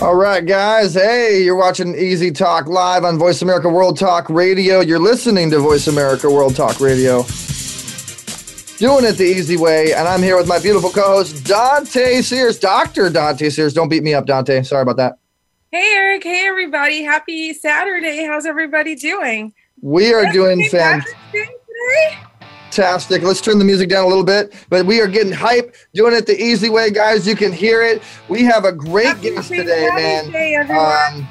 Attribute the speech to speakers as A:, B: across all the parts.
A: All right, guys. Hey, you're watching Easy Talk live on Voice America World Talk Radio. You're listening to Voice America World Talk Radio. Doing it the easy way. And I'm here with my beautiful co host, Dante Sears. Dr. Dante Sears. Don't beat me up, Dante. Sorry about that.
B: Hey, Eric. Hey, everybody. Happy Saturday. How's everybody doing?
A: We are doing fantastic fantastic. Let's turn the music down a little bit, but we are getting hype, doing it the easy way, guys. You can hear it. We have a great Happy guest today, man. Day, um,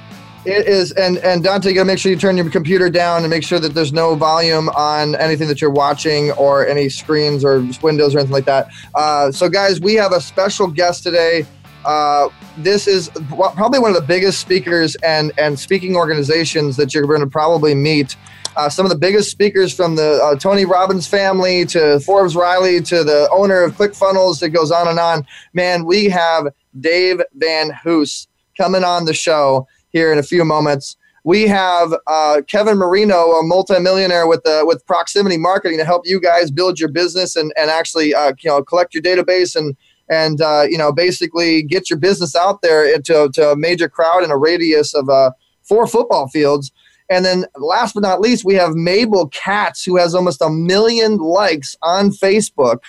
A: it is, and and Dante, you gotta make sure you turn your computer down and make sure that there's no volume on anything that you're watching or any screens or windows or anything like that. Uh, so, guys, we have a special guest today. Uh, this is probably one of the biggest speakers and and speaking organizations that you're going to probably meet uh, some of the biggest speakers from the uh, Tony Robbins family to Forbes Riley to the owner of ClickFunnels that goes on and on. Man, we have Dave Van Hoos coming on the show here in a few moments. We have uh, Kevin Marino, a multimillionaire with uh, with proximity marketing, to help you guys build your business and and actually uh, you know collect your database and and uh, you know basically get your business out there to, to a major crowd in a radius of uh, four football fields. And then last but not least, we have Mabel Katz, who has almost a million likes on Facebook.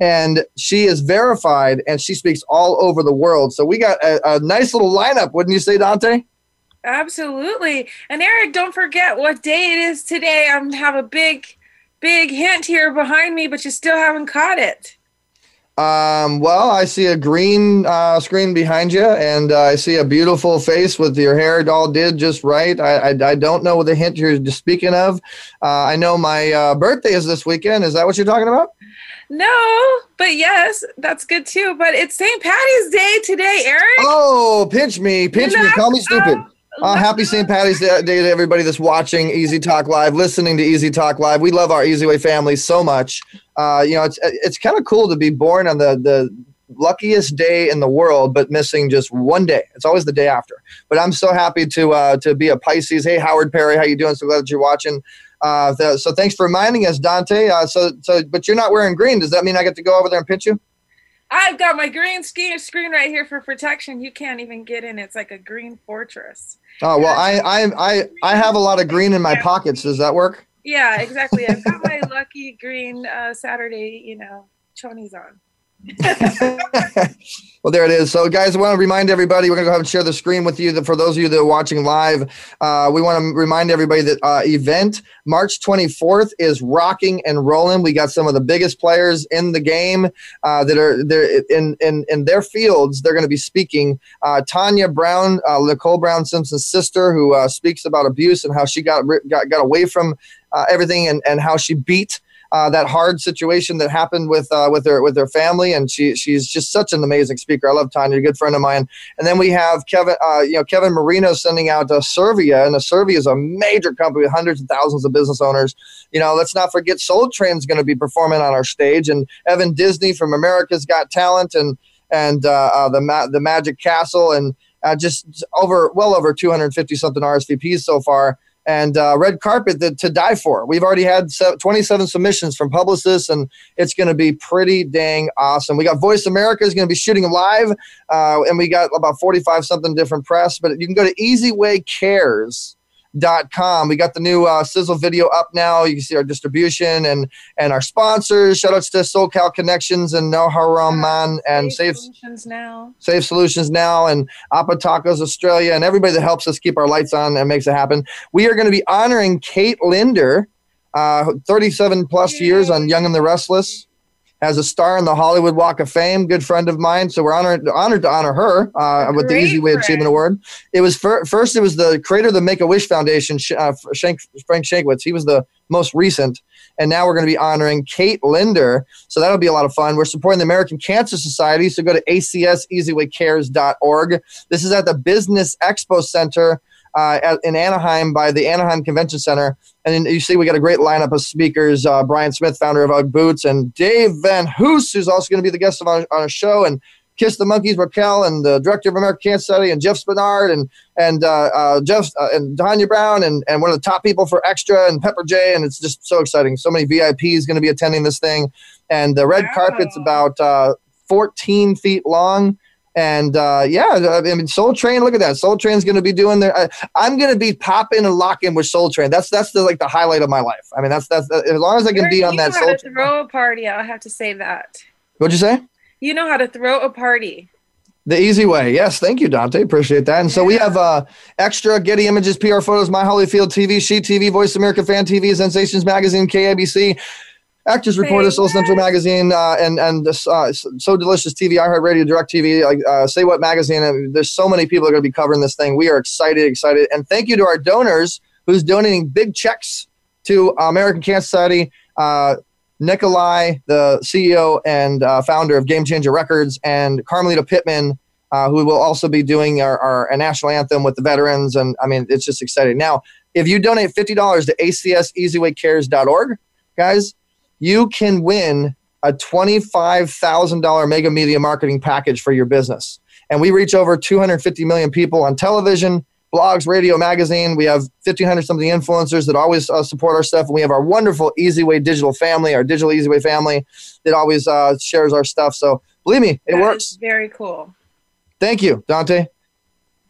A: And she is verified and she speaks all over the world. So we got a, a nice little lineup, wouldn't you say, Dante?
B: Absolutely. And Eric, don't forget what day it is today. I have a big, big hint here behind me, but you still haven't caught it.
A: Um, well, I see a green uh, screen behind you, and uh, I see a beautiful face with your hair all did just right. I, I, I don't know what the hint you're speaking of. Uh, I know my uh, birthday is this weekend. Is that what you're talking about?
B: No, but yes, that's good too. But it's St. Patty's Day today, Eric.
A: Oh, pinch me, pinch me, call me stupid. Um, uh, happy St. Patty's Day to everybody that's watching Easy Talk Live, listening to Easy Talk Live. We love our Easy Way family so much. Uh, you know, it's it's kind of cool to be born on the the luckiest day in the world, but missing just one day. It's always the day after. But I'm so happy to uh, to be a Pisces. Hey, Howard Perry, how you doing? So glad that you're watching. Uh, so thanks for reminding us, Dante. Uh, so so, but you're not wearing green. Does that mean I get to go over there and pitch you?
B: I've got my green screen screen right here for protection. You can't even get in. It's like a green fortress.
A: Oh well, I I I I have a lot of green in my pockets. Does that work?
B: Yeah, exactly. I've got my lucky green uh, Saturday, you know, chonies on.
A: well, there it is. So, guys, I want to remind everybody we're going to go ahead and share the screen with you. That For those of you that are watching live, uh, we want to remind everybody that uh, event March 24th is rocking and rolling. We got some of the biggest players in the game uh, that are there in, in in their fields. They're going to be speaking. Uh, Tanya Brown, uh, Nicole Brown Simpson's sister, who uh, speaks about abuse and how she got got, got away from everything and, and how she beat uh, that hard situation that happened with uh, with her with her family, and she she's just such an amazing speaker. I love Tanya, a good friend of mine. And then we have Kevin, uh, you know, Kevin Marino sending out to Servia, and Servia is a major company with hundreds of thousands of business owners. You know, let's not forget Soul Train's going to be performing on our stage, and Evan Disney from America's Got Talent, and and uh, uh, the Ma- the Magic Castle, and uh, just over well over 250 something RSVPs so far and uh, red carpet that, to die for. We've already had 27 submissions from publicists, and it's going to be pretty dang awesome. We got Voice America is going to be shooting live, uh, and we got about 45 something different press. But you can go to Easy Way Cares com. We got the new uh, sizzle video up now. You can see our distribution and and our sponsors. Shout outs to SoCal Connections and No Haram Man and
B: Safe Solutions Now.
A: Safe Solutions Now and Appa Tacos Australia and everybody that helps us keep our lights on and makes it happen. We are going to be honoring Kate Linder, uh, 37 plus years on Young and the Restless as a star in the Hollywood Walk of Fame, good friend of mine. So we're honored honored to honor her uh, with the Easy Way Achievement Award. It was fir- first. It was the creator of the Make a Wish Foundation, uh, Shank, Frank Shankwitz. He was the most recent, and now we're going to be honoring Kate Linder. So that'll be a lot of fun. We're supporting the American Cancer Society. So go to acseasywaycares.org. This is at the Business Expo Center uh, at, in Anaheim by the Anaheim Convention Center. And you see, we got a great lineup of speakers uh, Brian Smith, founder of Ugg Boots, and Dave VanHoose, who's also going to be the guest of our, on a show, and Kiss the Monkeys, Raquel, and the director of American Cancer Study, and Jeff Spinard, and and uh, uh, Jeff uh, and Tanya Brown, and, and one of the top people for Extra, and Pepper J, and it's just so exciting. So many VIPs going to be attending this thing, and the red carpet's about uh, 14 feet long. And uh, yeah, I mean, Soul Train. Look at that. Soul Train's going to be doing their. I, am going to be popping and locking with Soul Train. That's that's the like the highlight of my life. I mean, that's that's as long as I can be on that. Soul
B: Train. Throw a party. I'll have to say that.
A: What'd you say?
B: You know how to throw a party.
A: The easy way. Yes. Thank you, Dante. Appreciate that. And so we have uh, extra Getty Images, PR Photos, My Holyfield TV, She TV, Voice America Fan TV, Sensations Magazine, KABC, Actors Reporter, Soul Central Magazine, uh, and and uh, So Delicious TV, iHeartRadio, Direct TV, like uh, Say What Magazine. I mean, there's so many people that are going to be covering this thing. We are excited, excited. And thank you to our donors who's donating big checks to American Cancer Society. Uh, Nikolai, the CEO and uh, founder of Game Changer Records, and Carmelita Pittman, uh, who will also be doing our, our, our, national anthem with the veterans. And I mean, it's just exciting. Now, if you donate $50 to acseasywaycares.org, guys, you can win a $25,000 mega media marketing package for your business. And we reach over 250 million people on television, blogs, radio, magazine. We have 1,500 something influencers that always uh, support our stuff. And we have our wonderful Easyway digital family, our digital Easyway family that always uh, shares our stuff. So believe me, it that works.
B: very cool.
A: Thank you, Dante.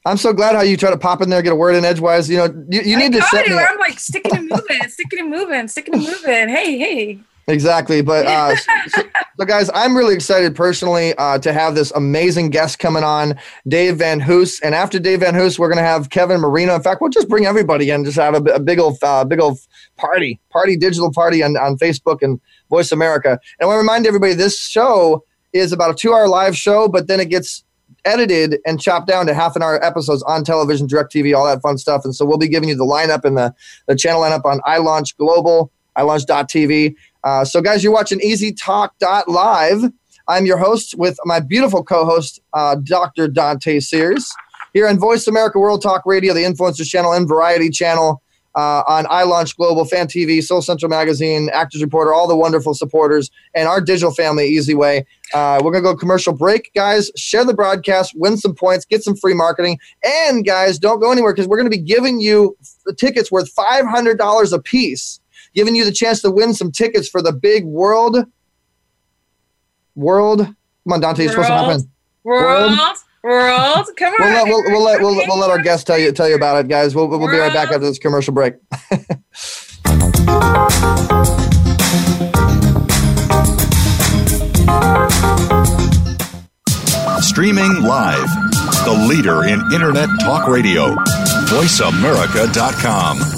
A: I'm so glad how you try to pop in there, get a word in edgewise. You know, you, you need to set
B: me. I'm like sticking and moving, sticking and moving, sticking and moving. Hey, hey.
A: Exactly. But uh, so, so, guys, I'm really excited personally uh, to have this amazing guest coming on, Dave VanHoose. And after Dave VanHoose, we're going to have Kevin Marino. In fact, we'll just bring everybody in, just have a, a big old, uh, big old party, party, digital party on, on Facebook and Voice America. And I want to remind everybody this show is about a two hour live show, but then it gets edited and chopped down to half an hour episodes on television, direct TV, all that fun stuff. And so we'll be giving you the lineup and the, the channel lineup on iLaunch Global, iLaunch.tv. Uh, so, guys, you're watching Easy Talk Live. I'm your host with my beautiful co-host, uh, Dr. Dante Sears, here on Voice America World Talk Radio, the Influencers Channel and Variety Channel, uh, on iLaunch Global, Fan TV, Soul Central Magazine, Actors Reporter, all the wonderful supporters, and our digital family, Easy Way. Uh, we're going to go commercial break, guys. Share the broadcast, win some points, get some free marketing. And, guys, don't go anywhere because we're going to be giving you tickets worth $500 a piece giving you the chance to win some tickets for the big world. World. Come on, Dante, you're supposed to happen.
B: World. World. Come on.
A: We'll let, we'll, we'll let, we'll, we'll let our guests tell you tell you about it, guys. We'll, we'll be right back after this commercial break.
C: Streaming live, the leader in Internet talk radio, voiceamerica.com.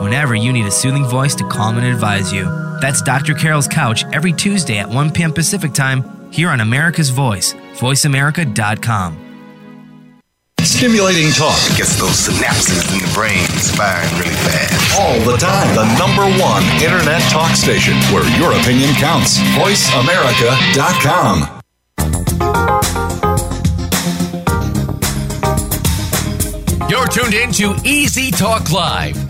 D: whenever you need a soothing voice to calm and advise you. That's Dr. Carol's Couch every Tuesday at 1 p.m. Pacific Time here on America's Voice, voiceamerica.com.
C: Stimulating talk
E: gets those synapses in the brain firing really fast.
C: All the time. The number one internet talk station where your opinion counts. VoiceAmerica.com.
F: You're tuned in to Easy Talk Live.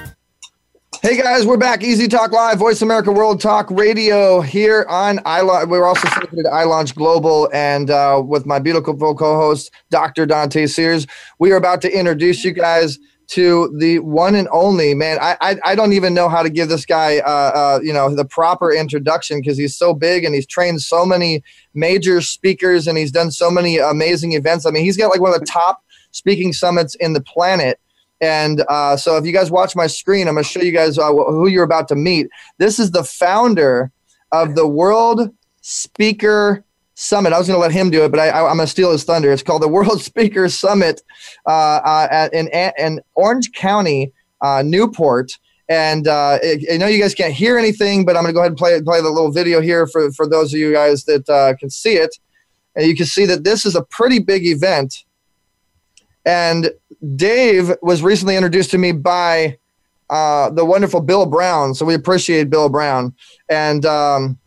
A: Hey guys, we're back. Easy Talk Live, Voice America World Talk Radio here on iLaunch. We're also syndicated to iLaunch Global, and uh, with my beautiful co-host, Dr. Dante Sears. We are about to introduce you guys to the one and only man. I I, I don't even know how to give this guy, uh, uh, you know, the proper introduction because he's so big and he's trained so many major speakers and he's done so many amazing events. I mean, he's got like one of the top speaking summits in the planet and uh, so, if you guys watch my screen, I'm going to show you guys uh, who you're about to meet. This is the founder of the World Speaker Summit. I was going to let him do it, but I, am going to steal his thunder. It's called the World Speaker Summit uh, uh in, in Orange County, uh, Newport. And uh, I know you guys can't hear anything, but I'm going to go ahead and play, play the little video here for, for those of you guys that can see it. And you can see that this is a pretty big event. And Dave was recently introduced to me by uh, the wonderful Bill Brown. So we appreciate Bill Brown. And um,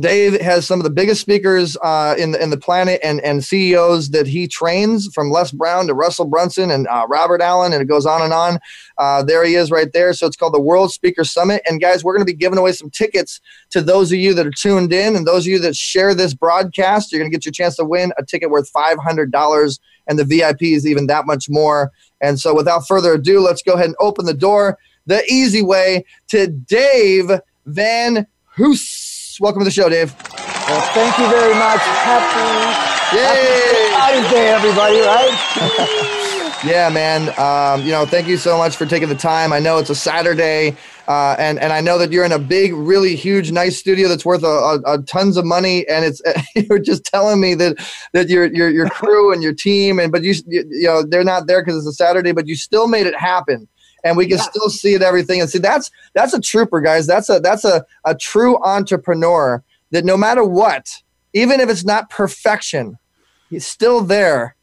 A: Dave has some of the biggest speakers uh, in the in the planet and and CEOs that he trains, from Les Brown to Russell Brunson and uh, Robert Allen, and it goes on and on. Uh, there he is, right there. So it's called the World Speaker Summit. And guys, we're going to be giving away some tickets to those of you that are tuned in, and those of you that share this broadcast. You're going to get your chance to win a ticket worth five hundred dollars, and the VIP is even that much more. And so, without further ado, let's go ahead and open the door the easy way to Dave Van Hoos. Welcome to the show, Dave.
G: Well, thank you very much. Happy, Yay! happy Day, everybody, right?
A: yeah, man. Um, you know, thank you so much for taking the time. I know it's a Saturday, uh, and and I know that you're in a big, really huge, nice studio that's worth a, a, a tons of money. And it's you're just telling me that that your your your crew and your team, and but you you, you know they're not there because it's a Saturday, but you still made it happen and we can yeah. still see it everything and see that's that's a trooper guys. That's a that's a, a true entrepreneur that no matter what even if it's not perfection he's still there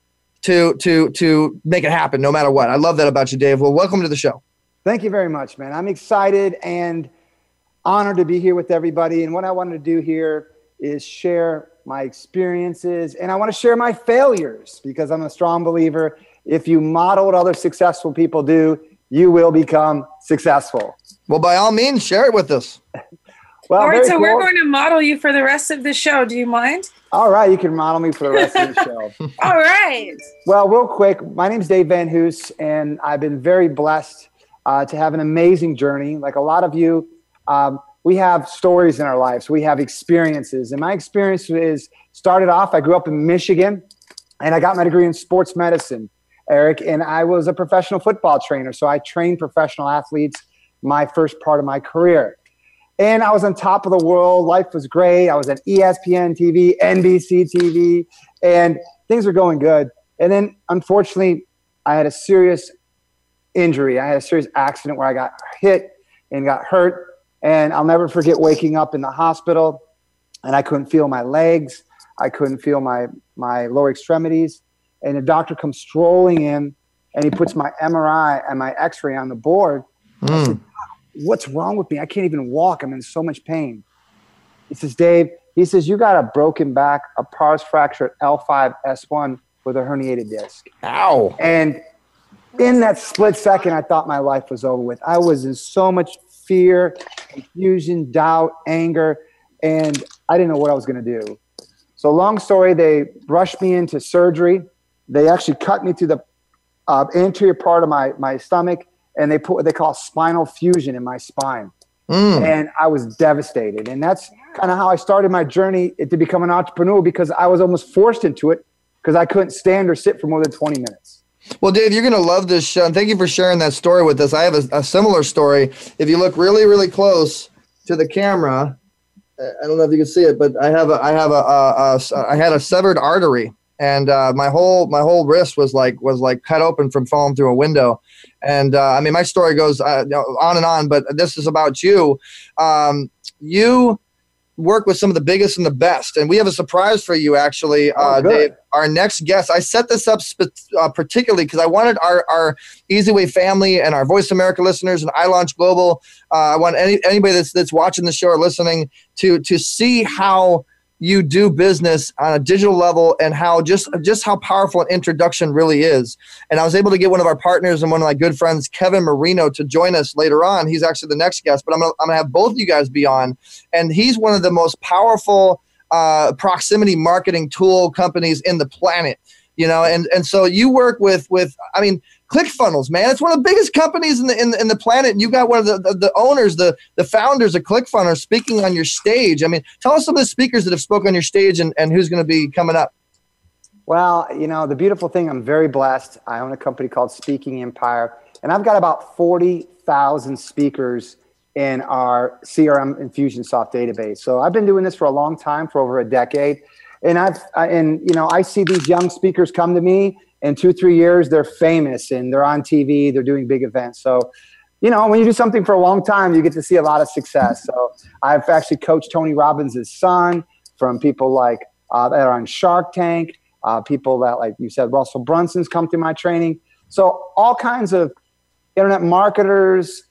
A: to to to make it happen no matter what. I love that about you dave. Well welcome to the show.
G: Thank you very much man. I'm excited and honored to be here with everybody and what i wanted to do here is share my experiences and i want to share my failures because i'm a strong believer if you model what other successful people do you will become successful.
A: Well, by all means, share it with us.
B: well, all right, so cool. we're going to model you for the rest of the show. Do you mind?
G: All right, you can model me for the rest of the show.
B: all right.
G: Well, real quick, my name is Dave VanHoose, and I've been very blessed uh, to have an amazing journey. Like a lot of you, um, we have stories in our lives, we have experiences. And my experience is started off, I grew up in Michigan, and I got my degree in sports medicine. Eric, and I was a professional football trainer. So I trained professional athletes my first part of my career. And I was on top of the world. Life was great. I was at ESPN TV, NBC TV, and things were going good. And then, unfortunately, I had a serious injury. I had a serious accident where I got hit and got hurt. And I'll never forget waking up in the hospital and I couldn't feel my legs. I couldn't feel my, my lower extremities and the doctor comes strolling in and he puts my MRI and my X-ray on the board. Mm. Said, What's wrong with me? I can't even walk. I'm in so much pain. He says, Dave, he says, you got a broken back, a pars fracture at L5S1 with a herniated disc.
A: Ow.
G: And in that split second, I thought my life was over with. I was in so much fear, confusion, doubt, anger, and I didn't know what I was going to do. So, long story, they rushed me into surgery. They actually cut me to the uh, anterior part of my, my stomach and they put what they call spinal fusion in my spine. Mm. And I was devastated. And that's kind of how I started my journey to become an entrepreneur because I was almost forced into it because I couldn't stand or sit for more than 20 minutes.
A: Well, Dave, you're going to love this show. And thank you for sharing that story with us. I have a, a similar story. If you look really, really close to the camera, I don't know if you can see it, but I have a, I have a, a, a I had a severed artery and uh, my whole my whole wrist was like was like cut open from falling through a window and uh, i mean my story goes uh, on and on but this is about you um, you work with some of the biggest and the best. And we have a surprise for you, actually,
G: Oh,
A: uh. Dave. Our next guest, I set this up spe- uh, particularly because I wanted our, our Easy Way family and our Voice America listeners and iLaunch Global. Uh, I want any, anybody that's, that's watching the show or listening to, to see how you do business on a digital level and how just just how powerful an introduction really is. And I was able to get one of our partners and one of my good friends, Kevin Marino, to join us later on. He's actually the next guest, but I'm gonna, I'm gonna have both of you guys be on. And he's one of the most powerful uh, proximity marketing tool companies in the planet. You know, and and so you work with with I mean ClickFunnels, man. It's one of the biggest companies in the in, in the planet. And you got one of the, the, the owners, the the founders of ClickFunnels speaking on your stage. I mean, tell us some of the speakers that have spoken on your stage and, and who's going to be coming up.
G: Well, you know, the beautiful thing, I'm very blessed. I own a company called Speaking Empire, and I've got about 40,000 speakers in our CRM Infusionsoft database. So I've been doing this for a long time, for over a decade. And I've, I- and you know, I see these young speakers come to me in two, three years, they're famous and they're on TV, they're doing big events. So, you know, when you do something for a long time, you get to see a lot of success. So I've actually coached Tony Robbins' son from people like uh, that are on Shark Tank, uh, people that, like you said, Russell Brunson's come through my training. So all kinds of internet marketers,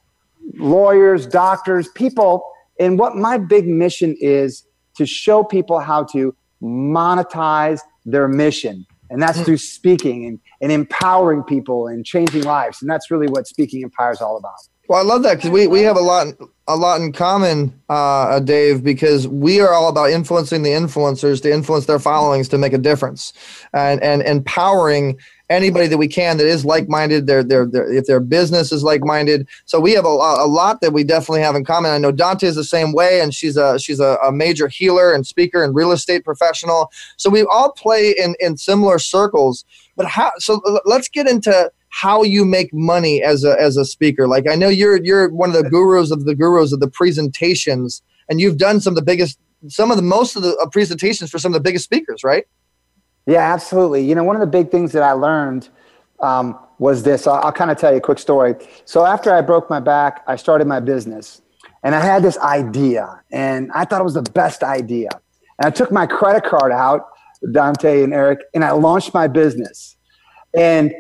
G: lawyers, doctors, people. And what my big mission is to show people how to monetize their mission. And that's through speaking and, and empowering people and changing lives. And that's really what Speaking Empire is all about.
A: Well, I love that because we, we have a lot a lot in common, uh, Dave, because we are all about influencing the influencers to influence their followings to make a difference, and and empowering anybody that we can that is like minded. Their their if their business is like minded. So we have a, a lot that we definitely have in common. I know Dante is the same way, and she's a she's a, a major healer and speaker and real estate professional. So we all play in in similar circles. But how? So let's get into how you make money as a as a speaker. Like I know you're you're one of the gurus of the gurus of the presentations, and you've done some of the biggest, some of the most of the uh, presentations for some of the biggest speakers, right?
G: Yeah, absolutely. You know, one of the big things that I learned um, was this. I'll, I'll kind of tell you a quick story. So after I broke my back, I started my business, and I had this idea, and I thought it was the best idea. And I took my credit card out, Dante and Eric, and I launched my business. And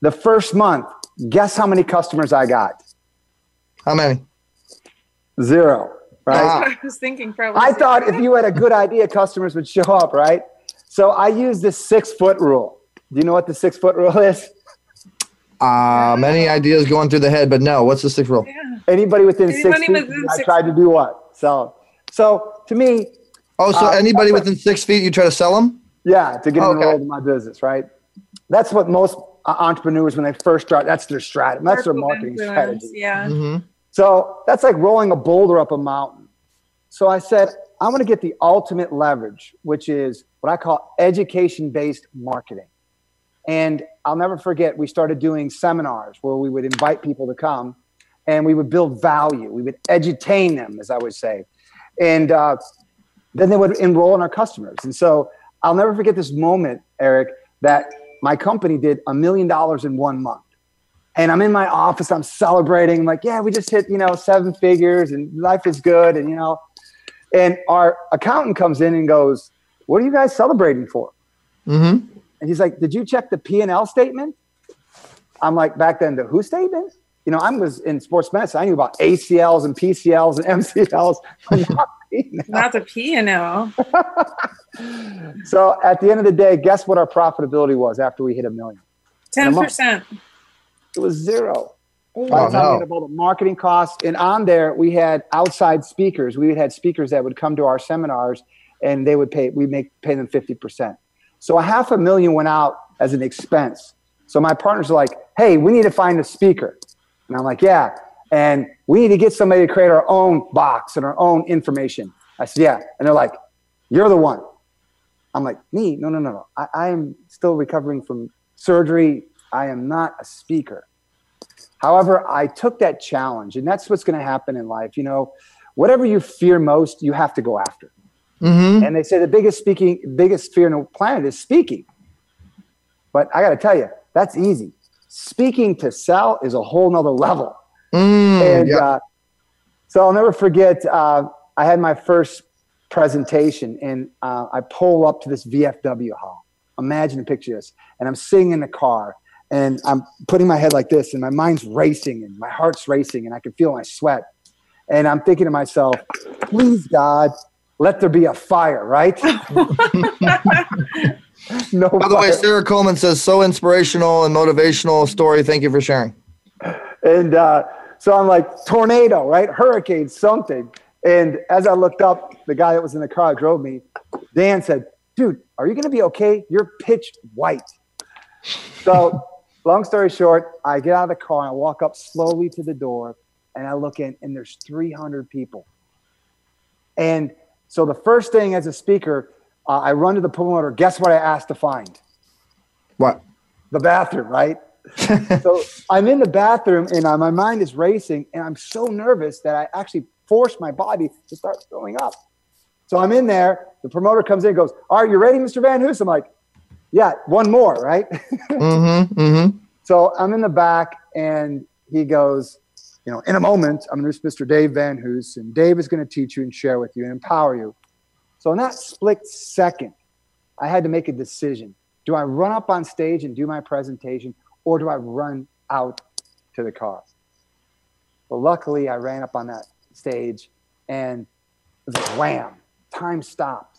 G: the first month, guess how many customers I got?
A: How many?
G: Zero. Right.
A: Ah.
B: I was thinking probably.
G: I thought if you had a good idea, customers would show up, right? So I use the six foot rule. Do you know what the six foot rule is?
A: Uh, many ideas going through the head, but no. What's the six rule?
B: Yeah.
G: Anybody within six
B: Anybody
G: feet,
B: within
G: I
B: six-
G: tried to do what? Sell. So to me,
A: Oh, so
G: Uh,
A: anybody within six feet, you try to sell them?
G: yeah, to get
A: Okay.
G: enrolled in my business, right? That's what most uh, entrepreneurs, when they first start, that's their strategy. That's their marketing
B: influence,
G: strategy.
B: Yeah.
A: Mm-hmm.
G: So that's like rolling a boulder up a mountain. So I said, I want to get the ultimate leverage, which is what I call education based marketing. And I'll never forget, we started doing seminars where we would invite people to come and we would build value. We would edutain them, as I would say. And uh, then they would enroll in our customers. And so I'll never forget this moment, Eric, that my company did a million dollars in one month and I'm in my office, I'm celebrating, I'm like, yeah, we just hit, you know, seven figures and life is good. And, you know, and our accountant comes in and goes, what are you guys celebrating for?
A: Mm-hmm.
G: And he's like, did you check the P&L statement? I'm like, back then, the who statement? You know, I was in sports medicine. I knew about ACLs and PCLs and MCLs. not P&L.
B: Not the P and L.
G: so at the end of the day, guess what our profitability was after we hit a million?
B: Ten percent.
G: It was zero. Oh,
A: oh
G: the time
A: no.
G: we had all the marketing costs, and on there we had outside speakers. We had speakers that would come to our seminars, and they would pay. We make pay them fifty percent. So a half a million went out as an expense. So my partners are like, "Hey, we need to find a speaker," and I'm like, "Yeah." And we need to get somebody to create our own box and our own information. I said, "Yeah," and they're like, "You're the one." I'm like, "Me? No, no, no, no. I, I am still recovering from surgery. I am not a speaker." However, I took that challenge, and that's what's going to happen in life. You know, whatever you fear most, you have to go after.
A: Mm-hmm.
G: And they say the biggest speaking, biggest fear on the planet is speaking. But I got to tell you, that's easy. Speaking to sell is a whole nother level.
A: Mm,
G: and
A: yeah.
G: uh, so I'll never forget. Uh, I had my first presentation, and uh, I pull up to this VFW hall. Imagine a picture this, and I'm sitting in the car, and I'm putting my head like this, and my mind's racing, and my heart's racing, and I can feel my sweat, and I'm thinking to myself, "Please, God, let there be a fire, right?"
A: no. By the fire. way, Sarah Coleman says, "So inspirational and motivational story. Thank you for sharing."
G: And uh, so I'm like, tornado, right? Hurricane, something. And as I looked up, the guy that was in the car drove me. Dan said, "Dude, are you going to be okay? You're pitch white." So, long story short, I get out of the car and I walk up slowly to the door, and I look in, and there's 300 people. And so the first thing as a speaker, uh, I run to the promoter. Guess what I asked to find?
A: What?
G: The bathroom, right? so I'm in the bathroom and uh, my mind is racing, and I'm so nervous that I actually force my body to start throwing up. So I'm in there. The promoter comes in and goes, Are you ready, Mr. VanHoose? I'm like, Yeah, one more, right?
A: mm-hmm, mm-hmm.
G: So I'm in the back, and he goes, You know, in a moment, I'm going to introduce Mr. Dave VanHoose, and Dave is going to teach you and share with you and empower you. So in that split second, I had to make a decision. Do I run up on stage and do my presentation, or do I run out to the car? Well, luckily, I ran up on that stage and it was like wham, time stopped.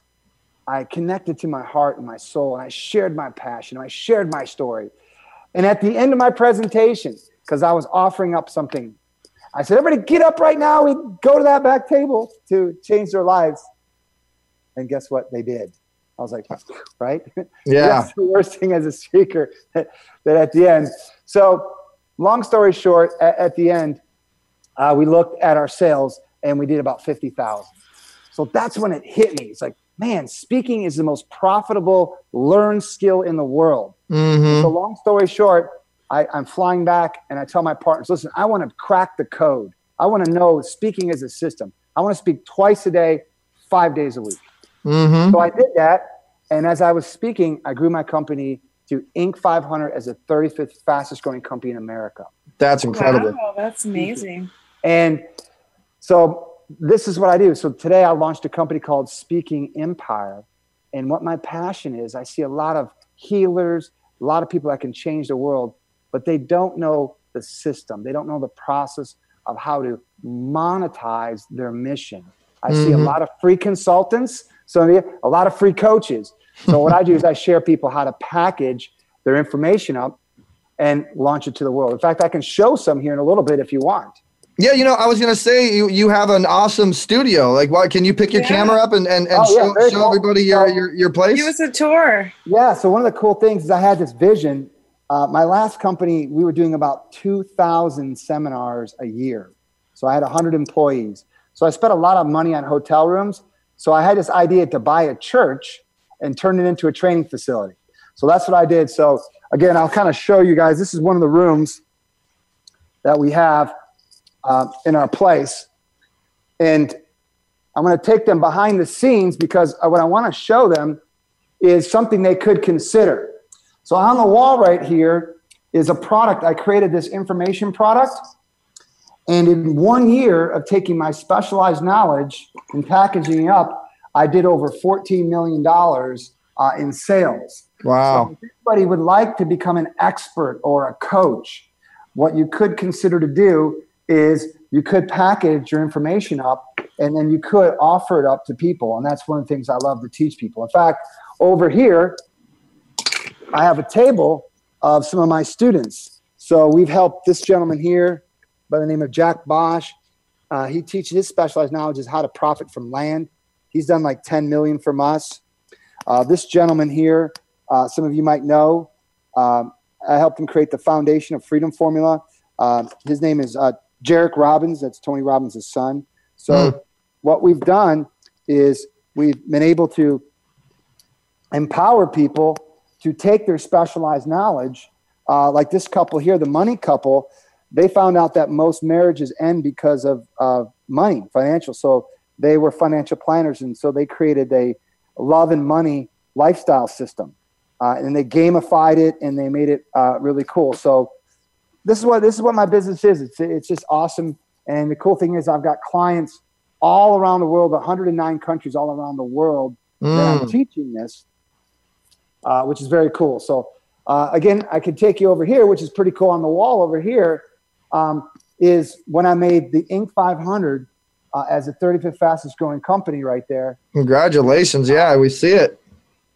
G: I connected to my heart and my soul, and I shared my passion, I shared my story. And at the end of my presentation, because I was offering up something, I said, Everybody get up right now and go to that back table to change their lives. And guess what? They did. I was like, right?
A: Yeah.
G: That's the worst thing as a speaker that, that at the end. So, long story short, at, at the end, uh, we looked at our sales and we did about 50,000. So that's when it hit me. It's like, man, speaking is the most profitable learned skill in the world.
A: Mm-hmm.
G: So, long story short, I, I'm flying back and I tell my partners, listen, I want to crack the code. I want to know speaking as a system. I want to speak twice a day, five days a week.
A: Mm-hmm.
G: So I did that. And as I was speaking, I grew my company to Inc. 500 as the 35th fastest growing company in America.
A: That's incredible.
B: Wow, that's amazing.
G: And so this is what I do. So today I launched a company called Speaking Empire. And what my passion is, I see a lot of healers, a lot of people that can change the world, but they don't know the system. They don't know the process of how to monetize their mission. I mm-hmm. see a mm-hmm. lot of free consultants, so a lot of free coaches. So what I do is I share people how to package their information up and launch it to the world. In fact, I can show some here in a little bit if you want.
A: Yeah, you know, I was gonna say you you have an awesome studio. Like, why can you pick your yeah. camera up and and, and oh, show, yeah, show cool. everybody your, your your place?
B: Give us a tour.
G: Yeah. So one of the cool things is I had this vision. Uh, my last company, we were doing about two thousand seminars a year. So I had hundred employees. So I spent a lot of money on hotel rooms. So I had this idea to buy a church and turn it into a training facility. So that's what I did. So again, I'll kind of show you guys. This is one of the rooms that we have uh, in our place. And I'm going to take them behind the scenes because what I want to show them is something they could consider. So on the wall right here is a product. I created this information product. And in one year of taking my specialized knowledge and packaging up, I did over $14 million uh, in sales.
A: Wow.
G: So if anybody would like to become an expert or a coach, what you could consider to do is you could package your information up and then you could offer it up to people. And that's one of the things I love to teach people. In fact, over here, I have a table of some of my students. So we've helped this gentleman here by the name of Jack Bosch. Uh, he teaches his specialized knowledge is how to profit from land. He's done like 10 million from us. Uh, this gentleman here, uh, some of you might know, um, I helped him create the foundation of Freedom Formula. Uh, his name is Jairek Robbins, that's Tony Robbins' son. So, mm. what we've done is we've been able to empower people to take their specialized knowledge, uh, like this couple here, the money couple. They found out that most marriages end because of uh, money, financial. So they were financial planners, and so they created a love and money lifestyle system, uh, and they gamified it and they made it uh, really cool. So this is what this is what my business is. It's it's just awesome. And the cool thing is, I've got clients all around the world, 109 countries all around the world that I'm
A: Mm.
G: teaching this, uh, which is very cool. So uh, again, I could take you over here, which is pretty cool on the wall over here. Um, is when I made the Inc. 500 uh, as the 35th fastest growing company right there,
A: Congratulations. Yeah, we see it.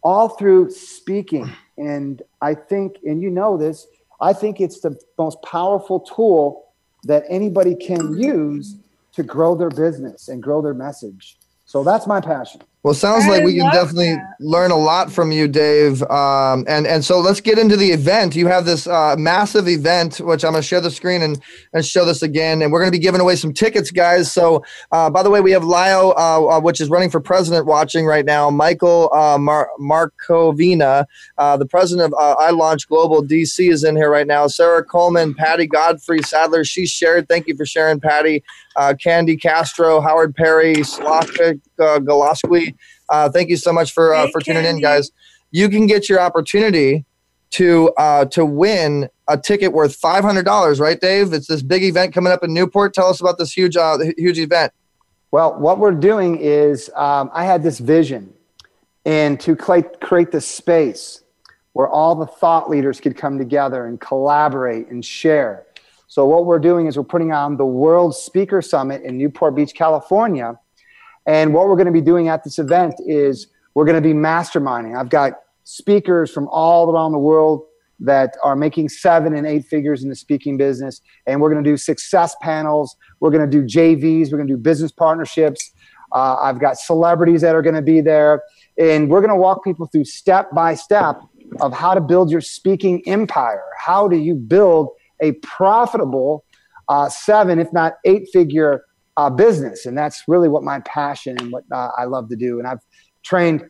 G: all through speaking. And I think, and you know this, I think it's the most powerful tool that anybody can use to grow their business and grow their message. So that's my passion.
A: Well, sounds
B: I
A: like we can definitely
B: that.
A: learn a lot from you, Dave. Um, and and so let's get into the event. You have this uh, massive event, which I'm going to share the screen and, and show this again. And we're going to be giving away some tickets, guys. So, uh, by the way, we have Lio, uh, uh, which is running for president, watching right now. Michael uh, Mar- Markovina, uh, the president of uh, I Launch Global DC, is in here right now. Sarah Coleman, Patty Godfrey Sadler, she shared. Thank you for sharing, Patty. Uh, Candy Castro, Howard Perry, Slavik uh, Goloski. Uh, thank you so much for uh, for tuning in, guys. You can get your opportunity to uh, to win a ticket worth five hundred dollars, right, Dave? It's this big event coming up in Newport. Tell us about this huge uh, huge event.
G: Well, what we're doing is um, I had this vision and to create, create this space where all the thought leaders could come together and collaborate and share. So what we're doing is we're putting on the World Speaker Summit in Newport Beach, California. And what we're going to be doing at this event is we're going to be masterminding. I've got speakers from all around the world that are making seven and eight figures in the speaking business. And we're going to do success panels. We're going to do JVs. We're going to do business partnerships. Uh, I've got celebrities that are going to be there. And we're going to walk people through step by step of how to build your speaking empire. How do you build a profitable uh, seven, if not eight figure uh, business? And that's really what my passion and what uh, I love to do. And I've trained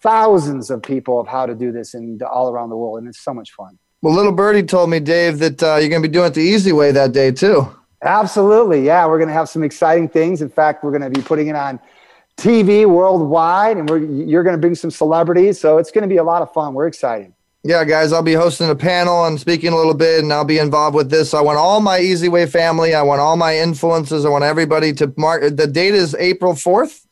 G: thousands of people of how to do this and all around the world. And it's so much fun.
A: Well, little birdie told me, Dave, that uh, you're going to be doing it the easy way that day too.
G: Absolutely. Yeah. We're going to have some exciting things. In fact, we're going to be putting it on TV worldwide and we're, you're going to bring some celebrities. So it's going to be a lot of fun. We're excited.
A: Yeah, guys, I'll be hosting a panel and speaking a little bit, and I'll be involved with this. I want all my Easy Way family. I want all my influences. I want everybody to mark. The date is April fourth.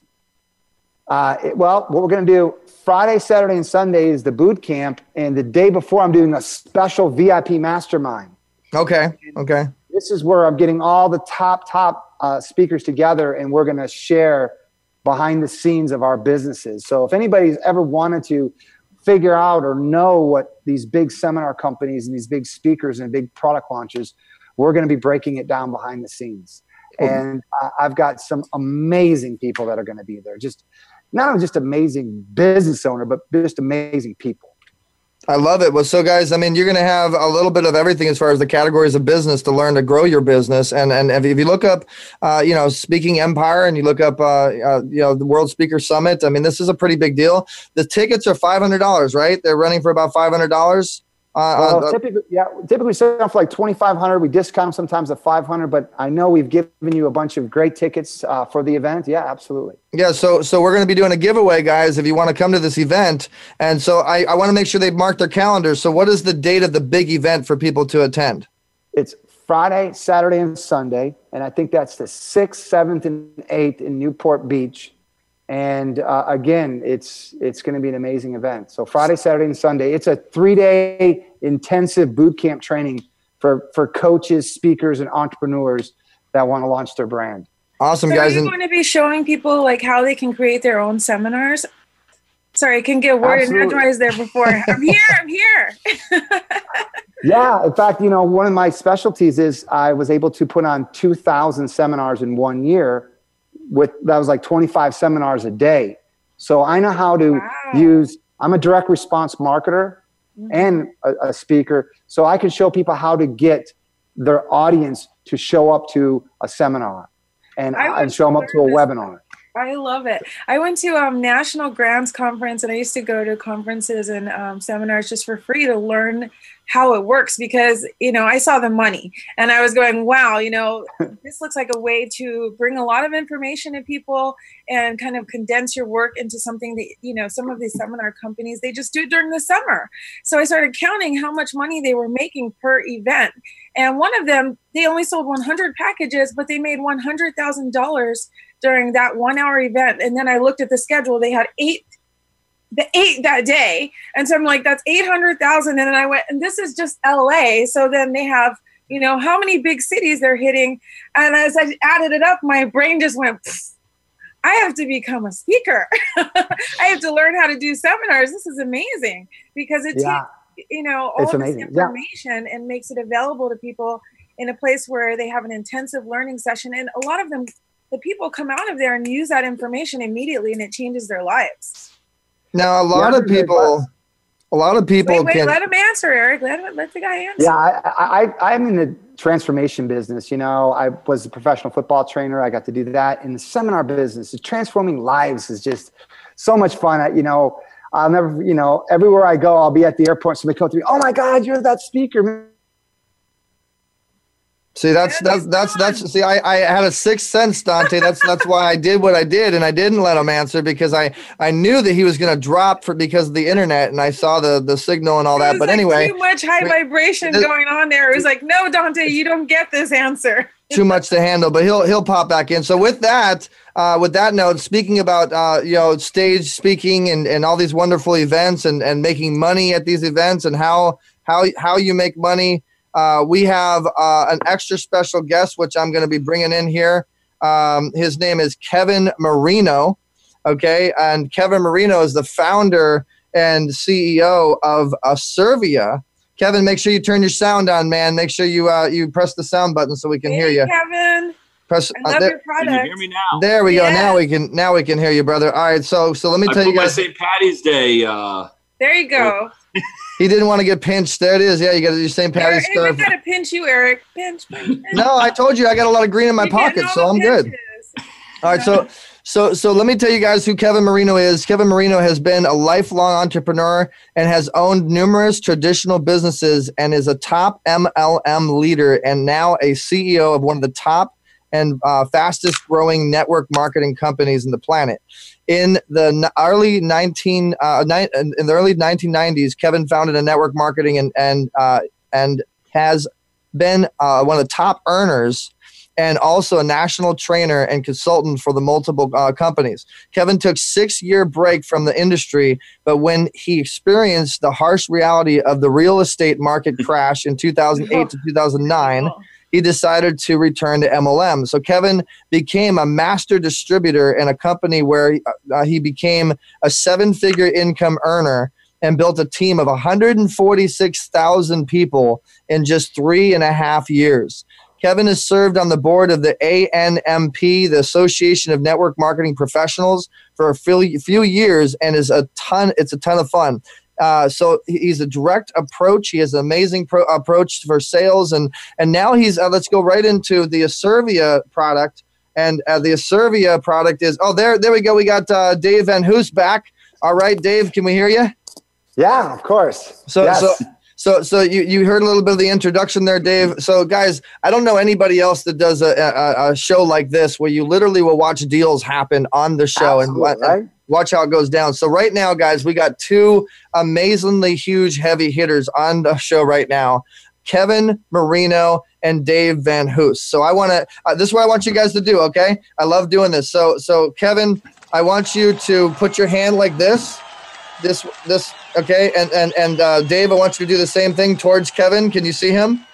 G: Uh, it- well, what we're going to do Friday, Saturday, and Sunday is the boot camp. And the day before, I'm doing a special VIP mastermind.
A: Okay. Okay.
G: This is where I'm getting all the top, top uh, speakers together, and we're going to share behind the scenes of our businesses. So if anybody's ever wanted to figure out or know what these big seminar companies and these big speakers and big product launches, we're going to be breaking it down behind the scenes. And I've got some amazing people that are going to be there. Just not only just amazing business owner, but just amazing people.
A: I love it. Well, so guys, I mean, you're going to have a little bit of everything as far as the categories of business to learn to grow your business. And and if you look up, uh, you know, Speaking Empire, and you look up, uh, uh, you know, the World Speaker Summit. I mean, this is a pretty big deal. The tickets are five hundred dollars, right? They're running for about five hundred dollars. Uh,
G: Well,
A: uh,
G: typically, yeah, typically sell them for like twenty five hundred. We discount sometimes at five hundred, but I know we've given you a bunch of great tickets uh, for the event. Yeah, absolutely.
A: Yeah, so so we're going to be doing a giveaway, guys. If you want to come to this event, and so I, I want to make sure they mark their calendars. So, what is the date of the big event for people to attend?
G: It's Friday, Saturday, and Sunday, and I think that's the sixth, seventh, and eighth in Newport Beach. And uh, again, it's it's going to be an amazing event. So Friday, Saturday, and Sunday. It's a three day intensive boot camp training for for coaches, speakers, and entrepreneurs that want to launch their brand.
A: Awesome,
B: So are
A: guys.
B: you
A: And
B: going to be showing people like how they can create their own seminars? Sorry, I can get word and
G: Absolutely.
B: edgewise there before. I'm here. I'm here.
G: Yeah, in fact, you know, one of my specialties is I was able to put on 2,000 seminars in one year. With that was like 25 seminars a day. So I know how to
B: Wow.
G: use. I'm a direct response marketer and a, a speaker, so I can show people how to get their audience to show up to a seminar and and show them up to a webinar.
B: I love it. I went to um, National Grants Conference and I used to go to conferences and um, seminars just for free to learn how it works because, you know, I saw the money and I was going, wow, you know, this looks like a way to bring a lot of information to people and kind of condense your work into something that, you know, some of these seminar companies, they just do during the summer. So I started counting how much money they were making per event. And one of them, they only sold 100 packages, but they made $100,000 during that one hour event. And then I looked at the schedule, they had eight the eight that day. And so I'm like, that's 800,000. And then I went, and this is just LA. So then they have, you know, how many big cities they're hitting. And as I added it up, my brain just went, I have to become a speaker. I have to learn how to do seminars. This is amazing because it yeah. takes, you know, all
G: it's
B: this
G: amazing.
B: information yeah. and makes it available to people in a place where they have an intensive learning session. And a lot of them, the people come out of there and use that information immediately and it changes their lives.
A: Now, a lot of people, a lot of people
B: wait, wait,
A: can.
B: let him answer, Eric. Let him, let the guy answer.
G: Yeah, I, I, I'm in the transformation business. You know, I was a professional football trainer. I got to do that in the seminar business. Transforming lives is just so much fun. I, you know, I'll never, you know, everywhere I go, I'll be at the airport. Somebody come to me, oh my God, you're that speaker.
A: See, that's that's that's that's see, I, I had a sixth sense, Dante. That's that's why I did what I did, and I didn't let him answer because I I knew that he was going to drop for because of the internet, and I saw the the signal and all that. But
B: like
A: anyway,
B: too much high vibration this, going on there. It was like, no, Dante, you don't get this answer.
A: too much to handle, but he'll he'll pop back in. So with that, uh, with that note, speaking about uh, you know stage speaking and and all these wonderful events and and making money at these events and how how how you make money uh, we have uh, an extra special guest, which I'm going to be bringing in here. Um, his name is Kevin Marino. Okay. And Kevin Marino is the founder and CEO of Asirvia. Kevin, make sure you turn your sound on, man. Make sure you uh, you press the sound button so we can
B: hey,
A: hear you.
B: Kevin.
A: Press.
B: I uh, love
A: there,
B: your product.
H: Can you hear me now?
A: There we go. Now we can now we can hear you, brother. All right. So so let me
H: I
A: tell you guys.
H: My St. Patty's Day. Uh,
B: there you go.
A: He didn't want to get pinched. There it is. Yeah, you got your St. Patty's scarf.
B: I gotta pinch you, Eric. Pinch, pinch, pinch.
A: No, I told you I got a lot of green in my
B: You
A: pocket, so I'm
B: the
A: good. All right, so so so let me tell you guys who Kevin Marino is. Kevin Marino has been a lifelong entrepreneur and has owned numerous traditional businesses and is a top MLM leader and now a CEO of one of the top and uh, fastest growing network marketing companies in the planet. In the early 19 uh, ni- in the early 1990s, Kevin founded a network marketing and and uh, and has been uh, one of the top earners and also a national trainer and consultant for the multiple uh, companies. Kevin took six year break from the industry, but when he experienced the harsh reality of the real estate market crash in 2008 to 2009, he decided to return to MLM. So Kevin became a master distributor in a company where uh, he became a seven figure income earner and built a team of 146,000 people in just three and a half years. Kevin has served on the board of the ANMP, the Association of Network Marketing Professionals, for a few, few years, and is a ton. It's a ton of fun. Uh, so he's a direct approach. He has an amazing pro- approach for sales, and and now he's. Uh, let's go right into the Asirvia product, and uh, the Asirvia product is. Oh, there, there we go. We got uh, Dave VanHoose back. All right, Dave, can we hear you?
G: Yeah, of course.
A: So
G: Yes.
A: so so so you you heard a little bit of the introduction there, Dave. So guys, I don't know anybody else that does a, a, a show like this where you literally will watch deals happen on the show and,
G: Absolutely,
A: and
G: right?
A: Watch how it goes down. So right now, guys, we got two amazingly huge heavy hitters on the show right now. Kevin Marino and Dave VanHoose. So I want to. Uh, this is what I want you guys to do. Okay, I love doing this. So so Kevin, I want you to put your hand like this, this this. Okay, and and and uh, Dave, I want you to do the same thing towards Kevin. Can you see him?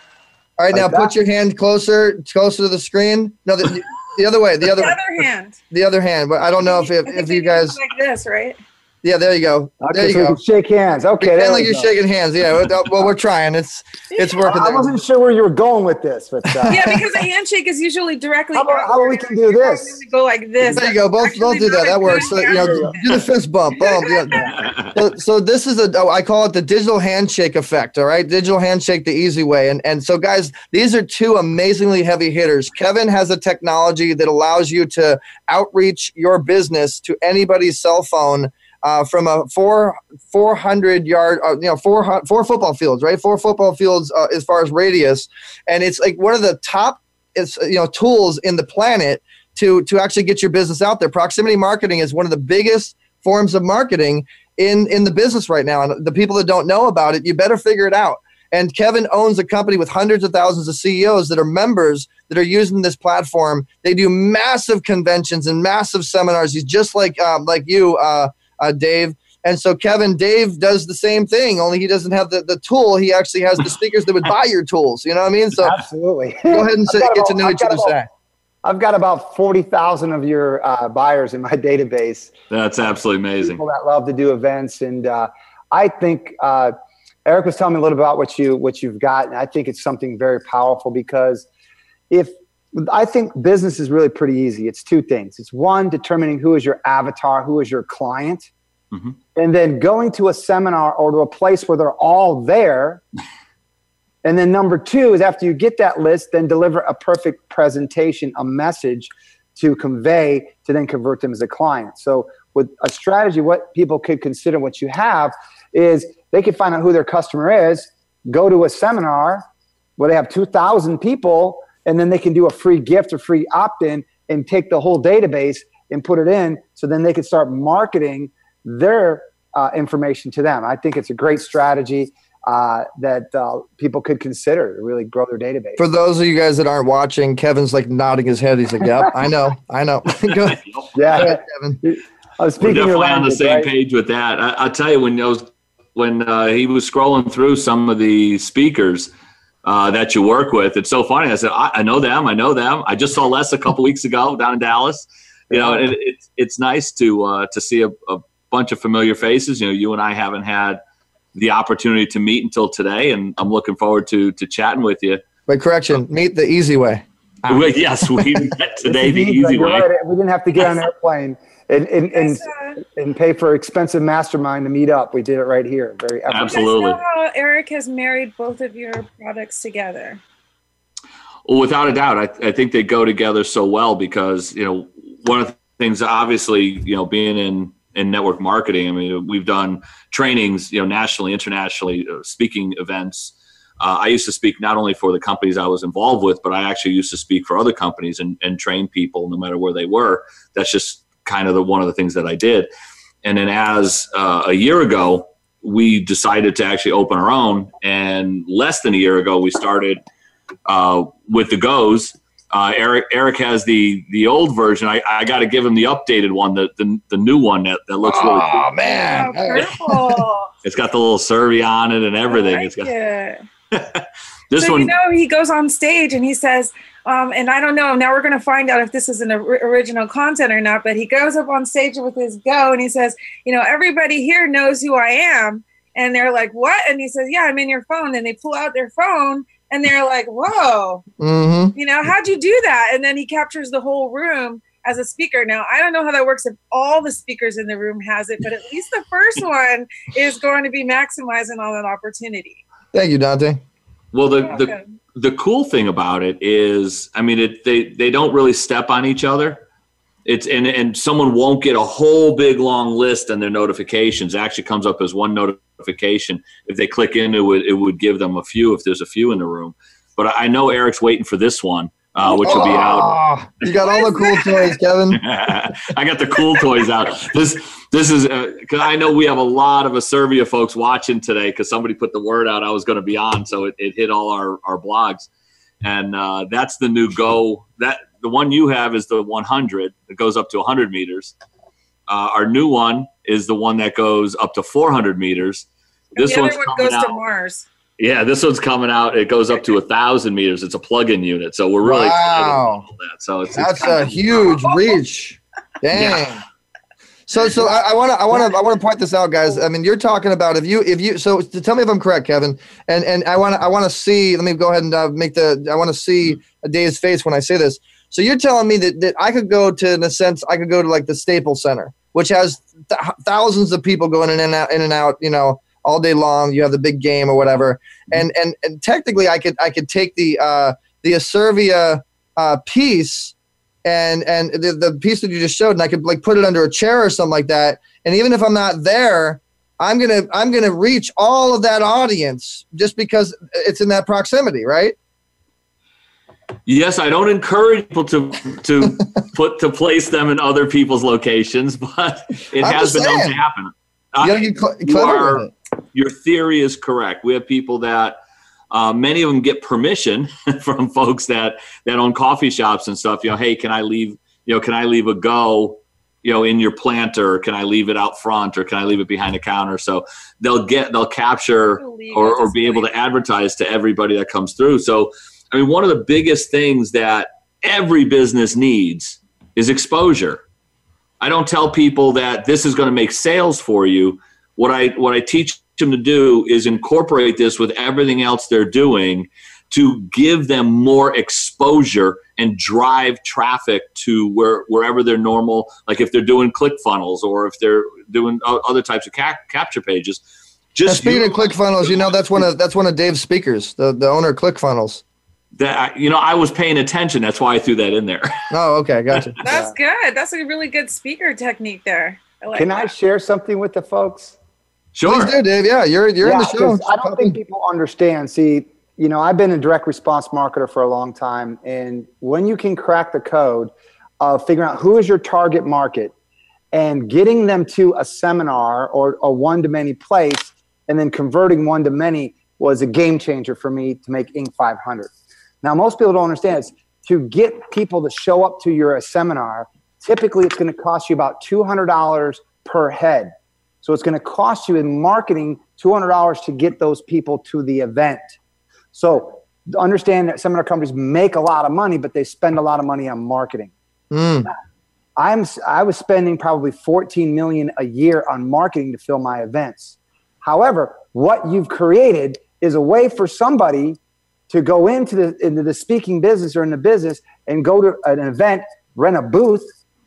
A: All right, now
G: Like
A: put your hand closer closer to the screen. No, the, the other way. The other
B: The other hand.
A: the other hand. But I don't know if if, if you guys.
B: like this, right?
A: Yeah, there you go. There you
G: so we
A: go.
G: can shake hands. Okay,
A: Pretend
G: there
A: like you're
G: go.
A: shaking hands. Yeah. Well, well, we're trying. It's it's working.
G: I
A: there.
G: wasn't sure where you were going with this, but uh,
B: Yeah, because a handshake is usually directly.
G: How about- how about we can do
B: You're
G: this?
B: Go like this.
A: There you go. Both
B: Actually,
A: both do that. That works. So, you know,
B: handshake.
A: do the fist bump. Boom. Yeah. So, so this is a oh, I call it the digital handshake effect. All right, digital handshake the easy way. And and so guys, these are two amazingly heavy hitters. Kevin has a technology that allows you to outreach your business to anybody's cell phone. Uh, from a four four hundred yard, uh, you know, four four football fields, right? Four football fields uh, as far as radius, and it's like one of the top, it's you know, tools in the planet to to actually get your business out there. Proximity marketing is one of the biggest forms of marketing in in the business right now, and the people that don't know about it, you better figure it out. And Kevin owns a company with hundreds of thousands of CEOs that are members that are using this platform. They do massive conventions and massive seminars. He's just like um, like you, uh, uh, Dave. And so Kevin, Dave does the same thing, only he doesn't have the, the tool. He actually has the speakers that would buy your tools. You know what I mean? So
G: absolutely.
A: Go ahead and say, get
G: about,
A: to know
G: I've
A: each other.
G: About, I've got about forty thousand of your uh, buyers in my database.
H: That's absolutely amazing.
G: People that love to do events, and uh, I think uh, Eric was telling me a little about what you what you've got, and I think it's something very powerful because if I think business is really pretty easy. It's two things. It's one, determining who is your avatar, who is your client, mm-hmm. and then going to a seminar or to a place where they're all there. And then number two is after you get that list, then deliver a perfect presentation, a message to convey to then convert them as a client. So with a strategy, what people could consider what you have is they could find out who their customer is, go to a seminar where they have 2,000 people, and then they can do a free gift or free opt-in and take the whole database and put it in so then they can start marketing their uh, information to them. I think it's a great strategy uh, that uh, people could consider to really grow their database.
A: For those of you guys that aren't watching, Kevin's like nodding his head. He's like, "Yep, I know, I know."
G: yeah, ahead, Kevin. I was speaking
H: We're definitely
G: language,
H: on the same
G: right?
H: page with that. I, will tell you when those when uh, he was scrolling through some of the speakers uh, that you work with, it's so funny. I said, I, I know them. I know them. I just saw Les a couple weeks ago down in Dallas. You know, it, it's it's nice to uh, to see a, a bunch of familiar faces. You know, you and I haven't had the opportunity to meet until today, and I'm looking forward to to chatting with you.
A: But correction, meet the easy way.
H: Yes, we met today the easy way.
G: right. We didn't have to get on an airplane and and, and, and pay for expensive mastermind to meet up. We did it right here. Very effortless.
H: Absolutely.
B: You guys know how Eric has married both of your products together.
H: Well, without a doubt, I, I think they go together so well because you know one of the things, obviously, you know, being in in network marketing. I mean, we've done trainings, you know, nationally, internationally, uh, speaking events. Uh, I used to speak not only for the companies I was involved with, but I actually used to speak for other companies and, and train people no matter where they were. That's just kind of the one of the things that I did. And then as uh, a year ago, we decided to actually open our own. And less than a year ago, we started uh, with the Goes. Uh, Eric Eric has the the old version. I, I got to give him the updated one, the the, the new one that, that looks really cool.
A: Oh man,
B: Purple.
H: It's got the little survey on it and everything.
B: I
H: it's got
B: it.
H: this
B: so
H: one.
B: you know he goes on stage and he says um, and i don't know now we're going to find out if this is an or- original content or not but he goes up on stage with his go and he says you know everybody here knows who i am and they're like what and he says yeah i'm in your phone and they pull out their phone and they're like whoa
A: Mm-hmm.
B: you know how'd you do that and then he captures the whole room as a speaker now i don't know how that works if all the speakers in the room has it but at least the first one is going to be maximizing on that opportunity
A: Thank you, Dante.
H: Well, the, the the cool thing about it is, I mean, it they they don't really step on each other. It's and and someone won't get a whole big long list and their notifications. It actually comes up as one notification. If they click into it, it would give them a few if there's a few in the room. But I know Eric's waiting for this one, uh, which will be out.
A: Oh, you got all the cool toys, Kevin.
H: I got the cool toys out. This this is because I know we have a lot of Asirvia folks watching today because somebody put the word out I was going to be on, so it, it hit all our our blogs, and uh, that's the new Go. That the one you have is the 100. It goes up to 100 meters. Uh, our new one is the one that goes up to 400 meters. This
B: the
H: one's
B: other one
H: coming
B: goes
H: out.
B: to mars
H: Yeah, this one's coming out. It goes up to a thousand meters. It's a plug-in unit, so we're really
A: Wow.
H: that. So it's,
A: That's
H: it's
A: a huge reach. Dang. So, so I want to, I want to, I want to point this out, guys. I mean, you're talking about if you, if you, so tell me if I'm correct, Kevin, and and I want to, I want to see. Let me go ahead and uh, make the. I want to see a day's face when I say this. So you're telling me that that I could go to, in a sense, I could go to like the Staples Center, which has th- thousands of people going in and out, in and out, you know, all day long. You have the big game or whatever, and and and technically, I could, I could take the uh, the Asirvia uh, piece and and the, the piece that you just showed and i could like put it under a chair or something like that. And even if i'm not there i'm gonna i'm gonna reach all of that audience just because it's in that proximity right?
H: Yes, I don't encourage people to to put to place them in other people's locations, but it
A: I'm
H: has been known to happen.
A: you gotta
H: Uh,
A: cl-
H: you are- your theory is correct. We have people that uh, many of them get permission from folks that that own coffee shops and stuff. You know, hey, can I leave? You know, can I leave a go? You know, in your planter, can I leave it out front, or can I leave it behind the counter? So they'll get they'll capture or, or be able to advertise to everybody that comes through. So, I mean, one of the biggest things that every business needs is exposure. I don't tell people that this is going to make sales for you. What I what I teach them to do is incorporate this with everything else they're doing to give them more exposure and drive traffic to where wherever they're normal like if they're doing click funnels or if they're doing other types of ca- capture pages
A: just now, speaking of ClickFunnels you know that's one of that's one of dave's speakers the, the owner of ClickFunnels
H: that you know i was paying attention that's why i threw that in there
A: oh okay gotcha
B: that's yeah. good that's a really good speaker technique there
G: I like can that. i share something with the folks
H: Sure.
A: Please do, Dave. Yeah, you're you're yeah, in the show.
G: I don't think people understand. See, you know, I've been a direct response marketer for a long time, and when you can crack the code of figuring out who is your target market and getting them to a seminar or a one to many place, and then converting one to many was a game changer for me to make Inc. 500. Now, most people don't understand is to get people to show up to your seminar. Typically, it's going to cost you about two hundred dollars per head so it's going to cost you in marketing $200 to get those people to the event. So understand that seminar companies make a lot of money, but they spend a lot of money on marketing. Mm. I'm I was spending probably 14 million a year on marketing to fill my events. However, what you've created is a way for somebody to go into the into the speaking business or in the business and go to an event, rent a booth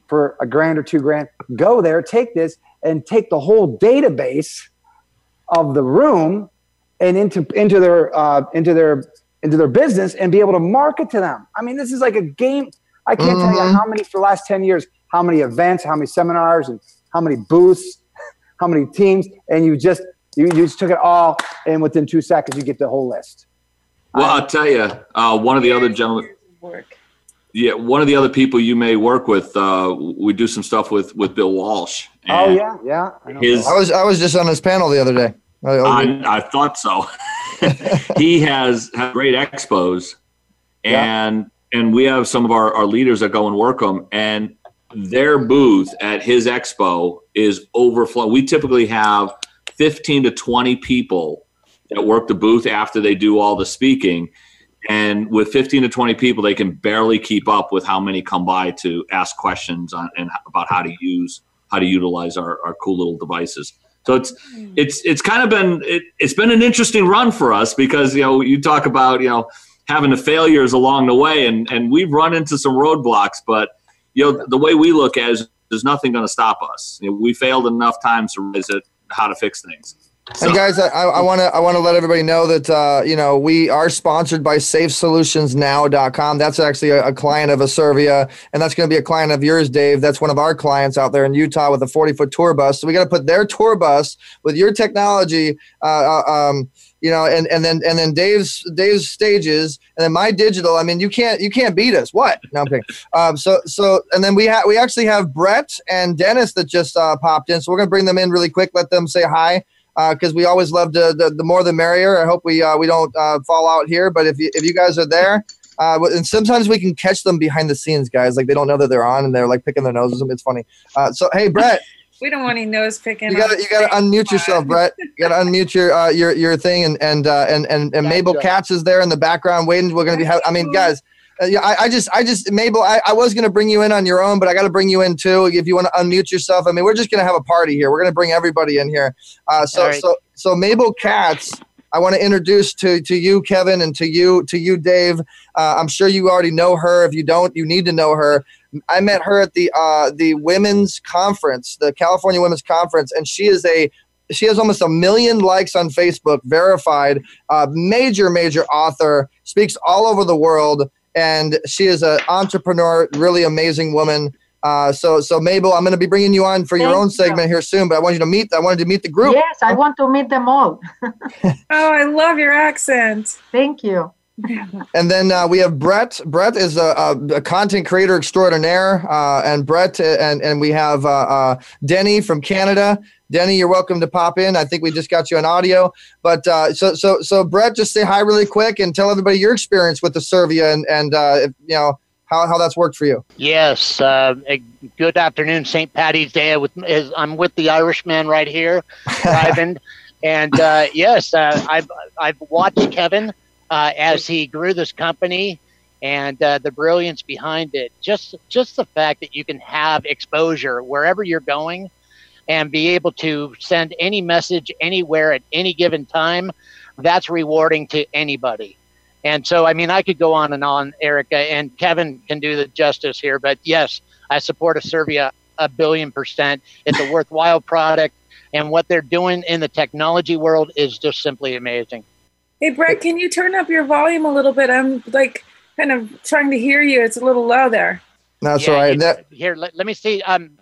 G: for a grand or two grand, go there, take this, and take the whole database of the room and into into their uh, into their into their business and be able to market to them. I mean, this is like a game. I can't mm-hmm. tell you mm-hmm. how many for the last ten years, how many events, how many seminars, and how many booths, how many teams, and you just you, you just took it all, and within two seconds you get the whole list.
H: Well, I'll tell you, uh, one of the other gentlemen. Work. Yeah, one of the other people you may work with, uh, we do some stuff with with Bill Walsh.
G: Oh yeah, yeah.
A: I, his, I was I was just on his panel the other day.
H: Oh, I, I, I thought so. he has, has great expos, and yeah. and we have some of our, our leaders that go and work them, and their booth at his expo is overflowing. We typically have fifteen to twenty people that work the booth after they do all the speaking and with 15 to 20 people they can barely keep up with how many come by to ask questions on and about how to use how to utilize our, our cool little devices. So it's hmm. it's it's kind of been it, it's been an interesting run for us because you know you talk about you know having the failures along the way and and we've run into some roadblocks but you know the way we look at it is there's nothing going to stop us. You know, we failed enough times to realize it, how to fix things
A: so. And guys, I want to I want to let everybody know that uh, you know we are sponsored by SafeSolutionsNow.com. That's actually a, a client of Asirvia, and that's going to be a client of yours, Dave. That's one of our clients out there in Utah with a 40 foot tour bus. So we got to put their tour bus with your technology. Uh, uh, um, you know, and, and then and then Dave's Dave's stages, and then my digital. I mean, you can't you can't beat us. What? No, I'm kidding. Um, so so and then we have we actually have Brett and Dennis that just uh, popped in. So we're gonna bring them in really quick. Let them say hi because uh, we always love to, the, the more the merrier. I hope we uh, we don't uh, fall out here. But if you, if you guys are there, uh, and sometimes we can catch them behind the scenes, guys. Like they don't know that they're on and they're like picking their noses. It's funny. Uh, so hey, Brett.
B: we don't want any nose picking.
A: You gotta you gotta unmute yourself, Brett. You gotta unmute your uh, your your thing and and and and, and Mabel Katz is there in the background waiting. We're gonna be. Ha- I mean, guys uh, yeah, I, I, just, I just, Mabel, I, I was going to bring you in on your own, but I got to bring you in too. If you want to unmute yourself, I mean, we're just going to have a party here. We're going to bring everybody in here. Uh, so, right. so, so Mabel Katz, I want to introduce to to you, Kevin, and to you, to you, Dave. Uh, I'm sure you already know her. If you don't, you need to know her. I met her at the uh, the women's conference, the California Women's Conference, and she is a she has almost a million likes on Facebook, verified, uh, major, major author, speaks all over the world and she is an entrepreneur, really amazing woman. Uh, so, so Mabel, I'm going to be bringing you on for Thank your own segment you. here soon. But I want you to meet. I wanted to meet the group.
I: Yes, I want to meet them all.
B: oh, I love your accent.
I: Thank you.
A: and then uh, we have Brett. Brett is a, a, a content creator extraordinaire, uh, and Brett and and we have uh, uh, Denny from Canada. Denny, you're welcome to pop in. I think we just got you on audio, but uh, so so so Brett, just say hi really quick and tell everybody your experience with the Servia and and uh, if, you know how, how that's worked for you.
I: Yes. Uh, good afternoon, St. Patty's Day. With I'm with the Irishman right here, Ivan, and uh, yes, uh, I've I've watched Kevin uh, as he grew this company and uh, the brilliance behind it. Just just the fact that you can have exposure wherever you're going and be able to send any message anywhere at any given time, that's rewarding to anybody. And so, I mean, I could go on and on, Erica, and Kevin can do the justice here. But yes, I support a Asirvia a billion percent. It's a worthwhile product, and what they're doing in the technology world is just simply amazing.
B: Hey, Brett, can you turn up your volume a little bit? I'm like kind of trying to hear you. It's a little low there.
A: That's yeah, all right. That-
I: here, let, let me see. Um,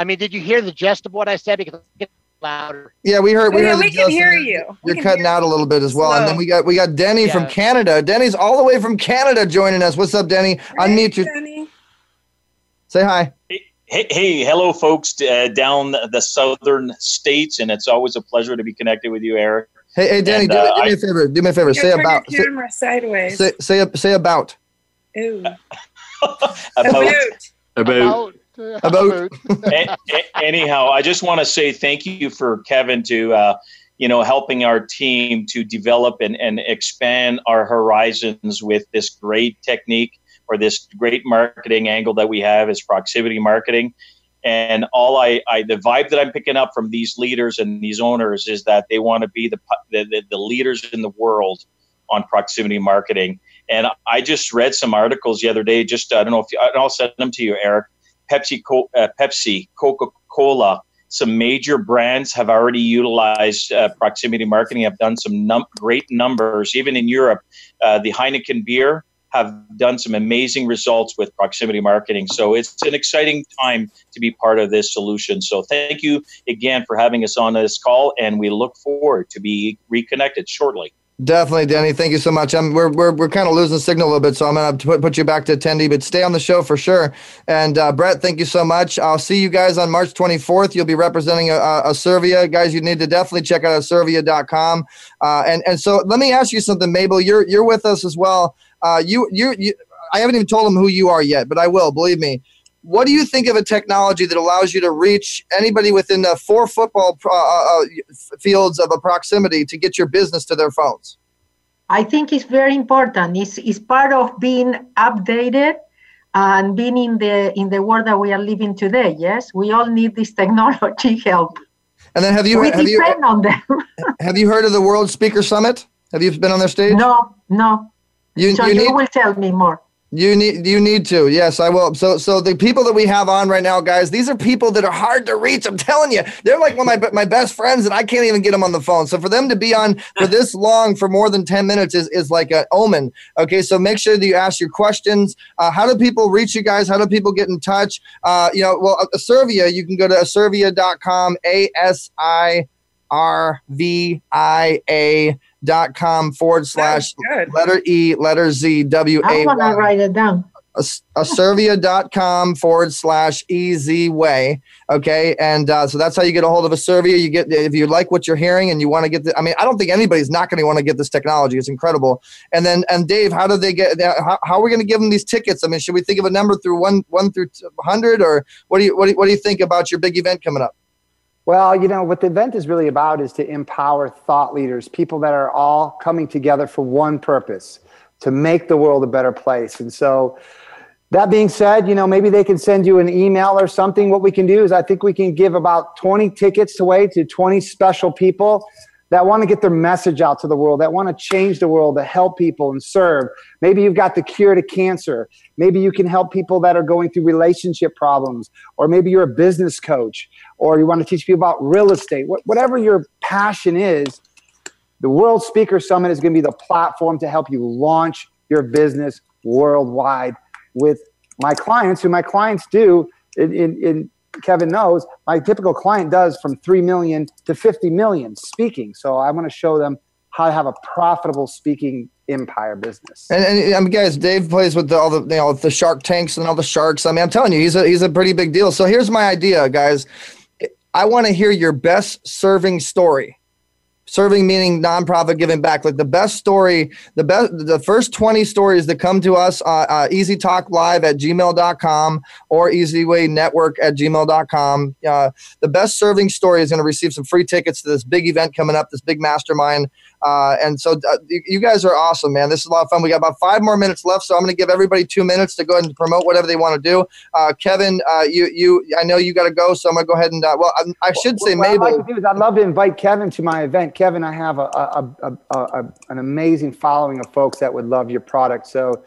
I: I mean, did you hear the gist of what I said? Because it's louder.
A: Yeah, we heard. We,
B: yeah,
A: heard
B: we can hear you.
A: You're cutting out a little bit as well, Slow. and then we got we got Denny yeah. from Canada. Denny's all the way from Canada joining us. What's up, Denny? Hey, Unmute you. Denny. Say hi.
J: Hey, hey, hey hello, folks uh, down the southern states, and it's always a pleasure to be connected with you, Eric.
A: Hey, hey, Danny, and, do, uh, do, me a favor. Do me a favor. Say about.
B: camera
A: say,
B: sideways.
A: Say, say, say about.
B: Ooh.
J: about.
H: About.
A: About.
J: a, a, anyhow, I just want to say thank you for Kevin to, uh, you know, helping our team to develop and, and expand our horizons with this great technique or this great marketing angle that we have is proximity marketing. And all I, I, the vibe that I'm picking up from these leaders and these owners is that they want to be the, the, the leaders in the world on proximity marketing. And I just read some articles the other day. Just I don't know if you, I'll send them to you, Eric. Pepsi, uh, Pepsi, Coca Cola. Some major brands have already utilized uh, proximity marketing. Have done some num- great numbers, even in Europe. Uh, the Heineken beer have done some amazing results with proximity marketing. So it's an exciting time to be part of this solution. So thank you again for having us on this call, and we look forward to be reconnected shortly.
A: Definitely, Danny. Thank you so much. I'm, we're we're, we're kind of losing signal a little bit, so I'm going to put, put you back to attendee, but stay on the show for sure. And uh, Brett, thank you so much. I'll see you guys on March 24th. You'll be representing a, a, Asirvia. Guys, you need to definitely check out Asirvia.com. Uh, and, and so let me ask you something, Mabel. You're, you're with us as well. Uh, you, you, you, I haven't even told them who you are yet, but I will, believe me. What do you think of a technology that allows you to reach anybody within the four football uh, uh, fields of a proximity to get your business to their phones?
K: I think it's very important. It's, it's part of being updated and being in the in the world that we are living today. Yes, we all need this technology help.
A: And then have you
K: we
A: have
K: depend
A: you,
K: on them.
A: have you heard of the World Speaker Summit? Have you been on their stage?
K: No, no. You, so you, you will tell me more.
A: You need you need to. Yes, I will. So so the people that we have on right now, guys, these are people that are hard to reach. I'm telling you, they're like one of my my best friends, and I can't even get them on the phone. So for them to be on for this long for more than ten minutes is is like an omen. Okay, so make sure that you ask your questions. Uh, how do people reach you guys? How do people get in touch? Uh, you know, well, Asirvia, you can go to asirvia.com. A S I R V I A dot com forward slash letter E, letter Z, W A.
K: I want to write it down.
A: Asirvia.com forward slash easy way. Okay. And uh, so that's how you get a hold of Asirvia. You get, if you like what you're hearing and you want to get the, I mean, I don't think anybody's not going to want to get this technology. It's incredible. And then, and Dave, how do they get, how, how are we going to give them these tickets? I mean, should we think of a number through one, one through 100 or what do you, what do you, what do you think about your big event coming up?
G: Well, you know, what the event is really about is to empower thought leaders, people that are all coming together for one purpose to make the world a better place. And so, that being said, you know, maybe they can send you an email or something. What we can do is I think we can give about 20 tickets away to 20 special people that want to get their message out to the world, that want to change the world, to help people and serve. Maybe you've got the cure to cancer. Maybe you can help people that are going through relationship problems, or maybe you're a business coach, or you want to teach people about real estate. Whatever your passion is, the World Speaker Summit is going to be the platform to help you launch your business worldwide with my clients, who my clients do in, in, in Kevin knows, my typical client does from 3 million to 50 million speaking. So I want to show them how to have a profitable speaking empire business.
A: And, and I mean, guys, Dave plays with the, all the you know the Shark Tanks and all the sharks. I mean, I'm telling you, he's a he's a pretty big deal. So here's my idea, guys. I want to hear your best serving story. Serving meaning nonprofit giving back. Like the best story the best the first 20 stories that come to us uh, uh, easy talk live at gmail.com or easywaynetwork at gmail.com uh, the best serving story is going to receive some free tickets to this big event coming up this big mastermind uh, and so uh, you guys are awesome, man. This is a lot of fun. We got about five more minutes left, so I'm going to give everybody two minutes to go ahead and promote whatever they want to do. Uh, Kevin, uh, you you I know you got to go, so I'm going to go ahead and uh, well, I, I should say
G: what
A: Mabel.
G: I'd, like to do is I'd love to invite Kevin to my event. Kevin, I have a, a, a, a an amazing following of folks that would love your product. So.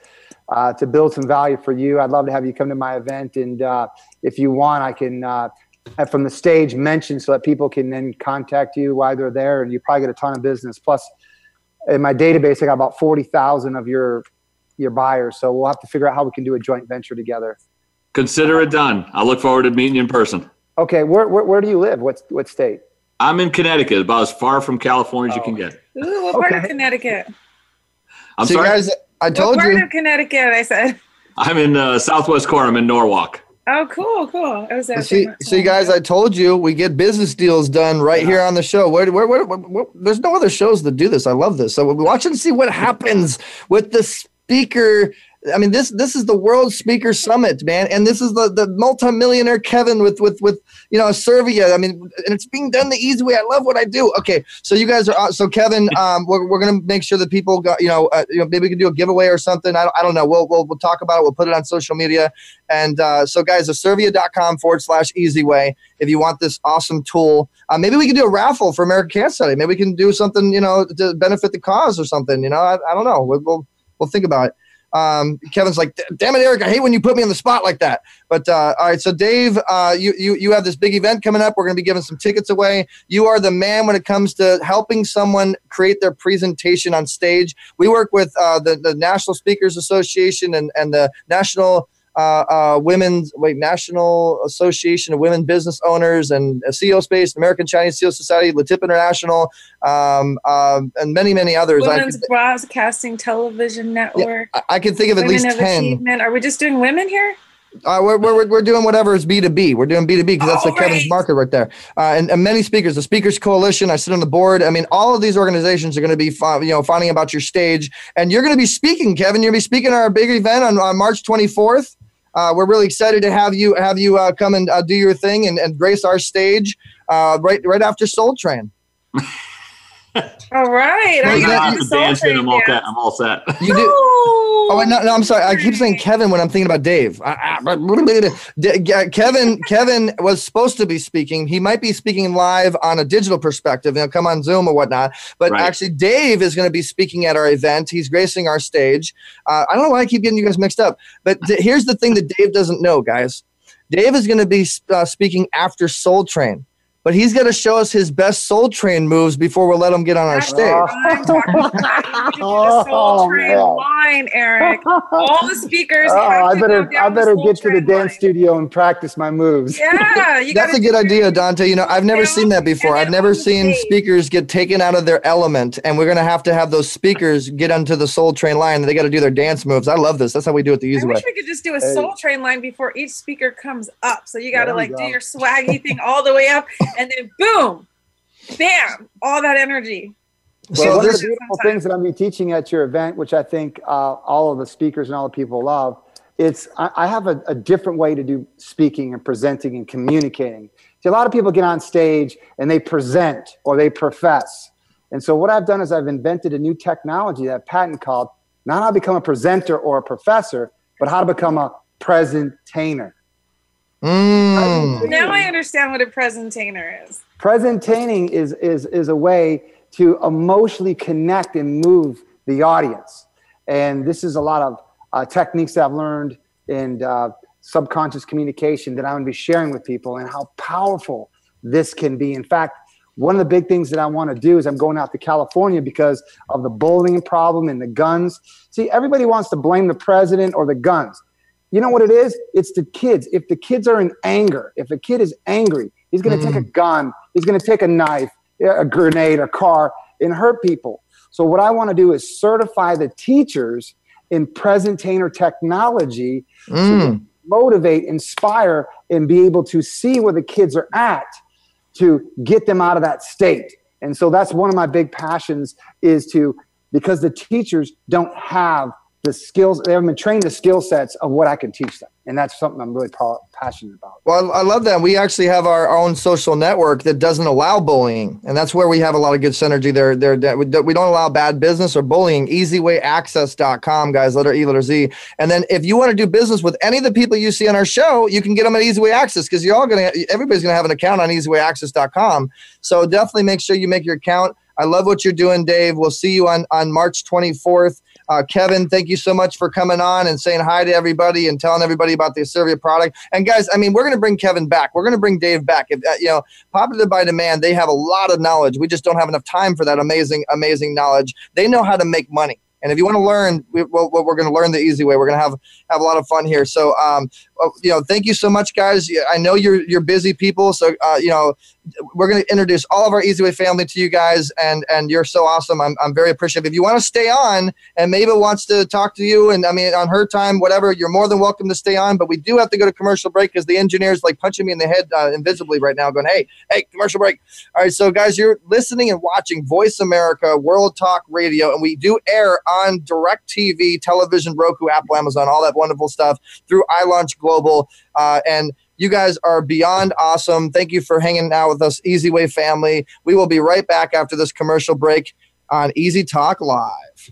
G: Uh, to build some value for you, I'd love to have you come to my event, and if you want, I can from the stage mention so that people can then contact you while they're there and you probably get a ton of business. Plus in my database i got about 40000 of your your buyers so we'll have to figure out how we can do a joint venture together.
H: Consider it done. I look forward to meeting you in person.
G: Okay where, where, where do you live? What, what state?
H: I'm in connecticut about as far from california as you can get.
B: Ooh, what part of Connecticut?
H: i'm
A: So you
H: sorry?
A: guys, I
B: What
A: told
B: part
A: you.
B: of Connecticut? I said.
H: i'm in uh, southwest corner i'm in norwalk
B: Oh, cool, cool. I was there.
A: See, see, guys, I told you we get business deals done right here on the show. Where, where, where, where- there's no other shows that do this. I love this. So we're watching to see what happens with the speaker. I mean, this this is the World Speaker Summit, man, and this is the the multimillionaire Kevin with with with you know Asirvia. I mean, and it's being done the easy way. I love what I do. Okay, so you guys are so Kevin. Um, we're, we're gonna make sure that people got you know uh, you know maybe we can do a giveaway or something. I don't, I don't know. We'll, we'll we'll talk about it. We'll put it on social media. And uh, so, guys, Servia.com forward slash easy way. If you want this awesome tool, uh, maybe we can do a raffle for American Cancer Study. Maybe we can do something, you know, to benefit the cause or something. You know, I, I don't know. We'll, we'll, we'll think about it. Um, Kevin's like, damn it, Eric, I hate when you put me on the spot like that. But uh, all right, so Dave, uh, you, you you have this big event coming up. We're going to be giving some tickets away. You are the man when it comes to helping someone create their presentation on stage. We work with uh, the the National Speakers Association and and the National uh, uh, Women's wait National Association of Women Business Owners and uh, CEO Space, American Chinese CEO Society, Latip International, um, um, and many many others.
B: Women's Broadcasting Television Network.
A: I, I can think of at least
B: of
A: ten.
B: Achievement. Are we just doing women here?
A: Uh, we're, we're, we're doing whatever is B2B. We're doing B2B because that's the Kevin's
B: right.
A: market right there. Uh, and, and many speakers, the Speakers Coalition, I sit on the board. I mean, all of these organizations are going to be, fi- you know, finding about your stage. And you're going to be speaking, Kevin. You're going to be speaking at our big event on, on March 24th. Uh, we're really excited to have you have you uh, come and uh, do your thing and, and grace our stage uh, right right after Soul Train.
B: All right.
A: Well,
B: you
A: that-
H: I'm
B: do the Soul
H: dancing. I'm all, set. I'm all set.
A: You do. Oh, wait, no, no, I'm sorry. I keep saying Kevin when I'm thinking about Dave. I- I- D- Kevin, Kevin was supposed to be speaking. He might be speaking live on a digital perspective. You know, come on Zoom or whatnot. But
H: Right.
A: actually, Dave is going to be speaking at our event. He's gracing our stage. Uh, I don't know why I keep getting you guys mixed up. But th- here's the thing that Dave doesn't know, guys. Dave is going to be uh, speaking after Soul Train. But he's got to show us his best Soul Train moves before we'll let him get on our stage.
B: I'm talking about the Soul oh, Train line, Eric. All the speakers.
G: Oh,
B: have
G: I
B: to
G: better
B: go down
G: I better get to the
B: Train
G: dance
B: line.
G: studio and practice my moves.
B: Yeah, you
A: That's
B: gotta
A: a good idea, Dante. You know, I've never seen that before. I've never seen
B: stage-
A: speakers get taken out of their element, and we're gonna have to have those speakers get onto the Soul Train line. And they got to do their dance moves. I love this. That's how we do it the
B: I
A: way.
B: I wish we could just do a
G: Hey.
B: soul train line before each speaker comes up. So you got to
G: There we
B: like do your swaggy thing all the way up, and then boom, bam, all that energy.
G: So
A: Well,
G: one of the beautiful things that I'm gonna be teaching at your event, which I think uh, all of the speakers and all the people love, it's I, I have a, a different way to do speaking and presenting and communicating. See, a lot of people get on stage and they present or they profess. And so what I've done is I've invented a new technology, that patent called not how to become a presenter or a professor, but how to become a presentainer.
A: Mm.
B: Now I understand what a presentainer is.
G: Presentating is is is a way to emotionally connect and move the audience, and this is a lot of uh, techniques that I've learned in uh, subconscious communication that I'm going to be sharing with people, and how powerful this can be. In fact, one of the big things that I want to do is I'm going out to California because of the bullying problem and the guns. See, everybody wants to blame the president or the guns. You know what it is? It's the kids. If the kids are in anger, if a kid is angry, he's going to take a gun, he's going to take a knife, a grenade, a car, and hurt people. So what I want to do is certify the teachers in presentainer technology
A: Mm.
G: to motivate, inspire, and be able to see where the kids are at to get them out of that state. And so that's one of my big passions is to because the teachers don't have the skills, they haven't been trained the skill sets of what I can teach them. And that's something I'm really pa- passionate about.
A: Well, I love that. We actually have our own social network that doesn't allow bullying, and that's where we have a lot of good synergy there. There, we don't allow bad business or bullying. EasyWayAccess.com, guys. Letter E, letter Z. And then if you want to do business with any of the people you see on our show, you can get them at Easy Way Access because you're all gonna, everybody's gonna have an account on EasyWayAccess.com. So definitely make sure you make your account. I love what you're doing, Dave. We'll see you on on March 24th. Uh, Kevin, thank you so much for coming on and saying hi to everybody and telling everybody about the Asirvia product. And guys, I mean, we're going to bring Kevin back. We're going to bring Dave back. If, uh, you know, Popular by Demand, they have a lot of knowledge. We just don't have enough time for that amazing, amazing knowledge. They know how to make money. And if you want to learn, we, well, we're going to learn the easy way. We're going to have have a lot of fun here. So, um, you know, thank you so much, guys. I know you're you're busy people, so uh, you know, we're going to introduce all of our Easy Way family to you guys, and and you're so awesome. I'm I'm very appreciative. If you want to stay on, and Mabel wants to talk to you, and I mean on her time, whatever, you're more than welcome to stay on. But we do have to go to commercial break because the engineer's like punching me in the head uh, invisibly right now, going, "Hey, hey, commercial break." All right, so guys, you're listening and watching Voice America World Talk Radio, and we do air on Direct TV, television, Roku, Apple, Amazon, all that wonderful stuff through iLaunch Global, uh, and you guys are beyond awesome. Thank you for hanging out with us, Easy Way family. We will be right back after this commercial break on Easy Talk Live.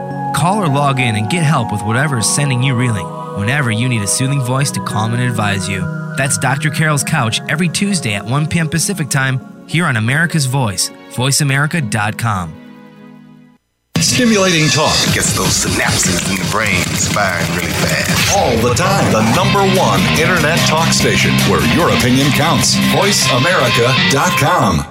D: Call or log in and get help with whatever is sending you reeling whenever you need a soothing voice to calm and advise you. That's Dr. Carole's Couch every Tuesday at 1 p.m. Pacific Time here on America's Voice, voiceamerica.com.
C: Stimulating talk.
E: Gets those synapses in the brain firing really fast.
C: All the time. The number one internet talk station where your opinion counts. VoiceAmerica.com.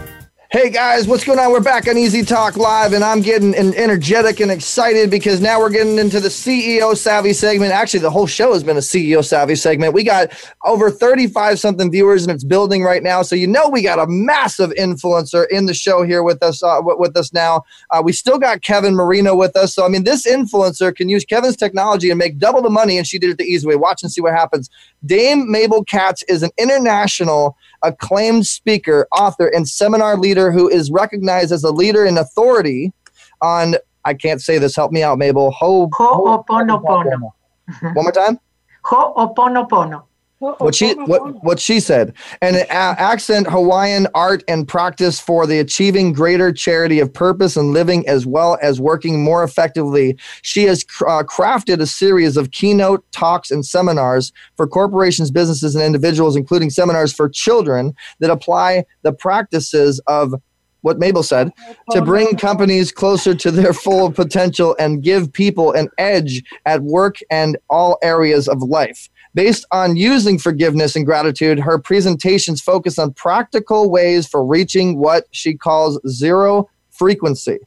A: Hey guys, what's going on? We're back on Easy Talk Live, and I'm getting energetic and excited because now we're getting into the CEO Savvy segment. Actually, the whole show has been a CEO Savvy segment. We got over 35 something viewers, and it's building right now. So you know we got a massive influencer in the show here with us. Uh, with us now, uh, we still got Kevin Marino with us. So I mean, this influencer can use Kevin's technology and make double the money, and she did it the easy way. Watch and see what happens. Dame Mabel Katz is an international acclaimed speaker, author, and seminar leader who is recognized as a leader in authority on, I can't say this, help me out, Mabel. Ho,
K: Ho'oponopono.
A: One more time.
K: Ho'oponopono.
A: What she what what she said. And a- accent hawaiian art and practice for the achieving greater charity of purpose and living as well as working more effectively. She has cr- uh, crafted a series of keynote talks and seminars for corporations businesses and individuals including seminars for children that apply the practices of what Mabel said, to bring companies closer to their full potential and give people an edge at work and all areas of life. Based on using forgiveness and gratitude, her presentations focus on practical ways for reaching what she calls zero frequency,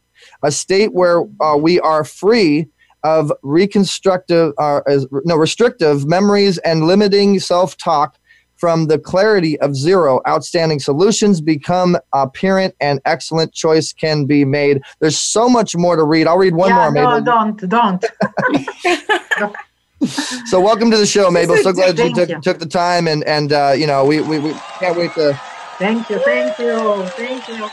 A: a state where uh, we are free of reconstructive, uh, as, no, restrictive memories and limiting self-talk from the clarity of zero, outstanding solutions become apparent and excellent choice can be made. There's so much more to read. I'll read one
K: yeah,
A: more,
K: no,
A: Mabel.
K: don't, don't.
A: So welcome to the show, Mabel. So glad you took,
K: you.
A: took the time and and uh, you know we, we we can't wait to.
K: Thank you, thank you, thank you.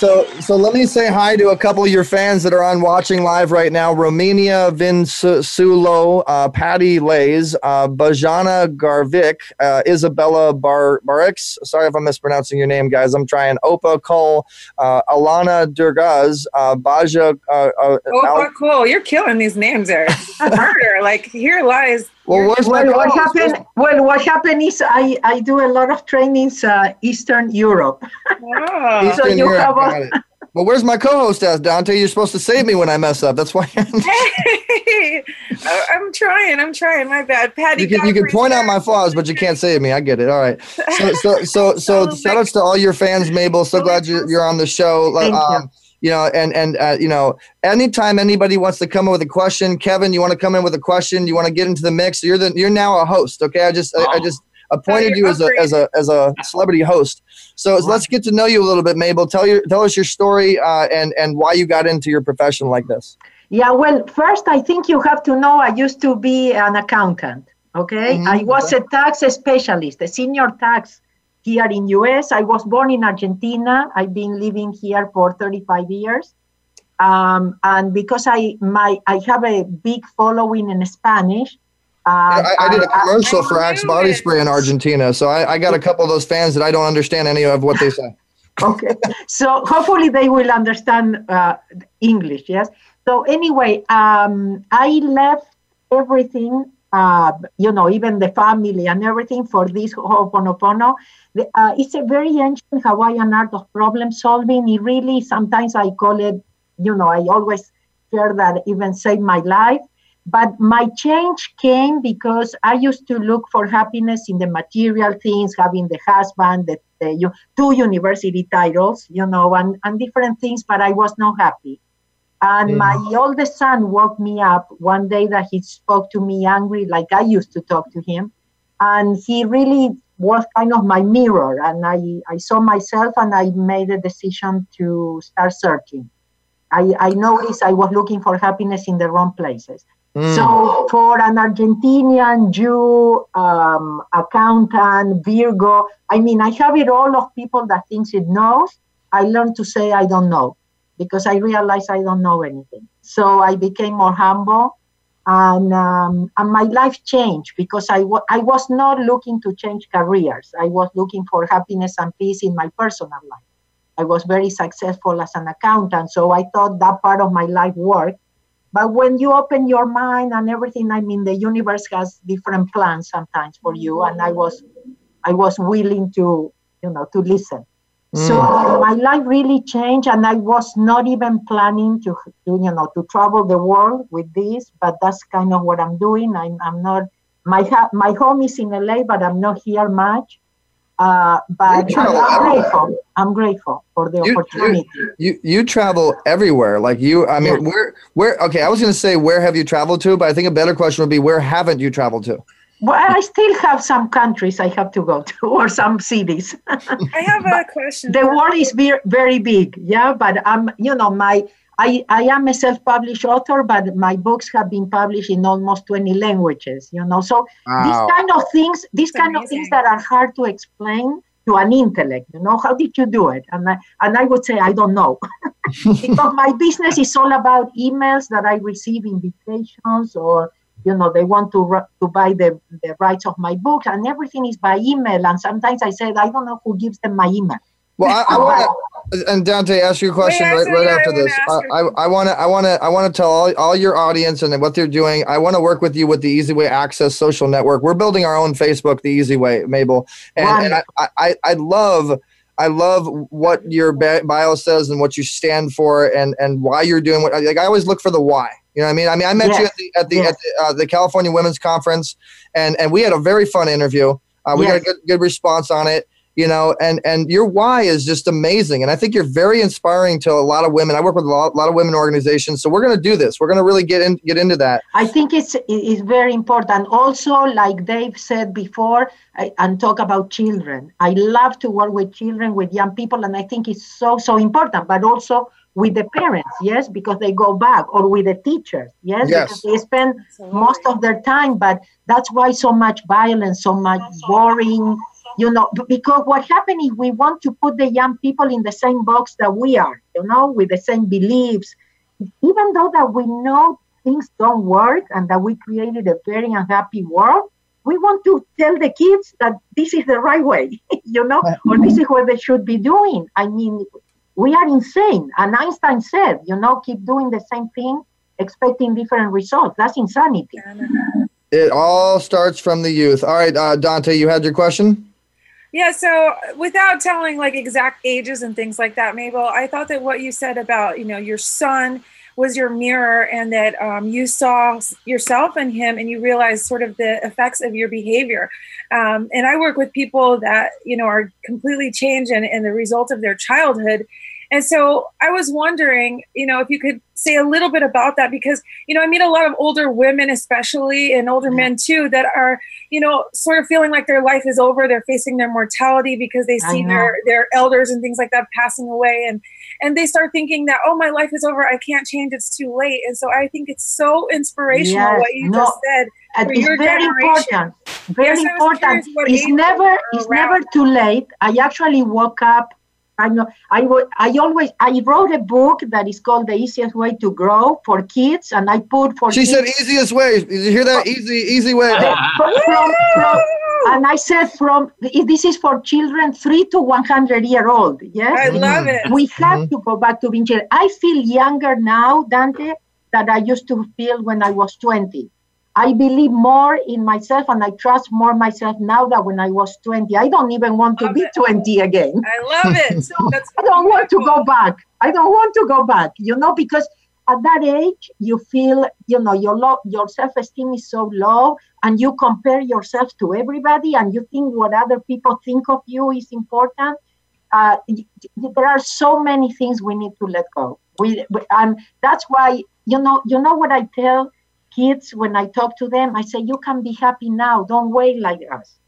A: So so let me say hi to a couple of your fans that are on watching live right now. Romania Vinsulo, uh, Patty Lays, uh, Bajana Garvik, uh, Isabella Bar Barix. Sorry if I'm mispronouncing your name, guys. I'm trying. Opa Cole, uh, Alana Durgaz, uh, Baja. Uh, uh,
B: Oh,
A: Al-
B: cool. You're killing these names there. Murder. Like, here lies.
A: Well, where's
K: Well, what
A: co-host?
K: happened? Well, what happened is I, I do a lot of trainings uh, Eastern Europe.
B: Oh.
K: So you
A: Europe,
K: have a-
A: got it. Well, where's my co-host, as Dante? You're supposed to save me when I mess up. That's why.
B: Hey, I- I'm trying. I'm trying. My bad. Patty.
A: you can you can point out my flaws, but you can't save me. I get it. All right. So so so so
B: Oh,
A: shout outs to all your fans, Mabel. So glad you're you're on the show.
K: Thank
A: um, you know, and and uh, you know, anytime anybody wants to come in with a question, Kevin, you want to come in with a question, you want to get into the mix. You're the you're now a host. Okay, I just I, I
H: Oh.
A: just appointed
B: Oh,
A: you as a as a as a celebrity host. So let's get to know you a little bit, Mabel. Tell your tell us your story uh, and and why you got into your profession like this.
K: Yeah, well, first, I think you have to know I used to be an accountant. Okay,
A: Mhm,
K: I was a tax specialist, a senior tax here in US. I was born in Argentina. I've been living here for 35 years. Um, and because I my I have a big following in Spanish. Um,
A: I, I did a commercial for
B: I
A: Axe body spray in Argentina, so I, I got a couple of those fans that I don't understand any of what they say.
K: okay so hopefully they will understand uh, english yes so anyway um, i left everything uh, you know even the family and everything for this ho'oponopono. The, uh, it's a very ancient hawaiian art of problem solving. It really sometimes i call it you know i always share that even saved my life. But my change came because i used to look for happiness in the material things having the husband the, the you, two university titles, you know, and, and different things, but I was not happy. And my oldest son woke me up one day that he spoke to me angry, like I used to talk to him. And he really was kind of my mirror. And I, I saw myself and I made a decision to start searching. I, I noticed I was looking for happiness in the wrong places.
A: Mm.
K: So for an Argentinian Jew, um, accountant, Virgo, I mean, I have it all of people that thinks it knows. I learned to say I don't know because I realized I don't know anything. So I became more humble, and um, and my life changed because I I was not looking to change careers. I was looking for happiness and peace in my personal life. I was very successful as an accountant, so I thought that part of my life worked. But when you open your mind and everything, I mean, the universe has different plans sometimes for you, and I was, I was willing to, you know, to listen. So my life really changed, and I was not even planning to, to, you know, to travel the world with this. But that's kind of what I'm doing. I'm, I'm not. My ha- my home is in LA, but I'm not here much. Uh, but I'm grateful. I'm grateful for the
A: you-
K: opportunity.
A: You you travel everywhere. Like you, I mean,
K: Yeah.
A: where where? Okay, I was going to say where have you traveled to, but I think a better question would be where haven't you traveled to?
K: Well, I still have some countries I have to go to, or some cities.
B: I have a question.
K: the world is very, very big, yeah. But I'm, you know, my I, I am a self-published author, but my books have been published in almost 20 languages, you know. So
A: Wow.
K: these kind of things, these
B: That's
K: kind of things that are hard to explain to an intellect, you know, how did you do it? And I, and I would say I don't know, because my business is all about emails that I receive, invitations, or you know they want to to buy the, the rights of my books and everything is by email. And sometimes i said i don't know who gives them my email.
A: Well i, I want and dante ask you a question
B: Wait,
A: right, right
B: yeah,
A: after
B: wanna
A: this. i i want to i want to i want to tell all, all your audience and what they're doing. I want to work with you with the easy way access social network. We're building our own facebook the easy way mabel. And, and I, I i love I love what your bio says and what you stand for and and why you're doing what like I always look for the why. You know what I mean? I mean I met you at the at the, at the, uh, the, California Women's Conference and and we had a very fun interview. Uh, we got a good good response on it you know and and your why is just amazing and i think you're very inspiring to a lot of women. I work with a lot, a lot of women organizations so we're going to do this. We're going to really get in get into that.
K: I think it's it's very important. Also like dave said before I, and talk about children. I love to work with children with young people and i think it's so so important but also with the parents yes because they go back or with the teachers yes, yes. because they spend Absolutely. most of their time but that's why so much violence so much boring you know because what happened is we want to put the young people in the same box that we are you know with the same beliefs even though that we know things don't work and that we created a very unhappy world we want to tell the kids that this is the right way you know or this is what they should be doing i mean we are insane. And einstein said you know keep doing the same thing expecting different results. That's insanity.
A: It all starts from the youth. All right uh, dante you had your question?
B: Yeah, so without telling like exact ages and things like that, Mabel, I thought that what you said about, you know, your son was your mirror and that um, you saw yourself in him and you realized sort of the effects of your behavior. Um, and I work with people that, you know, are completely changed and, and the result of their childhood. And so I was wondering, you know, if you could say a little bit about that because, you know, I meet a lot of older women, especially, and older men too, that are, you know, sort of feeling like their life is over. They're facing their mortality because they see their their elders and things like that passing away, and and they start thinking that, oh, my life is over. I can't change. It's too late. And so I think it's so inspirational
K: yes,
B: what you
K: no,
B: just said.
K: Uh, and it's very important. Very yes, important. It's never it's never too late. I actually woke up I know I, I always I wrote a book that is called The Easiest Way to Grow for Kids, and I put for
A: she
K: kids,
A: said easiest way. Did you hear that? Easy, easy way.
K: from, from, and I said from this is for children three to one hundred year old. Yes,
B: I love it.
K: We have mm-hmm. to go back to being children. I feel younger now, Dante, than I used to feel when I was twenty. I believe more in myself and I trust more myself now than when I was 20. I don't even want to love be it. 20 again.
B: I love it. So
K: I don't want to go back. I don't want to go back, you know, because at that age you feel, you know, your lo- your self-esteem is so low and you compare yourself to everybody and you think what other people think of you is important. Uh, there are so many things we need to let go. We, and that's why, you know, you know what I tell kids, when I talk to them, I say, you can be happy now. Don't wait like us.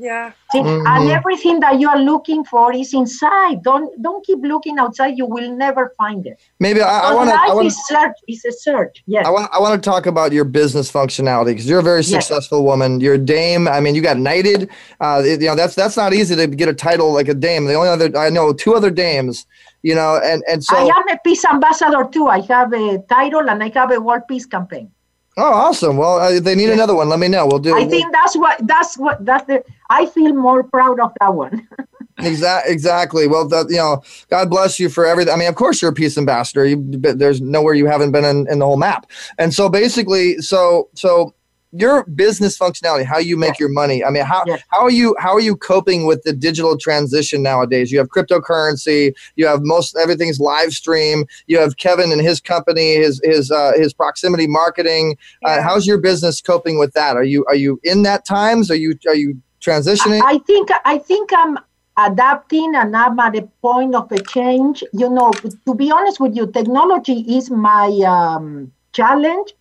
B: Yeah.
K: See, mm-hmm. And everything that you are looking for is inside. Don't don't keep looking outside. You will never find it.
A: Maybe I, I want to.
K: Life
A: wanna,
K: is search. Is a search. Yes.
A: I want. I want to talk about your business functionality because you're a very successful yes. woman. You're a dame. I mean, you got knighted. Uh, you know that's that's not easy to get a title like a dame. The only other I know two other dames. You know, and and so
K: I am a peace ambassador too. I have a title and I have a world peace campaign.
A: Oh, awesome! Well, uh, they need yeah. another one. Let me know. We'll do.
K: I
A: we'll,
K: think that's what that's what that's the. I feel more proud of that one.
A: exactly. Exactly. Well, that, you know, God bless you for everything. I mean, of course, you're a peace ambassador. You, there's nowhere you haven't been in, in the whole map. And so, basically, so so your business functionality, how you make your money. I mean, how how are you how are you coping with the digital transition nowadays? You have cryptocurrency, you have most everything's live stream. You have Kevin and his company, his his uh, his proximity marketing. Yeah. Uh, how's your business coping with that? Are you are you in that times? Are you are you transitioning?
K: I, I think I think I'm adapting and I'm at a point of a change. You know, to be honest with you, technology is my um, challenge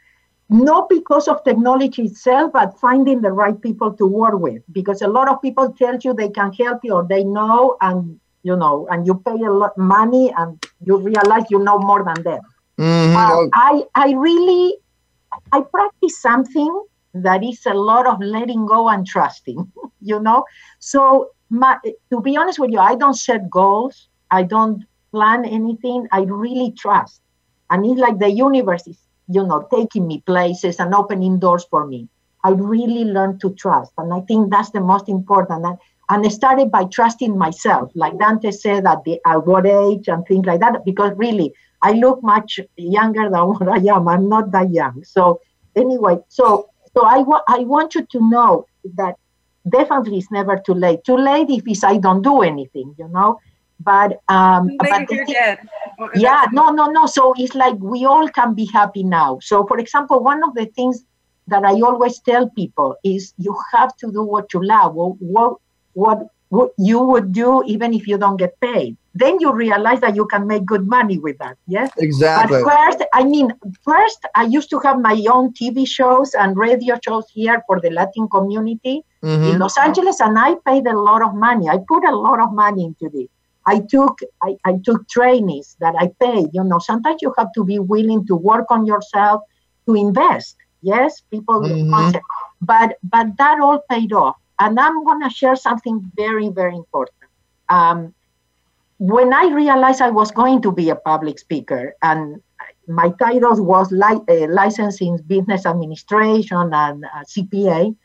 K: not because of technology itself, but finding the right people to work with. Because a lot of people tell you they can help you or they know, and you know, and you pay a lot money, and you realize you know more than them.
A: Mm-hmm. Uh,
K: I I really I practice something that is a lot of letting go and trusting. you know, so my, to be honest with you, I don't set goals. I don't plan anything. I really trust, and it's like the universe is you know, taking me places and opening doors for me. I really learned to trust. And I think that's the most important. And, and I started by trusting myself, like Dante said at, the, at what age and things like that, because really, I look much younger than what I am. I'm not that young. So anyway, so so I, wa- I want you to know that definitely it's never too late. Too late if it's I don't do anything, you know. But um, but the thing-. Yeah, no, no, no. So it's like we all can be happy now. So, for example, one of the things that I always tell people is you have to do what you love, what what what, what you would do even if you don't get paid. Then you realize that you can make good money with that. Yes.
A: Exactly.
K: But first, I mean, first I used to have my own TV shows and radio shows here for the Latin community
A: Mhm.
K: in Los Angeles, and I paid a lot of money. I put a lot of money into this. I took I, I took trainees that I paid. You know, sometimes you have to be willing to work on yourself to invest. Yes, people
A: Mhm.
K: concept. but but that all paid off. And I'm gonna share something very, very important. Um, when I realized I was going to be a public speaker and my title was li- uh, licensing business administration and uh, CPA,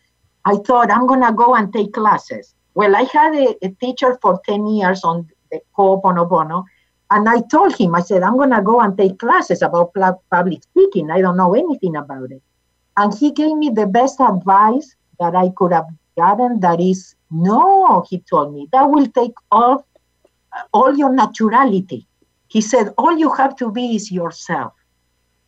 K: I thought I'm going to go and take classes. Well, I had a, a teacher for 10 years on the Ho'oponopono, and I told him, I said, I'm going to go and take classes about public speaking. I don't know anything about it. And he gave me the best advice that I could have gotten. That is, no, he told me, that will take off all your naturality. He said, all you have to be is yourself.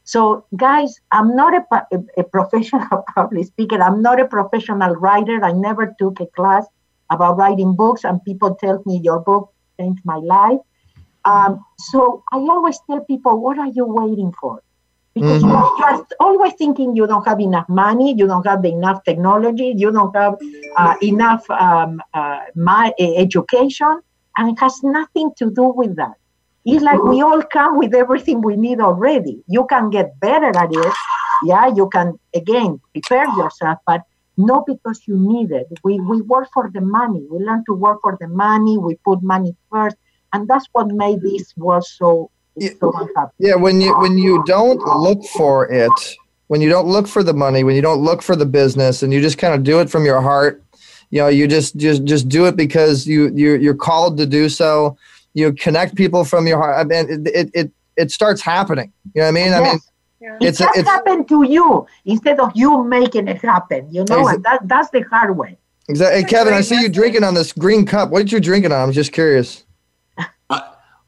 K: So, guys, I'm not a, a professional public speaker. I'm not a professional writer. I never took a class about writing books, and people tell me your book changed my life. Um, so I always tell people, what are you waiting for? Because you, are, you are always thinking you don't have enough money, you don't have enough technology, you don't have uh, enough um, uh, my, uh, education, and it has nothing to do with that. It's like we all come with everything we need already. You can get better at it. Yeah, you can again prepare yourself, but not because you need it. We we work for the money. We learn to work for the money. We put money first, and that's what made this world so so unhappy.
A: Yeah, when you when you don't look for it, when you don't look for the money, when you don't look for the business, and you just kind of do it from your heart, you know, you just just just do it because you you you're called to do so. You connect people from your heart. I mean, it it it, it starts happening. You know what I mean? I mean,
K: It
A: it's a,
K: just
A: it's
K: happened to you instead of you making it happen. You know, and that, that's the hard way.
A: exactly. Hey, Kevin, I see you drinking on this green cup. What did you drinking on? I'm just curious.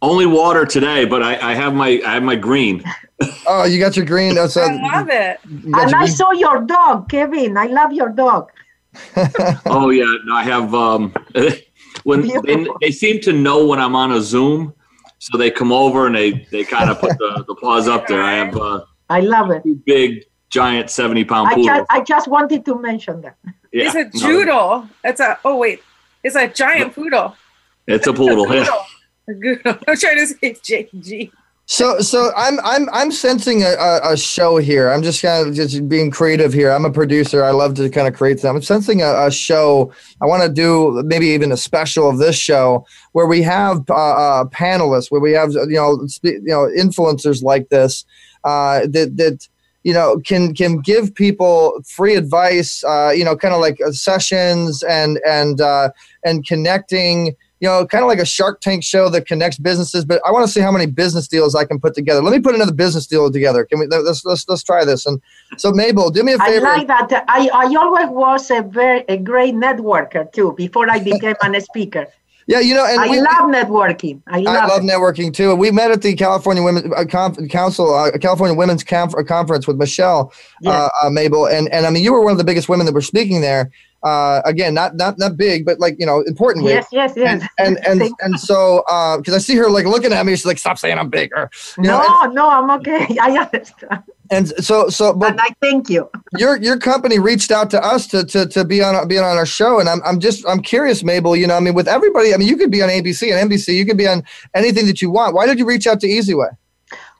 H: Only water today, but I, I have my I have my green.
A: Oh, you got your green. That's
B: I love it.
K: And I saw your dog, Kevin. I love your dog.
H: oh yeah, no, I have um when they, they seem to know when I'm on a Zoom, so they come over and they they kind of put the, the paws up there. I have uh,
K: I love it.
H: big giant seventy pound
K: I
H: poodle.
K: just, I just wanted to mention that.
H: Yeah,
B: It's a
H: no,
B: joodle. It's a oh wait, it's a giant poodle.
H: it's a poodle. yeah.
B: A goodle. I'm trying to say JG.
A: So, so I'm I'm I'm sensing a, a, a show here. I'm just kind of just being creative here. I'm a producer. I love to kind of create them. I'm sensing a, a show. I want to do maybe even a special of this show where we have uh, uh, panelists, where we have you know spe- you know influencers like this uh, that that you know can can give people free advice. Uh, you know, kind of like uh, sessions and and uh, and connecting you know, kind of like a Shark Tank show that connects businesses. But I want to see how many business deals I can put together. Let me put another business deal together. Can we? Let's let's let's try this. And so, Mabel, do me a favor.
K: i like that. I, I always was a very a great networker too before I became a speaker.
A: Yeah, you know, and
K: I
A: we-
K: love networking. I love,
A: I love networking too. We met at the California Women uh, Conf- Council, uh, California Women's Conf- Conference with Michelle, uh, uh, Mabel, and and I mean, you were one of the biggest women that were speaking there. Uh, again, not not not big, but like you know, importantly.
K: Yes, yes, yes.
A: And and and, and so because I see her like looking at me, she's like, "Stop saying I'm bigger." You know,
K: no, no, I'm okay. I understand.
A: And so so but
K: and I thank you.
A: your your company reached out to us to to, to be on being on our show and I'm, I'm just i'm curious mabel you know i mean with everybody i mean you could be on abc and nbc you could be on anything that you want why did you reach out to easyway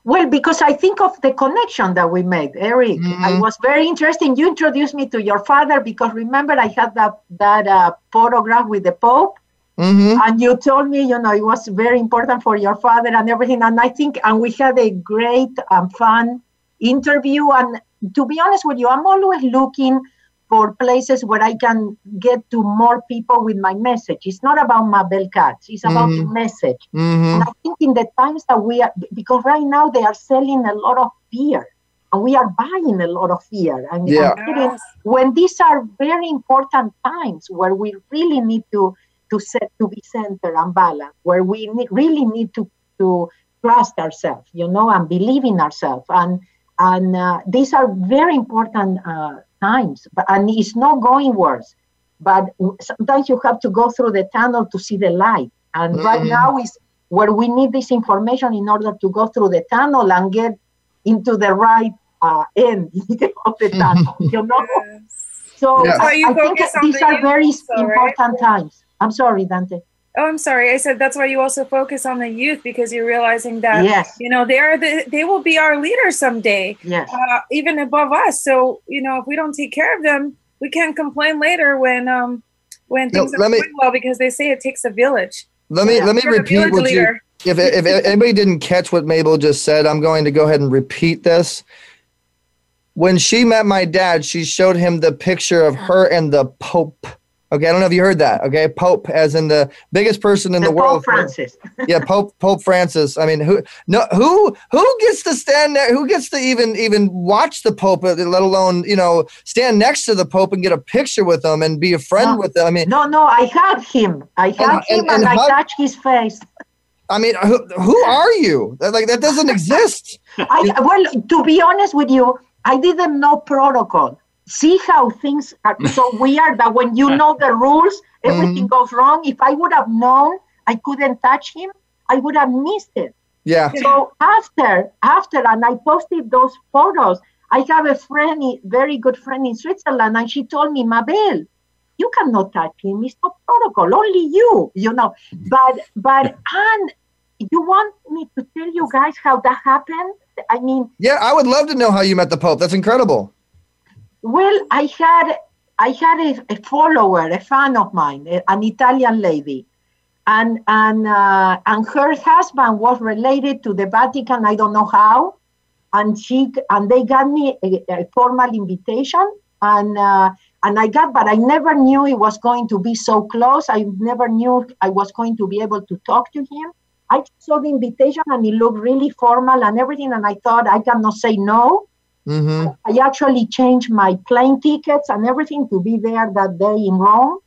K: Well, because I think of the connection that we made, Eric. I was very interesting. You introduced me to your father because remember I had that that uh, photograph with the Pope,
A: mm-hmm.
K: and you told me, you know, it was very important for your father and everything. And I think, and we had a great and fun interview. And to be honest with you, I'm always looking for places where I can get to more people with my message. It's not about Mabel Katz, it's about
A: Mhm.
K: the message.
A: Mhm.
K: And I think in the times that we are, because right now they are selling a lot of fear and we are buying a lot of fear. I mean,
A: Yeah.
K: When these are very important times where we really need to to set to be centered and balanced, where we ne- really need to to trust ourselves, you know, and believe in ourselves, and and uh, these are very important uh, times. But and it's not going worse, but sometimes you have to go through the tunnel to see the light. And right
A: Mhm.
K: now is where we need this information in order to go through the tunnel and get into the right uh, end of the tunnel. you know. So
A: Yeah.
K: I,
B: you
K: I think these are
B: youth
K: very
B: also, right?
K: important times. I'm sorry, Dante.
B: Oh, I'm sorry. I said that's why you also focus on the youth because you're realizing that
K: Yes.
B: you know they are the they will be our leaders someday,
K: Yes.
B: uh, even above us. So you know if we don't take care of them, we can't complain later when um when things
A: let
B: are
A: me-
B: going well because they say it takes a village.
A: Let me
B: Yeah,
A: let me repeat
B: village
A: what you. If if anybody didn't catch what Mabel just said, I'm going to go ahead and repeat this. When she met my dad, she showed him the picture of her and the Pope. Okay, I don't know if you heard that. Okay, Pope, as in the biggest person in the,
K: The
A: world.
K: Pope Francis.
A: yeah, Pope Pope Francis. I mean, who no who who gets to stand there? Who gets to even even watch the Pope, uh, let alone you know stand next to the Pope and get a picture with him and be a friend
K: No.
A: with him? I mean,
K: No, no, I hugged him. I hugged
A: and-
K: him and,
A: and
K: I
A: hug-
K: touched his face.
A: I mean, who, who are you? Like that doesn't exist.
K: I well, to be honest with you, I didn't know protocol. See how things are so weird that when you know the rules, mm-hmm. everything goes wrong. If I would have known I couldn't touch him, I would have missed it.
A: Yeah.
K: So after, after, and I posted those photos. I have a friend, very good friend in Switzerland, and she told me, Mabel, you cannot touch him. It's not protocol. Only you, you know. Mm-hmm. But, but, and you want me to tell you guys how that happened? I mean,
A: Yeah, I would love to know how you met the Pope. That's incredible.
K: Well, I had I had a, a follower, a fan of mine, an Italian lady, and and uh, and her husband was related to the Vatican. I don't know how, and she and they got me a, a formal invitation, and uh, and I got, but I never knew it was going to be so close. I never knew I was going to be able to talk to him. I saw the invitation, and it looked really formal and everything, and I thought I cannot say no.
A: Mm-hmm.
K: I actually changed my plane tickets and everything to be there that day in Rome.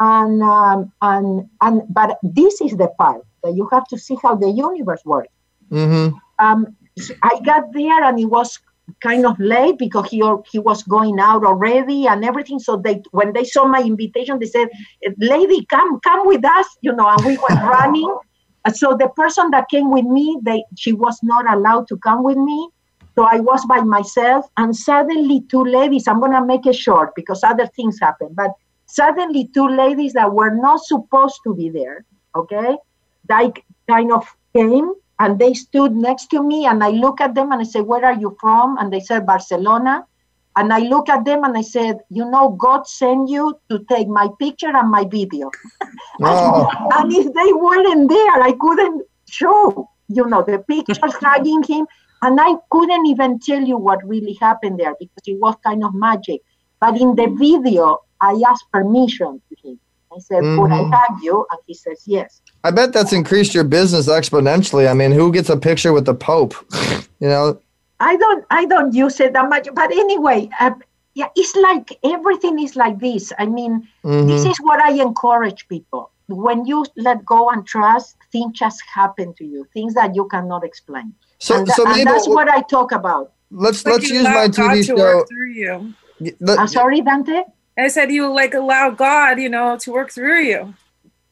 K: And um, and and but this is the part that you have to see how the universe works.
A: Mm-hmm.
K: Um, so I got there and it was kind of late because he he was going out already and everything. So they when they saw my invitation, they said, "Lady, come come with us," you know. And we went running. So the person that came with me, they she was not allowed to come with me. So I was by myself, and suddenly two ladies. I'm gonna make it short because other things happened. But suddenly two ladies that were not supposed to be there, okay, they kind of came and they stood next to me, and I look at them and I said, "Where are you from?" And they said, "Barcelona." And I look at them and I said, "You know, God sent you to take my picture and my video."
A: Oh.
K: and if they weren't there, I couldn't show, you know, the pictures hugging him. And I couldn't even tell you what really happened there because it was kind of magic. But in the video, I asked permission to him. I said, Could I
A: Mhm.
K: hug you? And he says, Yes.
A: I bet that's increased your business exponentially. I mean, who gets a picture with the Pope? You know,
K: I don't I don't use it that much. But anyway, uh, yeah, it's like everything is like this. I mean, this
A: Mhm.
K: is what I encourage people. When you let go and trust, things just happen to you, things that you cannot explain.
A: So-
K: and,
A: so
K: and
A: Mabel,
K: that's what I talk about.
A: let's
B: Like
A: let's use my TV
B: to
A: show.
B: through you.
A: Let-
K: I'm sorry, Dante.
B: I said you like allow God, you know, to work through you.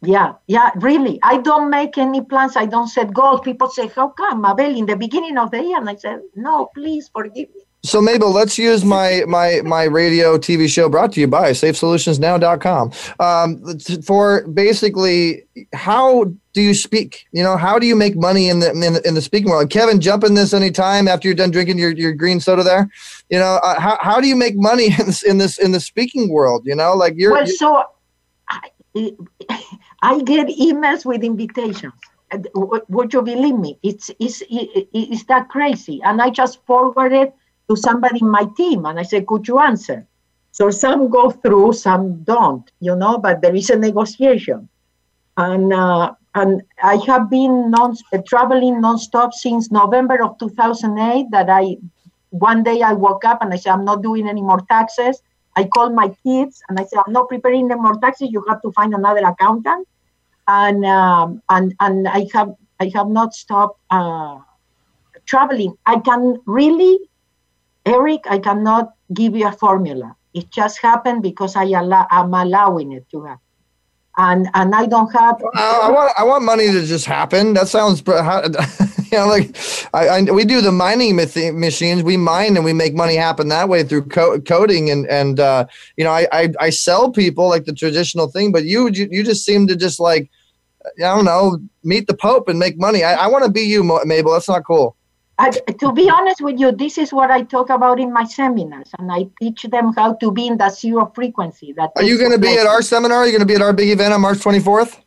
K: Yeah, yeah, really. I don't make any plans. I don't set goals. People say, How come, Mabel, in the beginning of the year? And I said, No, please forgive me.
A: So Mabel, let's use my my my radio TV show brought to you by SafeSolutionsNow.com um, for basically how do you speak? You know, how do you make money in the in the, in the speaking world? Kevin, jump in this anytime after you're done drinking your, your green soda there. You know, uh, how how do you make money in this in this in the speaking world? You know, like you're.
K: well, so I, I get emails with invitations. would you believe me? It's, it's, it's that crazy. And I just forward it to somebody in my team and I say, could you answer? So some go through, some don't, you know, but there is a negotiation. And, uh, and I have been non, uh, traveling nonstop since November of 2008 that I, one day I woke up and I said, I'm not doing any more taxes. I called my kids and I said, I'm not preparing any more taxes. You have to find another accountant and um, and and I have I have not stopped uh, traveling. I can really, Eric, I cannot give you a formula. It just happened because I allow, I'm allowing it to happen. And, and I don't have.
A: I, I want I want money to just happen. That sounds, you know, like I, I we do the mining machines. We mine and we make money happen that way through co- coding and and uh, you know I, I I sell people like the traditional thing, but you you, you just seem to just like I don't know, meet the Pope and make money. I, I want to be you, Mabel. That's not cool.
K: I, to be honest with you, this is what I talk about in my seminars, and I teach them how to be in that zero frequency. That
A: are you going to be at our seminar? Are you going to be at our big event on March 24th?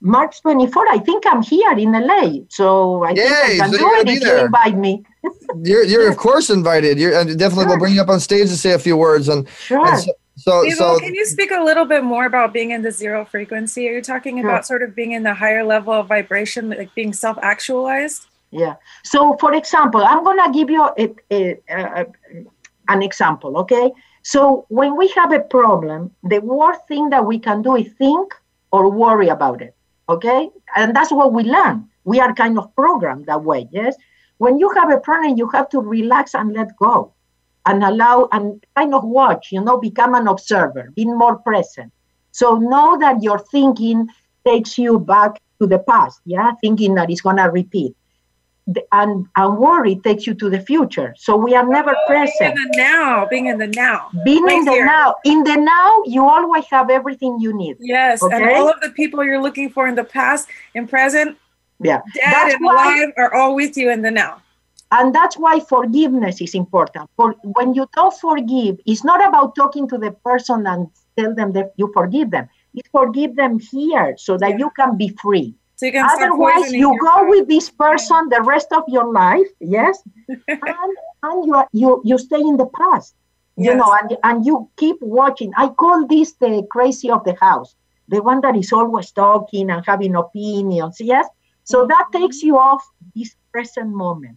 K: March 24th. I think I'm here in LA, so I Yay, think I can so do it if you invite me.
A: you're, you're of course invited. You're definitely sure. we'll bring you up on stage to say a few words. And,
K: sure.
A: And so, so, so
B: can you speak a little bit more about being in the zero frequency? Are you talking about sort of being in the higher level of vibration, like being self-actualized?
K: Yeah. So, for example, I'm gonna give you a, a, a, an example. Okay. So when we have a problem, the worst thing that we can do is think or worry about it. Okay, and that's what we learn. We are kind of programmed that way. Yes. When you have a problem, you have to relax and let go and allow and kind of watch, you know, become an observer, be more present. So know that your thinking takes you back to the past, yeah, thinking that it's gonna repeat. And and worry takes you to the future. So we are never oh, present.
B: Being in the now, being in the now.
K: Being right in the here. now. In the now, you always have everything you need.
B: Yes, okay? and all of the people you're looking for in the past and present,
K: yeah,
B: dead That's and why, alive, are all with you in the now.
K: And that's why forgiveness is important. For when you don't forgive, it's not about talking to the person and tell them that you forgive them. It's forgive them here so that yeah. you can be free.
B: So you
K: Otherwise, you go with this person the rest of your life, yes, and, and you, are, you you stay in the past, you yes. know, and, and you keep watching. I call this the crazy of the house, the one that is always talking and having opinions, yes. So that takes you off this present moment.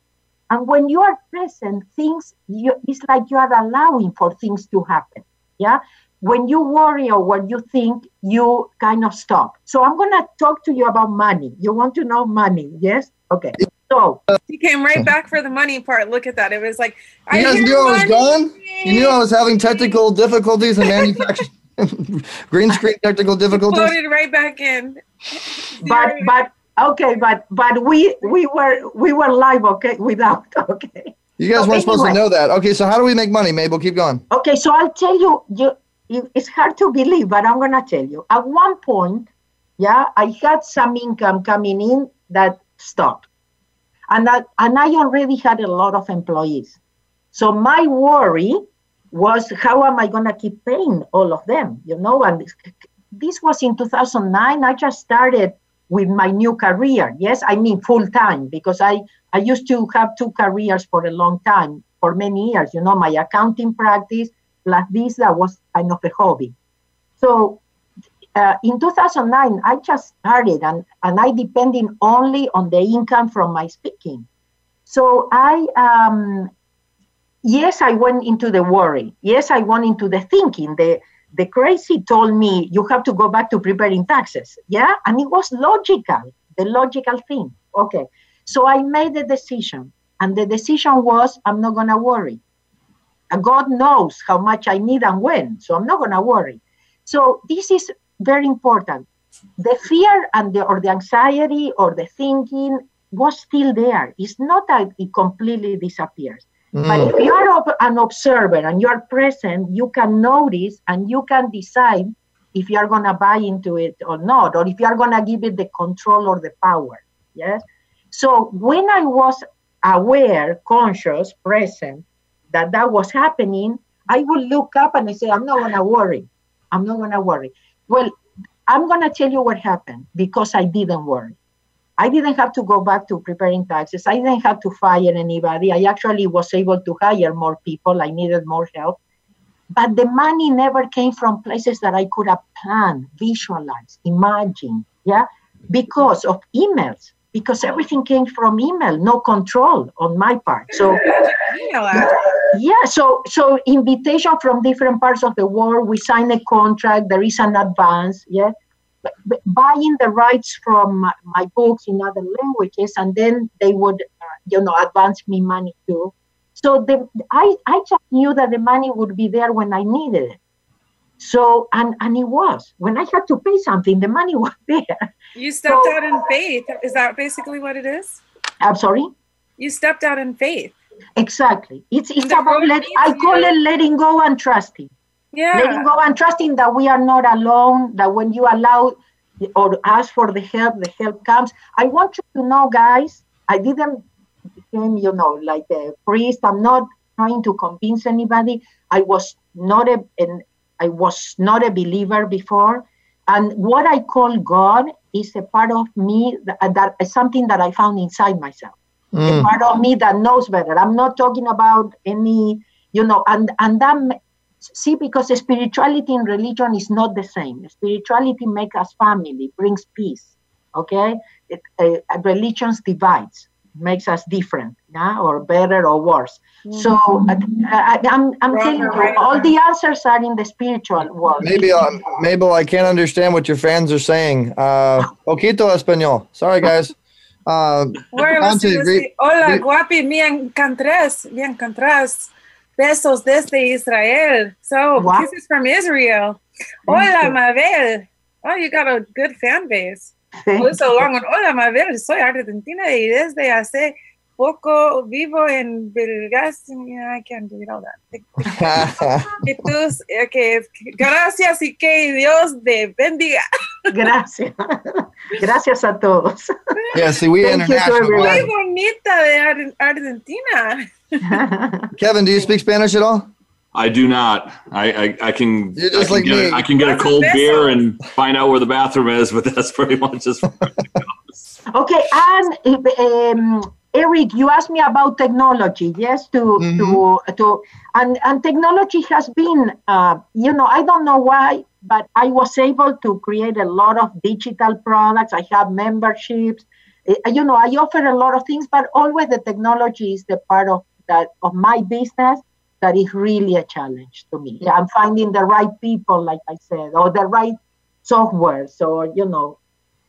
K: And when you are present, things, you, it's like you are allowing for things to happen. Yeah. When you worry or when you think, you kind of stop. So I'm going to talk to you about money. You want to know money? Yes? Okay. So
B: he came right back for the money part. Look at that. It was like,
A: you guys knew I was gone? You knew I was having technical difficulties in manufacturing. green screen technical difficulties.
B: Floated right back in.
K: But but Okay, but but we we were we were live, okay, without okay.
A: You guys so weren't anyway. supposed to know that. Okay, so how do we make money, Mabel? Keep going.
K: Okay, so I'll tell you, you it's hard to believe, but I'm gonna tell you. At one point, yeah, I had some income coming in that stopped. And that and I already had a lot of employees. So my worry was how am I gonna keep paying all of them? You know, and this was in 2009. I just started with my new career. Yes, I mean full time because I, I used to have two careers for a long time, for many years. You know, my accounting practice plus this that was kind of a hobby. So uh, in 2009, I just started and, and I depended only on the income from my speaking. So I, um, yes, I went into the worry. Yes, I went into the thinking, the, the crazy told me you have to go back to preparing taxes. Yeah. And it was logical, the logical thing. Okay. So I made the decision. And the decision was I'm not going to worry. And God knows how much I need and when. So I'm not going to worry. So this is very important. The fear and the, or the anxiety or the thinking was still there. It's not that it completely disappears. Mm. But if you are an observer and you are present, you can notice and you can decide if you are going to buy into it or not, or if you are going to give it the control or the power. Yes. So when I was aware, conscious, present that that was happening, I would look up and I say, I'm not going to worry. I'm not going to worry. Well, I'm going to tell you what happened because I didn't worry. I didn't have to go back to preparing taxes. I didn't have to fire anybody. I actually was able to hire more people. I needed more help. But the money never came from places that I could have planned, visualized, imagined. Yeah. Because of emails, because everything came from email, no control on my part. So uh, yeah, so so invitation from different parts of the world. We sign a contract. There is an advance. Yeah, but, but buying the rights from my, my, books in other languages, and then they would, uh, you know, advance me money too. So the, I I just knew that the money would be there when I needed it. So and and it was when I had to pay something, the money was there.
B: You stepped so, out in faith. Is that basically what it is?
K: I'm sorry.
B: You stepped out in faith.
K: Exactly. It's it's about let, I call it letting go and trusting.
B: Yeah.
K: Letting go and trusting that we are not alone, that when you allow or ask for the help, the help comes. I want you to know, guys, I didn't become, you know, like a priest. I'm not trying to convince anybody. I was not a an, I was not a believer before. And what I call God is a part of me that, that is something that I found inside myself mm. a part of me that knows better. I'm not talking about any, you know, and and that see because spirituality and religion is not the same. Spirituality makes us family, brings peace. Okay, it, uh, religions divides, makes us different, yeah, or better or worse. Mm-hmm. So uh, I, am I'm, I'm telling you, all the answers are in the spiritual world.
A: Maybe uh, Mabel, I can't understand what your fans are saying. Uh, poquito español. Sorry, guys. Uh,
B: Dante, Hola, guapi, me encantas, me encantas. Besos desde Israel. So, wow. kisses from Israel. Hola, Mabel. Oh, you got a good fan base. so long. Hola, Mabel. Soy argentina y desde hace poco vivo en Belgas. I can't do it all that. Entonces, okay. Gracias y que Dios te bendiga.
K: Gracias. Gracias a todos.
A: Yeah, see, we international.
B: Muy bonita de Ar
A: Argentina. Kevin, do you speak Spanish at all?
H: I do not. I I, I can You're just I can like get me. A, I can get a cold beer and find out where the bathroom is, but that's pretty much just.
K: okay, and um, Eric, you asked me about technology. Yes, to mm-hmm. to to and and technology has been, uh, you know, I don't know why, but I was able to create a lot of digital products. I have memberships. Uh, you know, I offer a lot of things, but always the technology is the part of that of my business that is really a challenge to me. Yeah, I'm finding the right people, like I said, or the right software. So you know,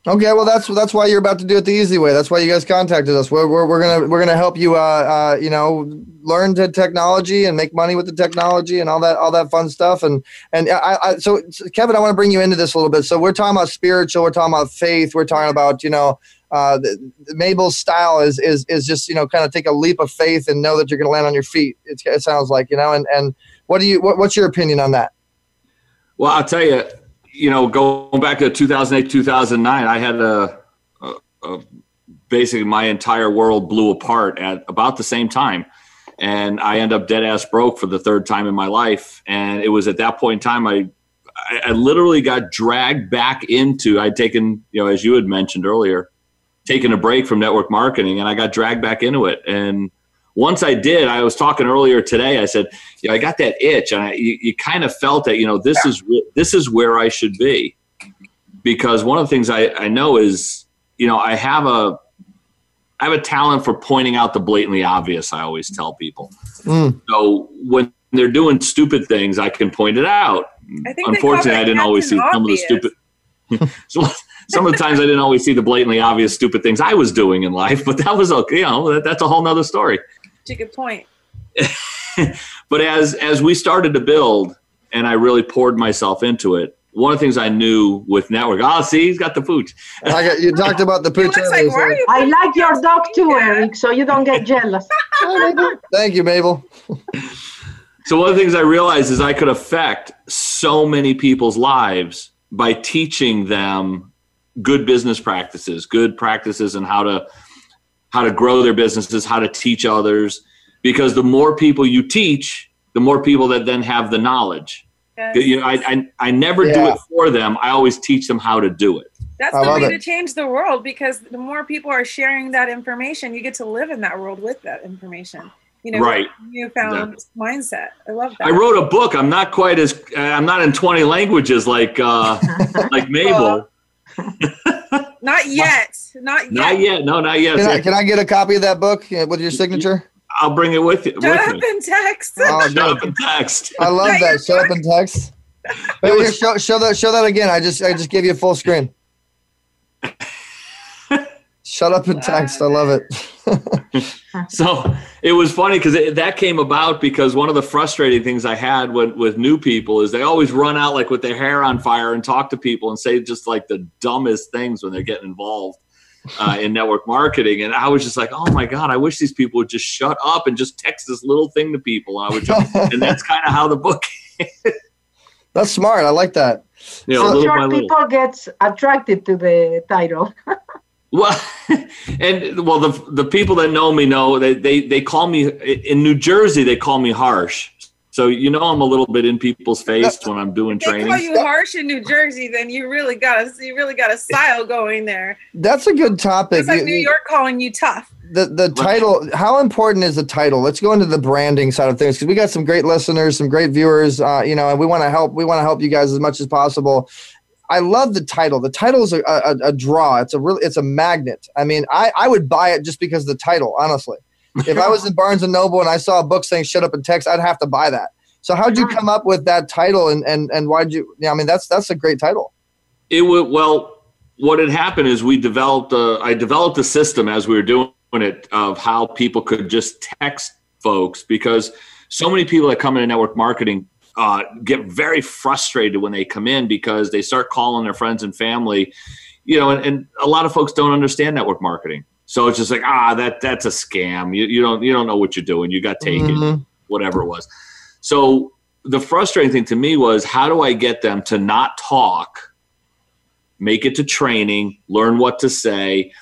A: Okay, well that's that's why you're about to do it the easy way. That's why you guys contacted us. We're we're, we're gonna we're gonna help you, uh, uh, you know, learn the technology and make money with the technology and all that all that fun stuff. And and I, I so, so Kevin, I want to bring you into this a little bit. So we're talking about spiritual. We're talking about faith. We're talking about you know. Uh, the, Mabel's style is is is just you know kind of take a leap of faith and know that you're going to land on your feet. It, it sounds like you know. And and what do you what, what's your opinion on that?
H: Well, I'll tell you you know, going back to 2008, 2009, I had a, a, a, basically my entire world blew apart at about the same time. And I end up dead ass broke for the third time in my life. And it was at that point in time, I, I, I literally got dragged back into, I'd taken, you know, as you had mentioned earlier, taken a break from network marketing and I got dragged back into it. And, once I did, I was talking earlier today. I said, you know, I got that itch, and I, you, you kind of felt that, you know, this is this is where I should be, because one of the things I, I know is, you know, I have a I have a talent for pointing out the blatantly obvious. I always tell people. Mm. So when they're doing stupid things, I can point it out. Unfortunately, I didn't always see some of the stupid. so some of the times I didn't always see the blatantly obvious stupid things I was doing in life, but that was okay. You know, that, that's a whole nother story.
B: That's a good point.
H: but as as we started to build, and I really poured myself into it, one of the things I knew with network. Oh, see, he's got the pooch.
A: I got, you talked about the pooch.
K: Like, I like your dog too, Eric. So you don't get jealous.
A: Oh, thank you, Mabel.
H: so one of the things I realized is I could affect so many people's lives by teaching them good business practices, good practices and how to how to grow their businesses, how to teach others. Because the more people you teach, the more people that then have the knowledge. Yes. You know, I, I, I never yeah. do it for them. I always teach them how to do it.
B: That's
A: I
B: the way
A: it.
B: to change the world because the more people are sharing that information, you get to live in that world with that information. You know,
H: Right.
B: newfound mindset. I love that.
H: I wrote a book. I'm not quite as uh, I'm not in 20 languages like uh, like Mabel.
B: Not yet. Not yet.
H: Not yet. No, not yet.
A: Can I, can I get a copy of that book uh, with your signature?
H: I'll bring it with you.
B: Shut
H: with
B: up
H: me.
B: in text.
A: Oh,
H: Shut up and text.
A: I love that. Shut up and text. Wait, here, show, show that. Show that again. I just I just gave you a full screen. Shut up and text. I love it.
H: so it was funny because that came about because one of the frustrating things I had with, with new people is they always run out like with their hair on fire and talk to people and say just like the dumbest things when they're getting involved uh, in network marketing. And I was just like, oh my God, I wish these people would just shut up and just text this little thing to people. And I would just, and that's kind of how the book,
A: That's smart. I like that.
H: you know, little
K: sure
H: little.
K: people gets attracted to the title.
H: Well, and well, the the people that know me know they they they call me in New Jersey. They call me harsh. So you know I'm a little bit in people's face when I'm doing training.
B: They call you harsh in New Jersey, then you really got a you really got a style going there.
A: That's a good topic.
B: It's like
A: You-
B: New York calling you tough.
A: the the title how important is the title let's go into the branding side of things because we got some great listeners some great viewers uh, you know and we want to help we want to help you guys as much as possible i love the title. The title is a, a, a draw. It's a really it's a magnet. I mean i i would buy it just because of the title honestly. If i was in barnes and noble and i saw a book saying shut up and text i'd have to buy that. So how'd you come up with that title and and and why'd you yeah i mean that's that's a great title.
H: It would well. What had happened is we developed a. I developed a system as we were doing it of how people could just text folks because so many people that come into network marketing uh, get very frustrated when they come in because they start calling their friends and family, you know, and, and a lot of folks don't understand network marketing. So it's just like ah, that that's a scam. You, you don't you don't know what you're doing. You got taken,
A: Mhm.
H: whatever it was. So the frustrating thing to me was how do I get them to not talk make it to training, learn what to say,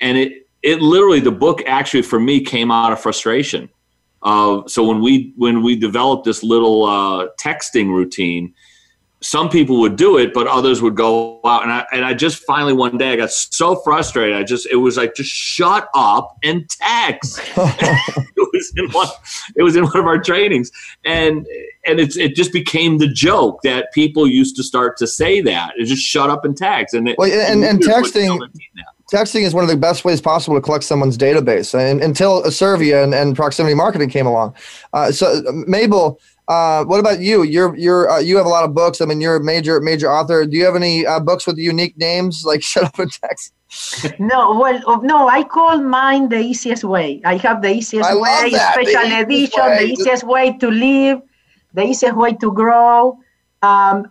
H: and it it literally the book actually for me came out of frustration. Uh, so when we when we developed this little uh, texting routine, some people would do it, but others would go out, and I and I just finally one day I got so frustrated. I just it was like just shut up and text. it was in one it was in one of our trainings, and and it's it just became the joke that people used to start to say that it just shut up and text and it,
A: Well, and, and
H: was
A: texting, texting is one of the best ways possible to collect someone's database. And until Asirvia and, and proximity marketing came along, uh, so uh, Mabel, uh, what about you? You're you're uh, you have a lot of books. I mean, you're a major major author. Do you have any uh, books with unique names like Shut Up and Text?
K: no, well, oh, no, I call mine the easiest way. I have the easiest
A: I
K: way,
A: the
K: special
A: easiest
K: edition,
A: way.
K: the easiest way to live, the easiest way to grow. Um,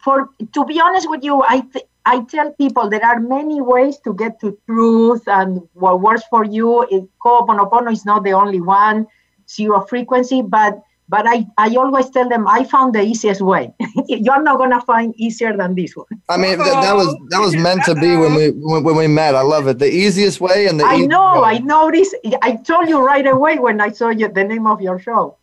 K: for to be honest with you, I th- I tell people there are many ways to get to truth, and what works for you is Ho'oponopono is not the only one, zero frequency, but but I, I always tell them I found the easiest way. You're not gonna find easier than this one.
A: I mean, th- that was that was meant to be when we when, when we met. I love it. The easiest way and the
K: I know,
A: way.
K: I noticed. I told you right away when I saw you the name of your show.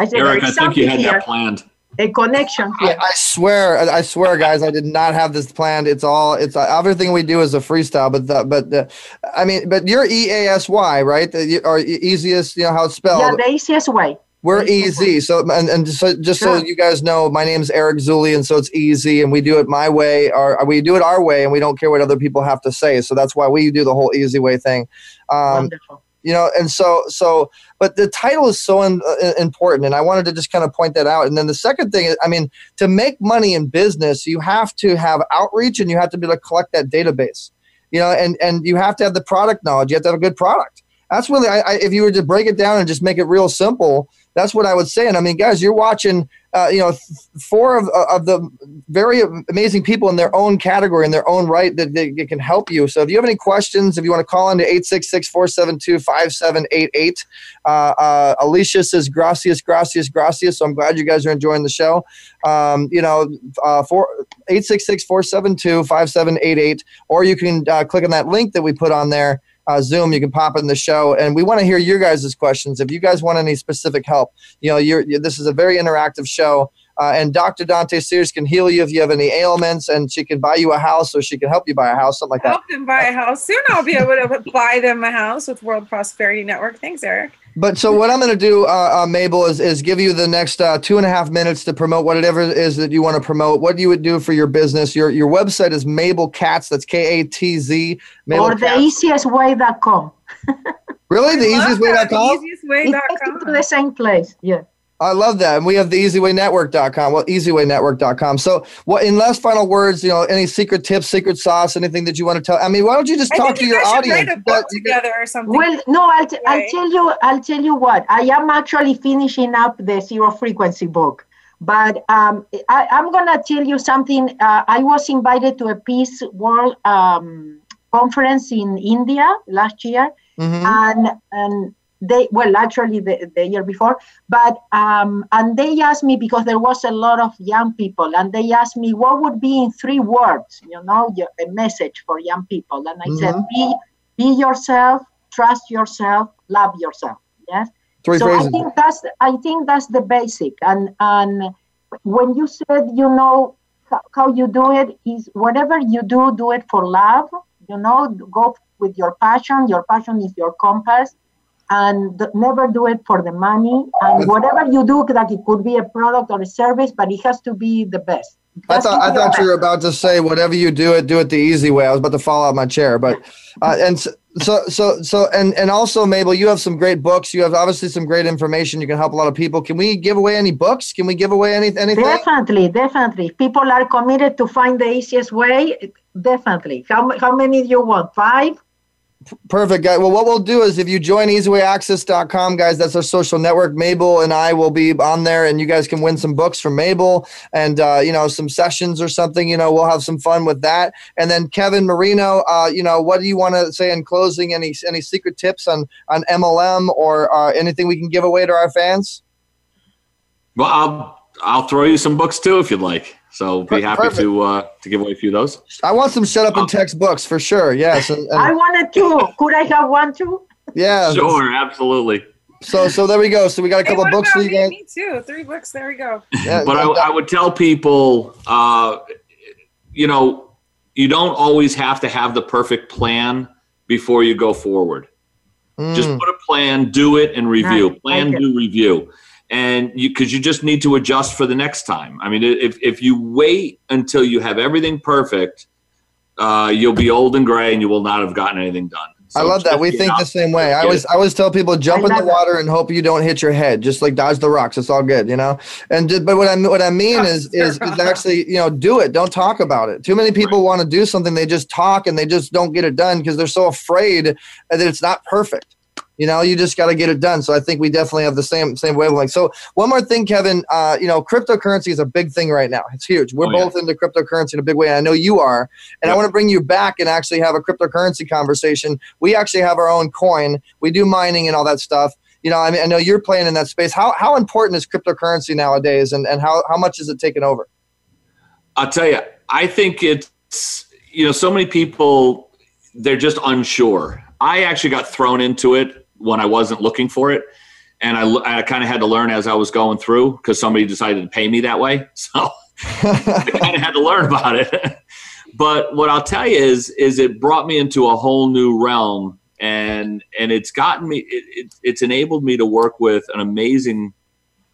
K: I said,
H: Eric, I
K: "There's
H: think you had
K: here,
H: that planned.
K: a connection
A: I,
K: here.
A: I swear, I I swear, guys, I did not have this planned. It's all, it's uh, everything we do is a freestyle. But, the, but, the, I mean, but you're E A S Y, right? The, or easiest, you know how it's spelled.
K: yeah, the easiest way.
A: We're easy. So and, and just so just so you guys know, my name's Eric Zuley, and so it's easy, and we do it my way, or we do it our way, and we don't care what other people have to say. So that's why we do the whole easy way thing. Um,
K: Wonderful.
A: you know, and so so, but the title is so in, uh, important, and I wanted to just kind of point that out. And then the second thing, is, I mean, to make money in business, you have to have outreach, and you have to be able to collect that database. You know, and and you have to have the product knowledge. You have to have a good product. That's really, I, I, if you were to break it down and just make it real simple, that's what I would say. And I mean, guys, you're watching, uh, you know, four of, of the very amazing people in their own category, in their own right, that, that can help you. So if you have any questions, if you want to call into 866 472 5788, uh, uh, Alicia says, gracias, gracias, gracias. So I'm glad you guys are enjoying the show. Um, you know, uh, four, 866 472 5788, or you can uh, click on that link that we put on there uh, Zoom. You can pop in the show, and we want to hear your guys' questions. If you guys want any specific help, you know, you're, you this is a very interactive show. Uh, and Dr. Dante Sears can heal you if you have any ailments, and she can buy you a house or she can help you buy a house, something like that.
B: Help them buy a house. Soon I'll be able to buy them a house with World Prosperity Network. Thanks, Eric.
A: But so what I'm going to do, uh, uh, Mabel, is is give you the next uh, two and a half minutes to promote whatever it is that you want to promote. What you would do for your business. Your your website is Mabel Katz. That's K A T Z.
K: Or the easiest way.com.
A: Really, the easiest way.com.
K: It takes you to the same place. Yeah.
A: I love that. And we have the easywaynetwork.com. Well, easywaynetwork.com. So, what in last final words, you know, any secret tips, secret sauce, anything that you want to tell? I mean, why don't you just
B: I
A: talk
B: think
A: to
B: you
A: your audience?
B: write a book together or something.
K: Well, no, I'll, t- I'll tell you. I'll tell you what. I am actually finishing up the zero frequency book, but um, I, I'm gonna tell you something. Uh, I was invited to a Peace World um, conference in India last year,
A: Mhm.
K: and and they well actually the, the year before but um and they asked me because there was a lot of young people and they asked me what would be in three words you know your, a message for young people and i said
A: Mhm.
K: be be yourself trust yourself love yourself yes
A: Three
K: so
A: phrases.
K: i think that's i think that's the basic and and when you said you know how, how you do it is whatever you do do it for love you know go with your passion your passion is your compass and never do it for the money and whatever you do like it could be a product or a service but it has to be the best
A: I thought I thought you were about to say whatever you do it, do it the easy way. I was about to fall out my chair, but uh, and so so so so and and also Mabel, you have some great books. You have obviously some great information. You can help a lot of people. Can we give away any books? Can we give away any anything?
K: definitely definitely If people are committed to find the easiest way definitely how, how many do you want five
A: Perfect, guys. Well, what we'll do is if you join easywayaccess.com, guys, that's our social network. Mabel and I will be on there, and you guys can win some books from Mabel and, uh, you know, some sessions or something. You know, we'll have some fun with that. And then Kevin Marino, uh, you know, what do you want to say in closing? Any any secret tips on, on MLM or uh, anything we can give away to our fans?
H: Well, I'll I'll throw you some books too if you'd like. So be
A: Per-
H: happy
A: perfect.
H: to uh, to give away a few of those.
A: I want some shut up and text books for sure. Yes. And, and-
K: i wanted two could i have one too
A: yeah.
H: Sure, absolutely.
A: So so there we go. So we got a
B: Hey,
A: couple
B: what
A: books for you
B: me?
A: guys.
B: Me too. Three books. There we go.
A: Yeah,
H: but I, I would tell people, uh, you know, you don't always have to have the perfect plan before you go forward. Just
A: Mm.
H: put a plan, do it, and review.
K: Right,
H: Plan,
K: like it.
H: do, review, and you because you just need to adjust for the next time. I mean, if if you wait until you have everything perfect, uh, you'll be old and gray, and you will not have gotten anything done.
A: I love that. We think the same way. I
H: get
A: always
H: it
A: I always tell people jump in the water and hope you don't hit your head. Just like dodge the rocks. It's all good, you know. And ju- but what I what I mean is is, is actually you know do it. Don't talk about it. Too many people want to do something. They just talk and they just don't get it done because they're so afraid that it's not perfect. You know, you just got to get it done. So I think we definitely have the same same wavelength. So one more thing, Kevin. Uh, you know, cryptocurrency is a big thing right now. It's huge. We're
H: Oh, yeah.
A: both into cryptocurrency in a big way. And I know you are. And I want to bring you back and actually have a cryptocurrency conversation. We actually have our own coin. We do mining and all that stuff. You know, I mean, I know you're playing in that space. How how important is cryptocurrency nowadays, and, and how how much is it taking over?
H: I'll tell you, I think it's, you know, so many people, they're just unsure. I actually got thrown into it when I wasn't looking for it. And I, I kind of had to learn as I was going through because somebody decided to pay me that way. So I kind of had to learn about it. but what I'll tell you is, is it brought me into a whole new realm and, and it's gotten me, it, it, it's enabled me to work with an amazing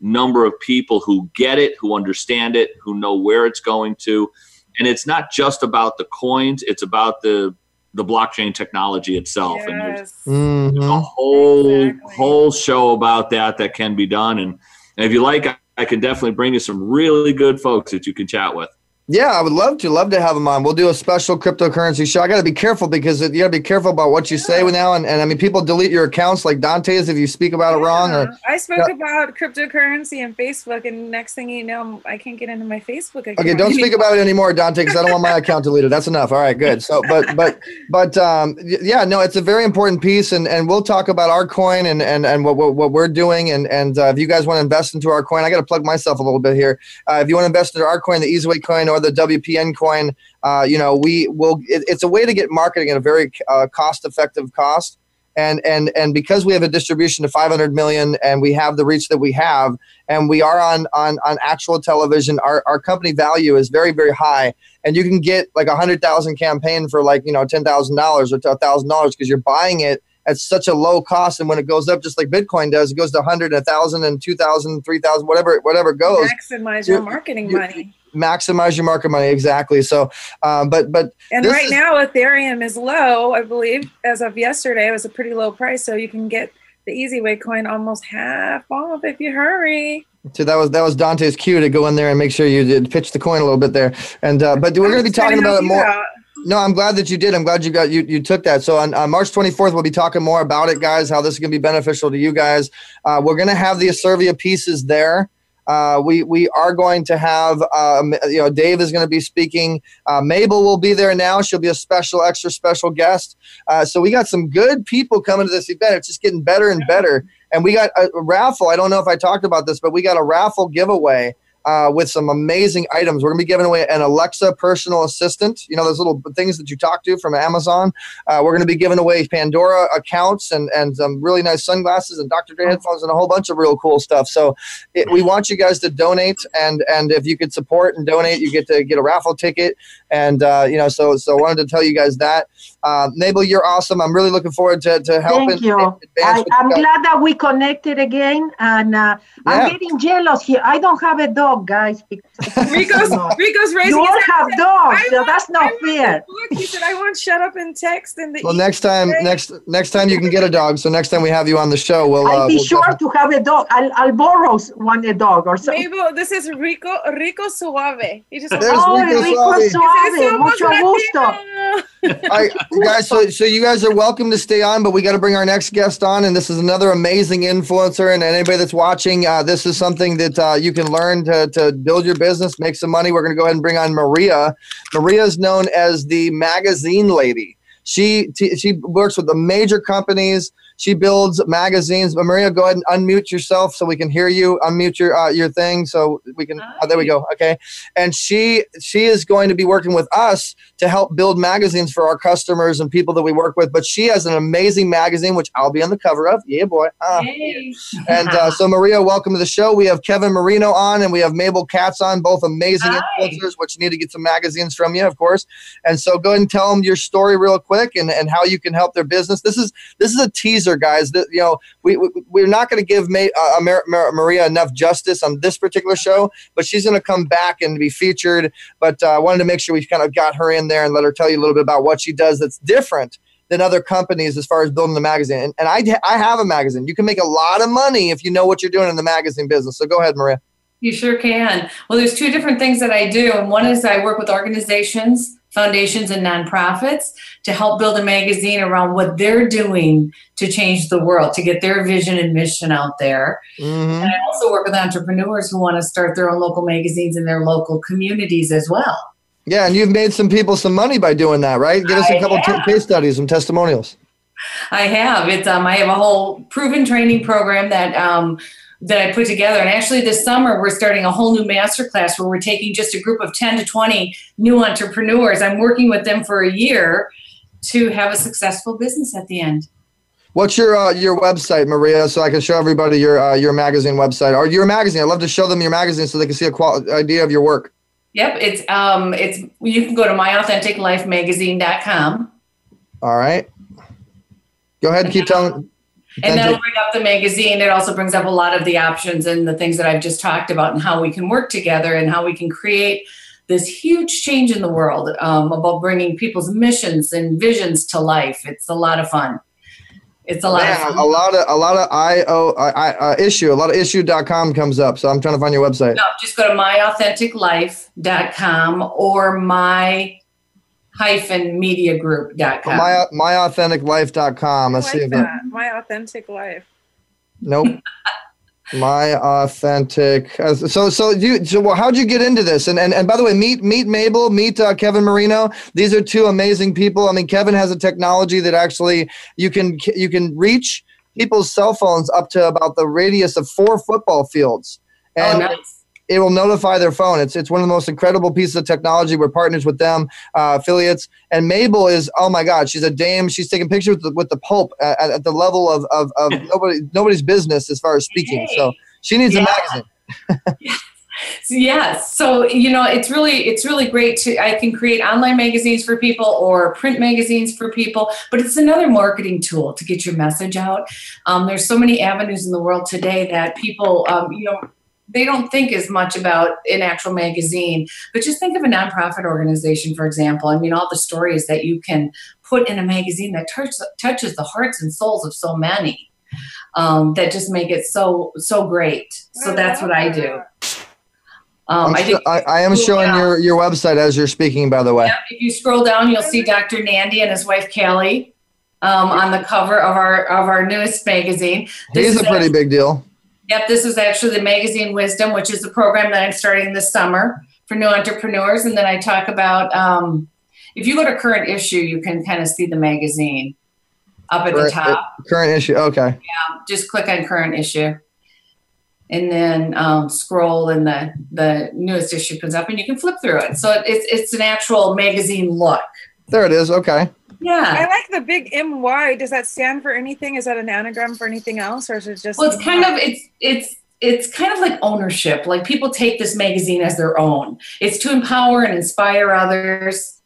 H: number of people who get it, who understand it, who know where it's going to. And it's not just about the coins, it's about the the blockchain technology itself. And there's,
B: Yes.
A: Mhm.
H: there's a whole
B: Exactly.
H: whole show about that that can be done. And, and if you like, I, I can definitely bring you some really good folks that you can chat with.
A: Yeah, I would love to. Love to have him on. We'll do a special cryptocurrency show. I got to be careful because you got to be careful about what you say now. And, and I mean, people delete your accounts like Dante's if you speak about it wrong. Or
B: I spoke
A: Yeah.
B: about cryptocurrency and Facebook, and next thing you know, I can't get into my Facebook account.
A: Okay, don't speak about it anymore, Dante, because I don't want my account deleted. That's enough. All right, good. So, but, but, but, um, yeah, no, it's a very important piece, and and we'll talk about our coin and and and what what, what we're doing, and and uh, if you guys want to invest into our coin, I got to plug myself a little bit here. Uh, if you want to invest into our coin, the Easyway coin or the WPN coin, uh, you know, we will. It, it's a way to get marketing at a very uh, cost-effective cost. and and and because we have a distribution to 500 million and we have the reach that we have and we are on on on actual television our, our company value is very very high and you can get like a hundred thousand campaign for like you know ten thousand dollars or a thousand dollars because you're buying it at such a low cost and when it goes up just like bitcoin does it goes to 100 1000 and 2000 3000 whatever whatever goes
B: Maximize your marketing money.
A: Maximize your market money exactly so um, but but
B: And right
A: is-
B: now, Ethereum is low, I believe, as of yesterday. It was a pretty low price, so you can get the Easy Way coin almost half off if you hurry.
A: So that was that was Dante's cue to go in there and make sure you did pitch the coin a little bit there. And uh, but we're going to be talking about it more.
B: out.
A: No, I'm glad that you did. I'm glad you got you you took that. So on, on March 24th, we'll be talking more about it, guys. How this is going to be beneficial to you guys. Uh, we're going to have the Asirvia pieces there. Uh, we we are going to have um, you know Dave is going to be speaking. Uh, Mabel will be there now. She'll be a special, extra special guest. Uh, so we got some good people coming to this event. It's just getting better and better. And we got a, a raffle. I don't know if I talked about this, but we got a raffle giveaway uh, with some amazing items. We're going to be giving away an Alexa personal assistant. You know, those little things that you talk to from Amazon. Uh, we're going to be giving away Pandora accounts and, and some really nice sunglasses and Dr. Dre headphones and a whole bunch of real cool stuff. So it, we want you guys to donate. And, and if you could support and donate, you get to get a raffle ticket. And, uh, you know, so, so I wanted to tell you guys that. Uh, Mabel, you're awesome. I'm really looking forward to, to helping.
K: Thank you.
A: advance
K: I, I'm
A: got.
K: glad that we connected again, and uh,
A: Yeah.
K: I'm getting jealous here. I don't have a dog, guys. Because
B: Rico's Rico's raising
K: you all
B: his hand.
K: have dogs,
B: I
K: so
B: want-
K: that's not
B: want
K: fair.
B: book. He said, "I want shut up and text and the."
A: Well, next time, next next time you can get a dog. So next time we have you on the show, we'll.
K: I'll
A: Uh,
K: be
A: we'll
K: sure to have a dog. I'll, I'll borrow s- one a dog or something.
B: Mabel, this is Rico Rico Suave. He just
A: There's
K: Oh,
A: Rico
K: Rico
A: Suave.
K: Suave, mucho gusto.
A: I, guys, so, so you guys are welcome to stay on, but we got to bring our next guest on, and this is another amazing influencer. And anybody that's watching, uh, this is something that uh, you can learn to, to build your business, make some money. We're going to go ahead and bring on Maria. Maria is known as the magazine lady. She t- she works with the major companies. She builds magazines. But Maria, go ahead and unmute yourself so we can hear you. Unmute your uh, your thing so we can. Oh, there we go. Okay. And she she is going to be working with us to help build magazines for our customers and people that we work with. But she has an amazing magazine which I'll be on the cover of. Yeah, boy. Ah. And uh, so, Maria, welcome to the show. We have Kevin Marino on and we have Mabel Katz on, both amazing influencers, which need to get some magazines from you, of course. And so, go ahead and tell them your story real quick and, and how you can help their business. This is this is a teaser, guys. That you know, we, we we're not going to give May, uh, Mar- Mar- Maria enough justice on this particular show, but she's going to come back and be featured. But uh, I wanted to make sure we kind of got her in there and let her tell you a little bit about what she does that's different than other companies as far as building the magazine. And, and I, I have a magazine. You can make a lot of money if you know what you're doing in the magazine business. So go ahead, Maria.
L: You sure can. Well, there's two different things that I do. And one is I work with organizations, foundations, and nonprofits to help build a magazine around what they're doing to change the world, to get their vision and mission out there.
A: Mm-hmm.
L: And I also work with entrepreneurs who want to start their own local magazines in their local communities as well.
A: Yeah, and you've made some people some money by doing that, right? Give us a couple t- case studies, some testimonials.
L: I have. It's um I have a whole proven training program that um that I put together. And actually this summer we're starting a whole new masterclass where we're taking just a group of 10 to 20 new entrepreneurs. I'm working with them for a year to have a successful business at the end.
A: What's your uh, your website, Maria, so I can show everybody your uh, your magazine website or your magazine? I'd love to show them your magazine so they can see a qual- idea of your work.
L: Yep, it's um it's you can go to myauthenticlifemagazine.com
A: All right. Go ahead and keep telling.
L: And that'll bring up the magazine. It also brings up a lot of the options and the things that I've just talked about and how we can work together and how we can create this huge change in the world um, about bringing people's missions and visions to life. It's a lot of fun. It's a lot of
A: Man,
L: fun.
A: a lot of a lot of IO I, I, uh, issue a lot of issuu.com comes up. So I'm trying to find your website.
L: No, just go to myauthenticlife.com or my hyphen mediagroup.com.
A: My myauthenticlife.com. Let's
B: I
A: see
B: like
A: if that,
B: that. My authentic life.
A: Nope. My authentic. uh, So so you so well, how'd you get into this? And and, and by the way, meet meet Mabel, meet uh, Kevin Marino. These are two amazing people. I mean, Kevin has a technology that actually you can you can reach people's cell phones up to about the radius of four football fields.
L: Oh,
A: And
L: nice.
A: It will notify their phone. It's it's one of the most incredible pieces of technology. We're partners with them, uh, affiliates. And Mabel is oh my God, she's a dame. She's taking pictures with the, with the Pope at, at the level of of, of nobody nobody's business as far as speaking. So she needs
L: Yeah.
A: a magazine.
L: Yes. So, you know, it's really it's really great to I can create online magazines for people or print magazines for people, but it's another marketing tool to get your message out. Um, there's so many avenues in the world today that people um, you know they don't think as much about an actual magazine, but just think of a nonprofit organization, for example. I mean, all the stories that you can put in a magazine that touch, touches the hearts and souls of so many um, that just make it so so great. So that's what I do. Um,
A: I'm
L: think
A: I, I am showing
L: Yeah.
A: your, your website as you're speaking, by the way.
L: if you scroll down, you'll see Dr. Nandy and his wife Callie um, on the cover of our of our newest magazine. This
A: He's
L: is
A: a pretty big deal.
L: Yep, this is actually the magazine Wisdom, which is the program that I'm starting this summer for new entrepreneurs. And then I talk about um, if you go to current issue, you can kind of see the magazine up at the
A: Current-
L: top.
A: Current issue. Okay.
L: Yeah, just click on current issue. And then um, scroll, and the the newest issue comes up, and you can flip through it. So it's it's an actual magazine look.
A: There it is. Okay.
L: Yeah.
B: I like the big MY. Does that stand for anything? Is that an anagram for anything else, or is it just?
L: Well, it's kind of it's it's it's kind of like ownership. Like people take this magazine as their own. It's to empower and inspire others.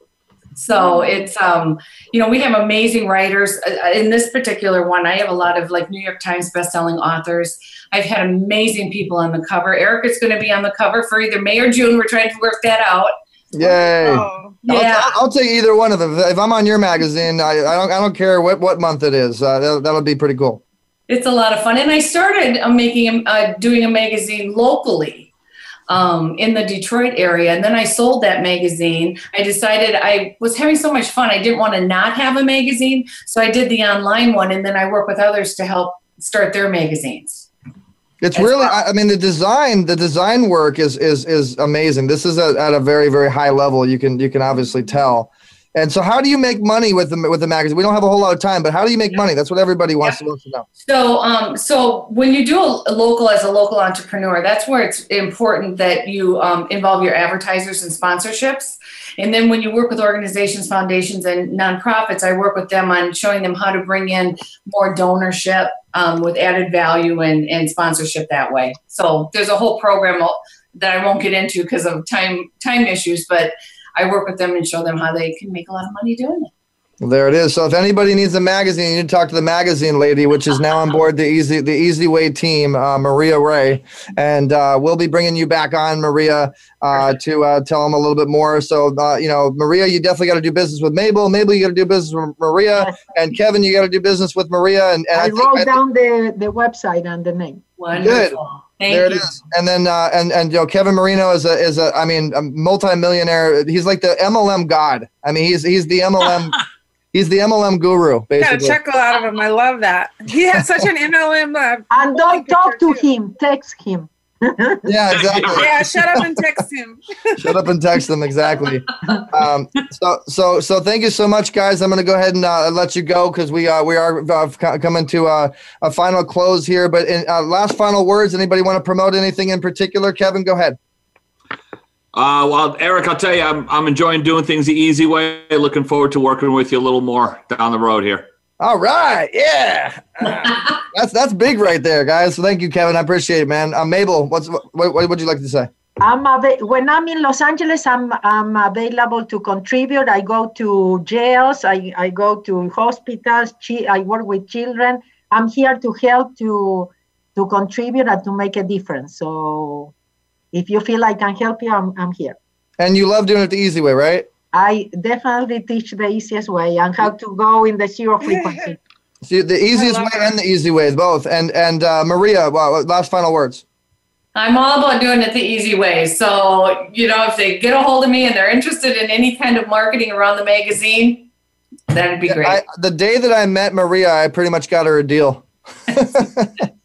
L: So it's um you know we have amazing writers Uh, in this particular one. I have a lot of like New York Times best-selling authors. I've had amazing people on the cover. Eric is going to be on the cover for either May or June. We're trying to work that out.
A: Yay.
L: Oh, Yeah.
A: I'll, I'll take either one of them. If I'm on your magazine, I, I don't I don't care what, what month it is. Uh, that'll, that'll be pretty cool.
L: It's a lot of fun, and I started uh, making a- uh, doing a magazine locally um, in the Detroit area, and then I sold that magazine. I decided I was having so much fun, I didn't want to not have a magazine, so I did the online one, and then I work with others to help start their magazines.
A: It's really, I, I mean, the design, the design work is is is amazing. This is a, at a very very high level. You can you can obviously tell. And so, how do you make money with the with the magazine? We don't have a whole lot of time, but how do you make money? That's what everybody wants to wants to know.
L: So, um, so when you do a, a local as a local entrepreneur, that's where it's important that you um, involve your advertisers and sponsorships. And then when you work with organizations, foundations, and nonprofits, I work with them on showing them how to bring in more donorship um, with added value and, and sponsorship that way. So there's a whole program that I won't get into because of time time issues, but I work with them and show them how they can make a lot of money doing it.
A: Well, there it is. So if anybody needs a magazine, you need to talk to the magazine lady, which is now on board the easy the Easy Way team, uh, Maria Ray, and uh, we'll be bringing you back on, Maria, uh, to uh, tell them a little bit more. So uh, you know, Maria, you definitely got to do business with Mabel. Mabel, you got to do business with Maria, and Kevin, you got to do business with Maria. And, and
K: I,
A: I,
K: wrote
A: I think-
K: down the, the website and the name.
A: Good. there it is. And then uh, and and you know Kevin Marino is a is a I mean a multimillionaire. He's like the MLM god. I mean he's he's the MLM he's the MLM guru basically.
B: Got a
A: basically.
B: chuckle out of him. I love that. He has such an MLM. Uh,
K: And don't talk to him, text him.
A: Yeah, exactly.
B: yeah, shut up and text him.
A: Shut up and text them exactly. Um, so so so thank you so much, guys. I'm going to go ahead and uh, let you go because we uh, we are uh, coming to uh, a final close here. But in uh, last final words, anybody want to promote anything in particular? Kevin, go ahead.
H: Uh, well, Eric, I'll tell you, I'm, I'm enjoying doing things the easy way. Looking forward to working with you a little more down the road here.
A: All right, yeah, Uh, that's that's big right there, guys. So thank you, Kevin. I appreciate it, man. Uh, Mabel, what's what, what would you like to say?
K: I'm ava- when I'm in Los Angeles, I'm I'm available to contribute. I go to jails. I, I go to hospitals. Chi- I work with children. I'm here to help to to contribute and to make a difference. So if you feel I can help you, I'm I'm here.
A: And you love doing it the easy way, right?
K: I definitely teach the easiest way and how to go in the zero frequency.
A: See, the easiest way and the easy way, both. And and uh, Maria, well, last final words.
L: I'm all about doing it the easy way. So, you know, if they get a hold of me and they're interested in any kind of marketing around the magazine, that'd be great.
A: I, the day that I met Maria, I pretty much got her a deal.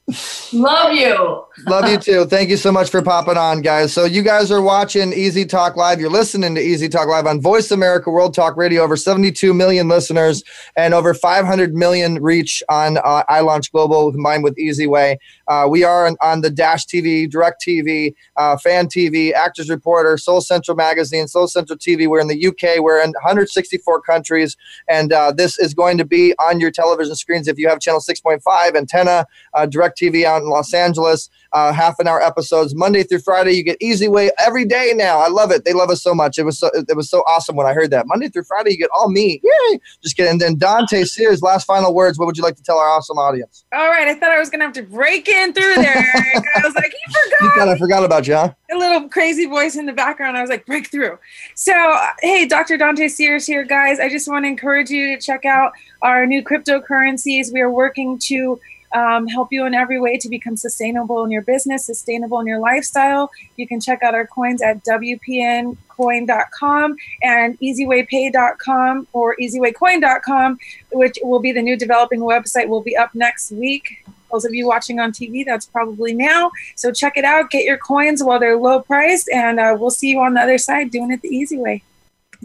L: Love you.
A: Love you too. Thank you so much for popping on, guys. So you guys are watching Easy Talk Live. You're listening to Easy Talk Live on Voice America World Talk Radio. Over 72 million listeners and over 500 million reach on uh, iLaunch Global combined with EasyWay. Uh, we are on, on, the Dash TV, Direct TV, uh, Fan TV, Actors Reporter, Soul Central Magazine, Soul Central TV. We're in the UK. We're in 164 countries, and uh, this is going to be on your television screens if you have channel 6.5 antenna, uh, Direct TV out in Los Angeles. Uh, half an hour episodes Monday through Friday. You get Easy Way every day now. I love it. They love us so much. It was so it was so awesome when I heard that Monday through Friday you get all me. Yay! Just kidding. And then Dante Sears, last final words. What would you like to tell our awesome audience?
B: All right, I thought I was gonna have to break in through there. I was like, you forgot.
A: You thought I forgot about you, huh?
B: A little crazy voice in the background. I was like, breakthrough. So, hey, Dr. Dante Sears here, guys. I just want to encourage you to check out our new cryptocurrencies. We are working to um, help you in every way to become sustainable in your business, sustainable in your lifestyle. You can check out our coins at WPNcoin.com and EasywayPay.com or EasywayCoin.com, which will be the new developing website, will be up next week. Those of you watching on TV, that's probably now. So check it out, get your coins while they're low priced, and uh, we'll see you on the other side doing it the easy way.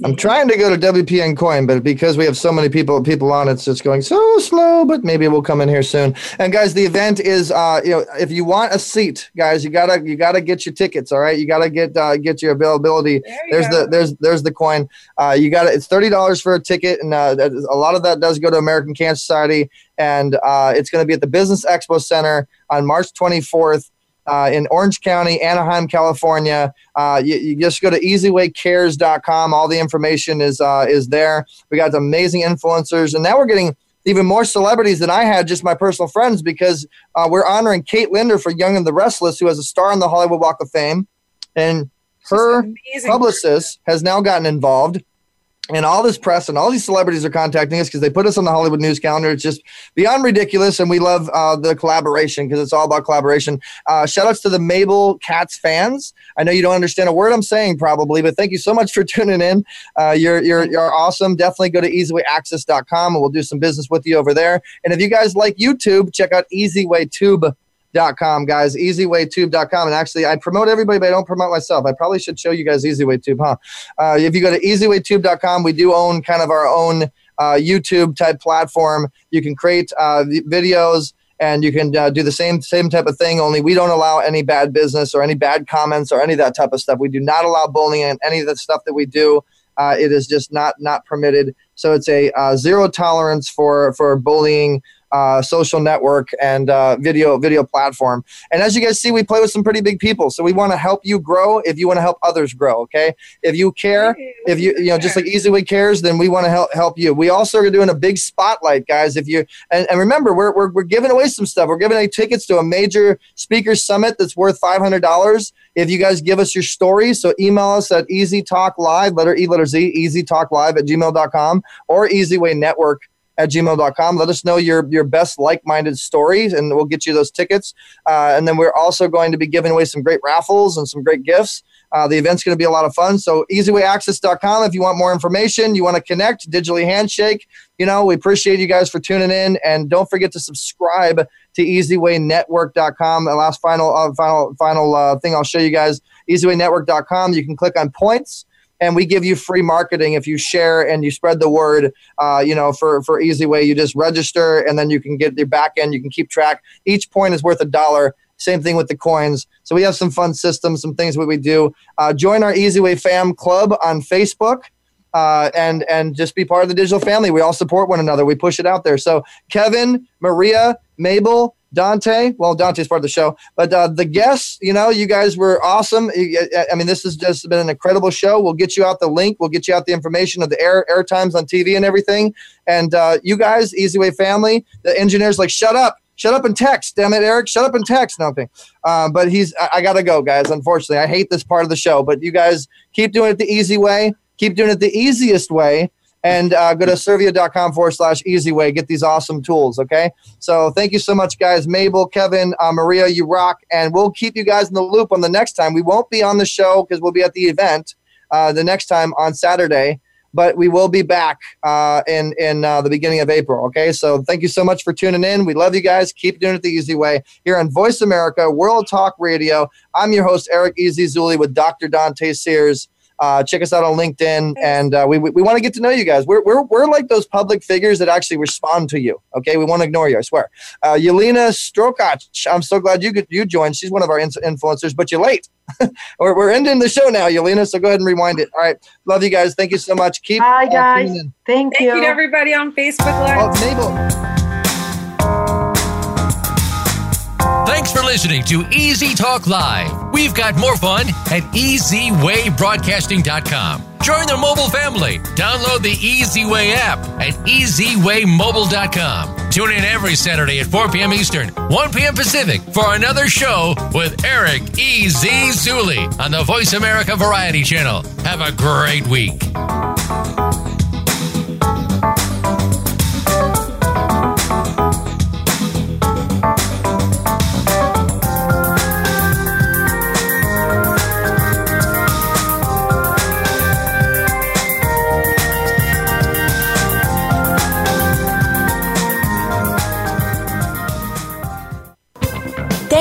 A: I'm trying to go to WPN Coin, but because we have so many people people on, it's just going so slow. But maybe we'll come in here soon. And guys, the event is uh, you know if you want a seat, guys, you gotta you gotta get your tickets. All right, you gotta get uh, get your availability. There you there's go. the there's there's the coin. Uh, you got It's thirty dollars for a ticket, and uh, a lot of that does go to American Cancer Society, and uh, it's going to be at the Business Expo Center on March 24th uh, in Orange County, Anaheim, California. Uh, you, you, just go to easywaycares.com. All the information is uh, is there. We got amazing influencers, and now we're getting even more celebrities than I had, just my personal friends, because uh, we're honoring Kate Linder for Young and the Restless, who has a star on the Hollywood Walk of Fame, and her publicist has now gotten involved and all this press and all these celebrities are contacting us because they put us on the Hollywood news calendar. It's just beyond ridiculous, and we love uh, the collaboration because it's all about collaboration. Uh, shout outs to the Mabel Katz fans. I know you don't understand a word I'm saying probably, but thank you so much for tuning in. Uh, you're, you're, you're awesome. Definitely go to easywayaccess.com and we'll do some business with you over there. And if you guys like YouTube, check out EasywayTube com, guys. EasywayTube.com. And actually, I promote everybody, but I don't promote myself. I probably should show you guys EasywayTube, huh? Uh, if you go to EasywayTube.com, we do own kind of our own uh, YouTube type platform. You can create uh, videos and you can uh, do the same same type of thing. Only we don't allow any bad business or any bad comments or any of that type of stuff. We do not allow bullying and any of the stuff that we do. Uh, it is just not not permitted. So it's a uh, zero tolerance for for bullying uh, social network and uh, video video platform. And as you guys see, we play with some pretty big people. So we want to help you grow if you want to help others grow. Okay, if you care, if you you know just like EasyWay cares, then we want to help help you. We also are doing a big spotlight, guys. If you and, and remember, we're, we're we're giving away some stuff. We're giving away tickets to a major speaker summit that's worth five hundred dollars. If you guys give us your stories, so email us at Easy Talk Live, letter E, letter Z, Easy Talk Live at gmail.com or EasyWay Network at gmail.com. Let us know your, your best like minded stories, and we'll get you those tickets. Uh, and then we're also going to be giving away some great raffles and some great gifts. Uh, the event's going to be a lot of fun. So, easywayaccess.com if you want more information, you want to connect, digitally handshake. You know, we appreciate you guys for tuning in. And don't forget to subscribe to easywaynetwork.com. The last final, uh, final, final uh, thing I'll show you guys easywaynetwork.com. You can click on points and we give you free marketing if you share and you spread the word. Uh, you know, for for easy way, you just register and then you can get your back end. You can keep track. Each point is worth a dollar. Same thing with the coins. So we have some fun systems, some things what we do. Uh, join our Easy Way Fam Club on Facebook. Uh, and and just be part of the digital family. We all support one another. We push it out there. So Kevin, Maria, Mabel, Dante. Well, Dante's part of the show, but uh, the guests, you know, you guys were awesome. I mean, this has just been an incredible show. We'll get you out the link. We'll get you out the information of the air air times on TV and everything. And uh, you guys, Easy Way family, the engineers, like, shut up. Shut up and text, damn it, Eric. Shut up and text. Nothing. Uh, but he's. I, I gotta go, guys. Unfortunately, I hate this part of the show. But you guys keep doing it the easy way. Keep doing it the easiest way and uh, go to asirvia.com forward slash easy way. Get these awesome tools. Okay. So thank you so much, guys. Mabel, Kevin, uh, Maria, you rock. And we'll keep you guys in the loop on the next time. We won't be on the show because we'll be at the event uh, the next time on Saturday. but we will be back uh, in in uh, the beginning of April. Okay, so thank you so much for tuning in. We love you guys. Keep doing it the easy way here on Voice America World Talk Radio. I'm your host Eric Easy Zuley with Dr. Dante Sears. Uh, check us out on LinkedIn, and uh, we, we, we want to get to know you guys. We're, we're, we're like those public figures that actually respond to you. Okay, we won't ignore you. I swear. Uh, Yelena Strokach, I'm so glad you you joined. She's one of our influencers, but you're late. we're, we're ending the show now, Yelena. So go ahead and rewind it. All right, love you guys. Thank you so much. Keep
K: Bye, guys. Thank,
B: Thank you. to everybody on Facebook Live.
A: Oh, Mabel.
F: Thanks for listening to Easy Talk Live. We've got more fun at EasyWayBroadcasting.com. Join the mobile family. Download the Easy Way app at EasyWayMobile.com. Tune in every Saturday at 4 p.m. Eastern, 1 p.m. Pacific for another show with Eric E.Z. Zuley on the Voice America Variety Channel. Have a great week.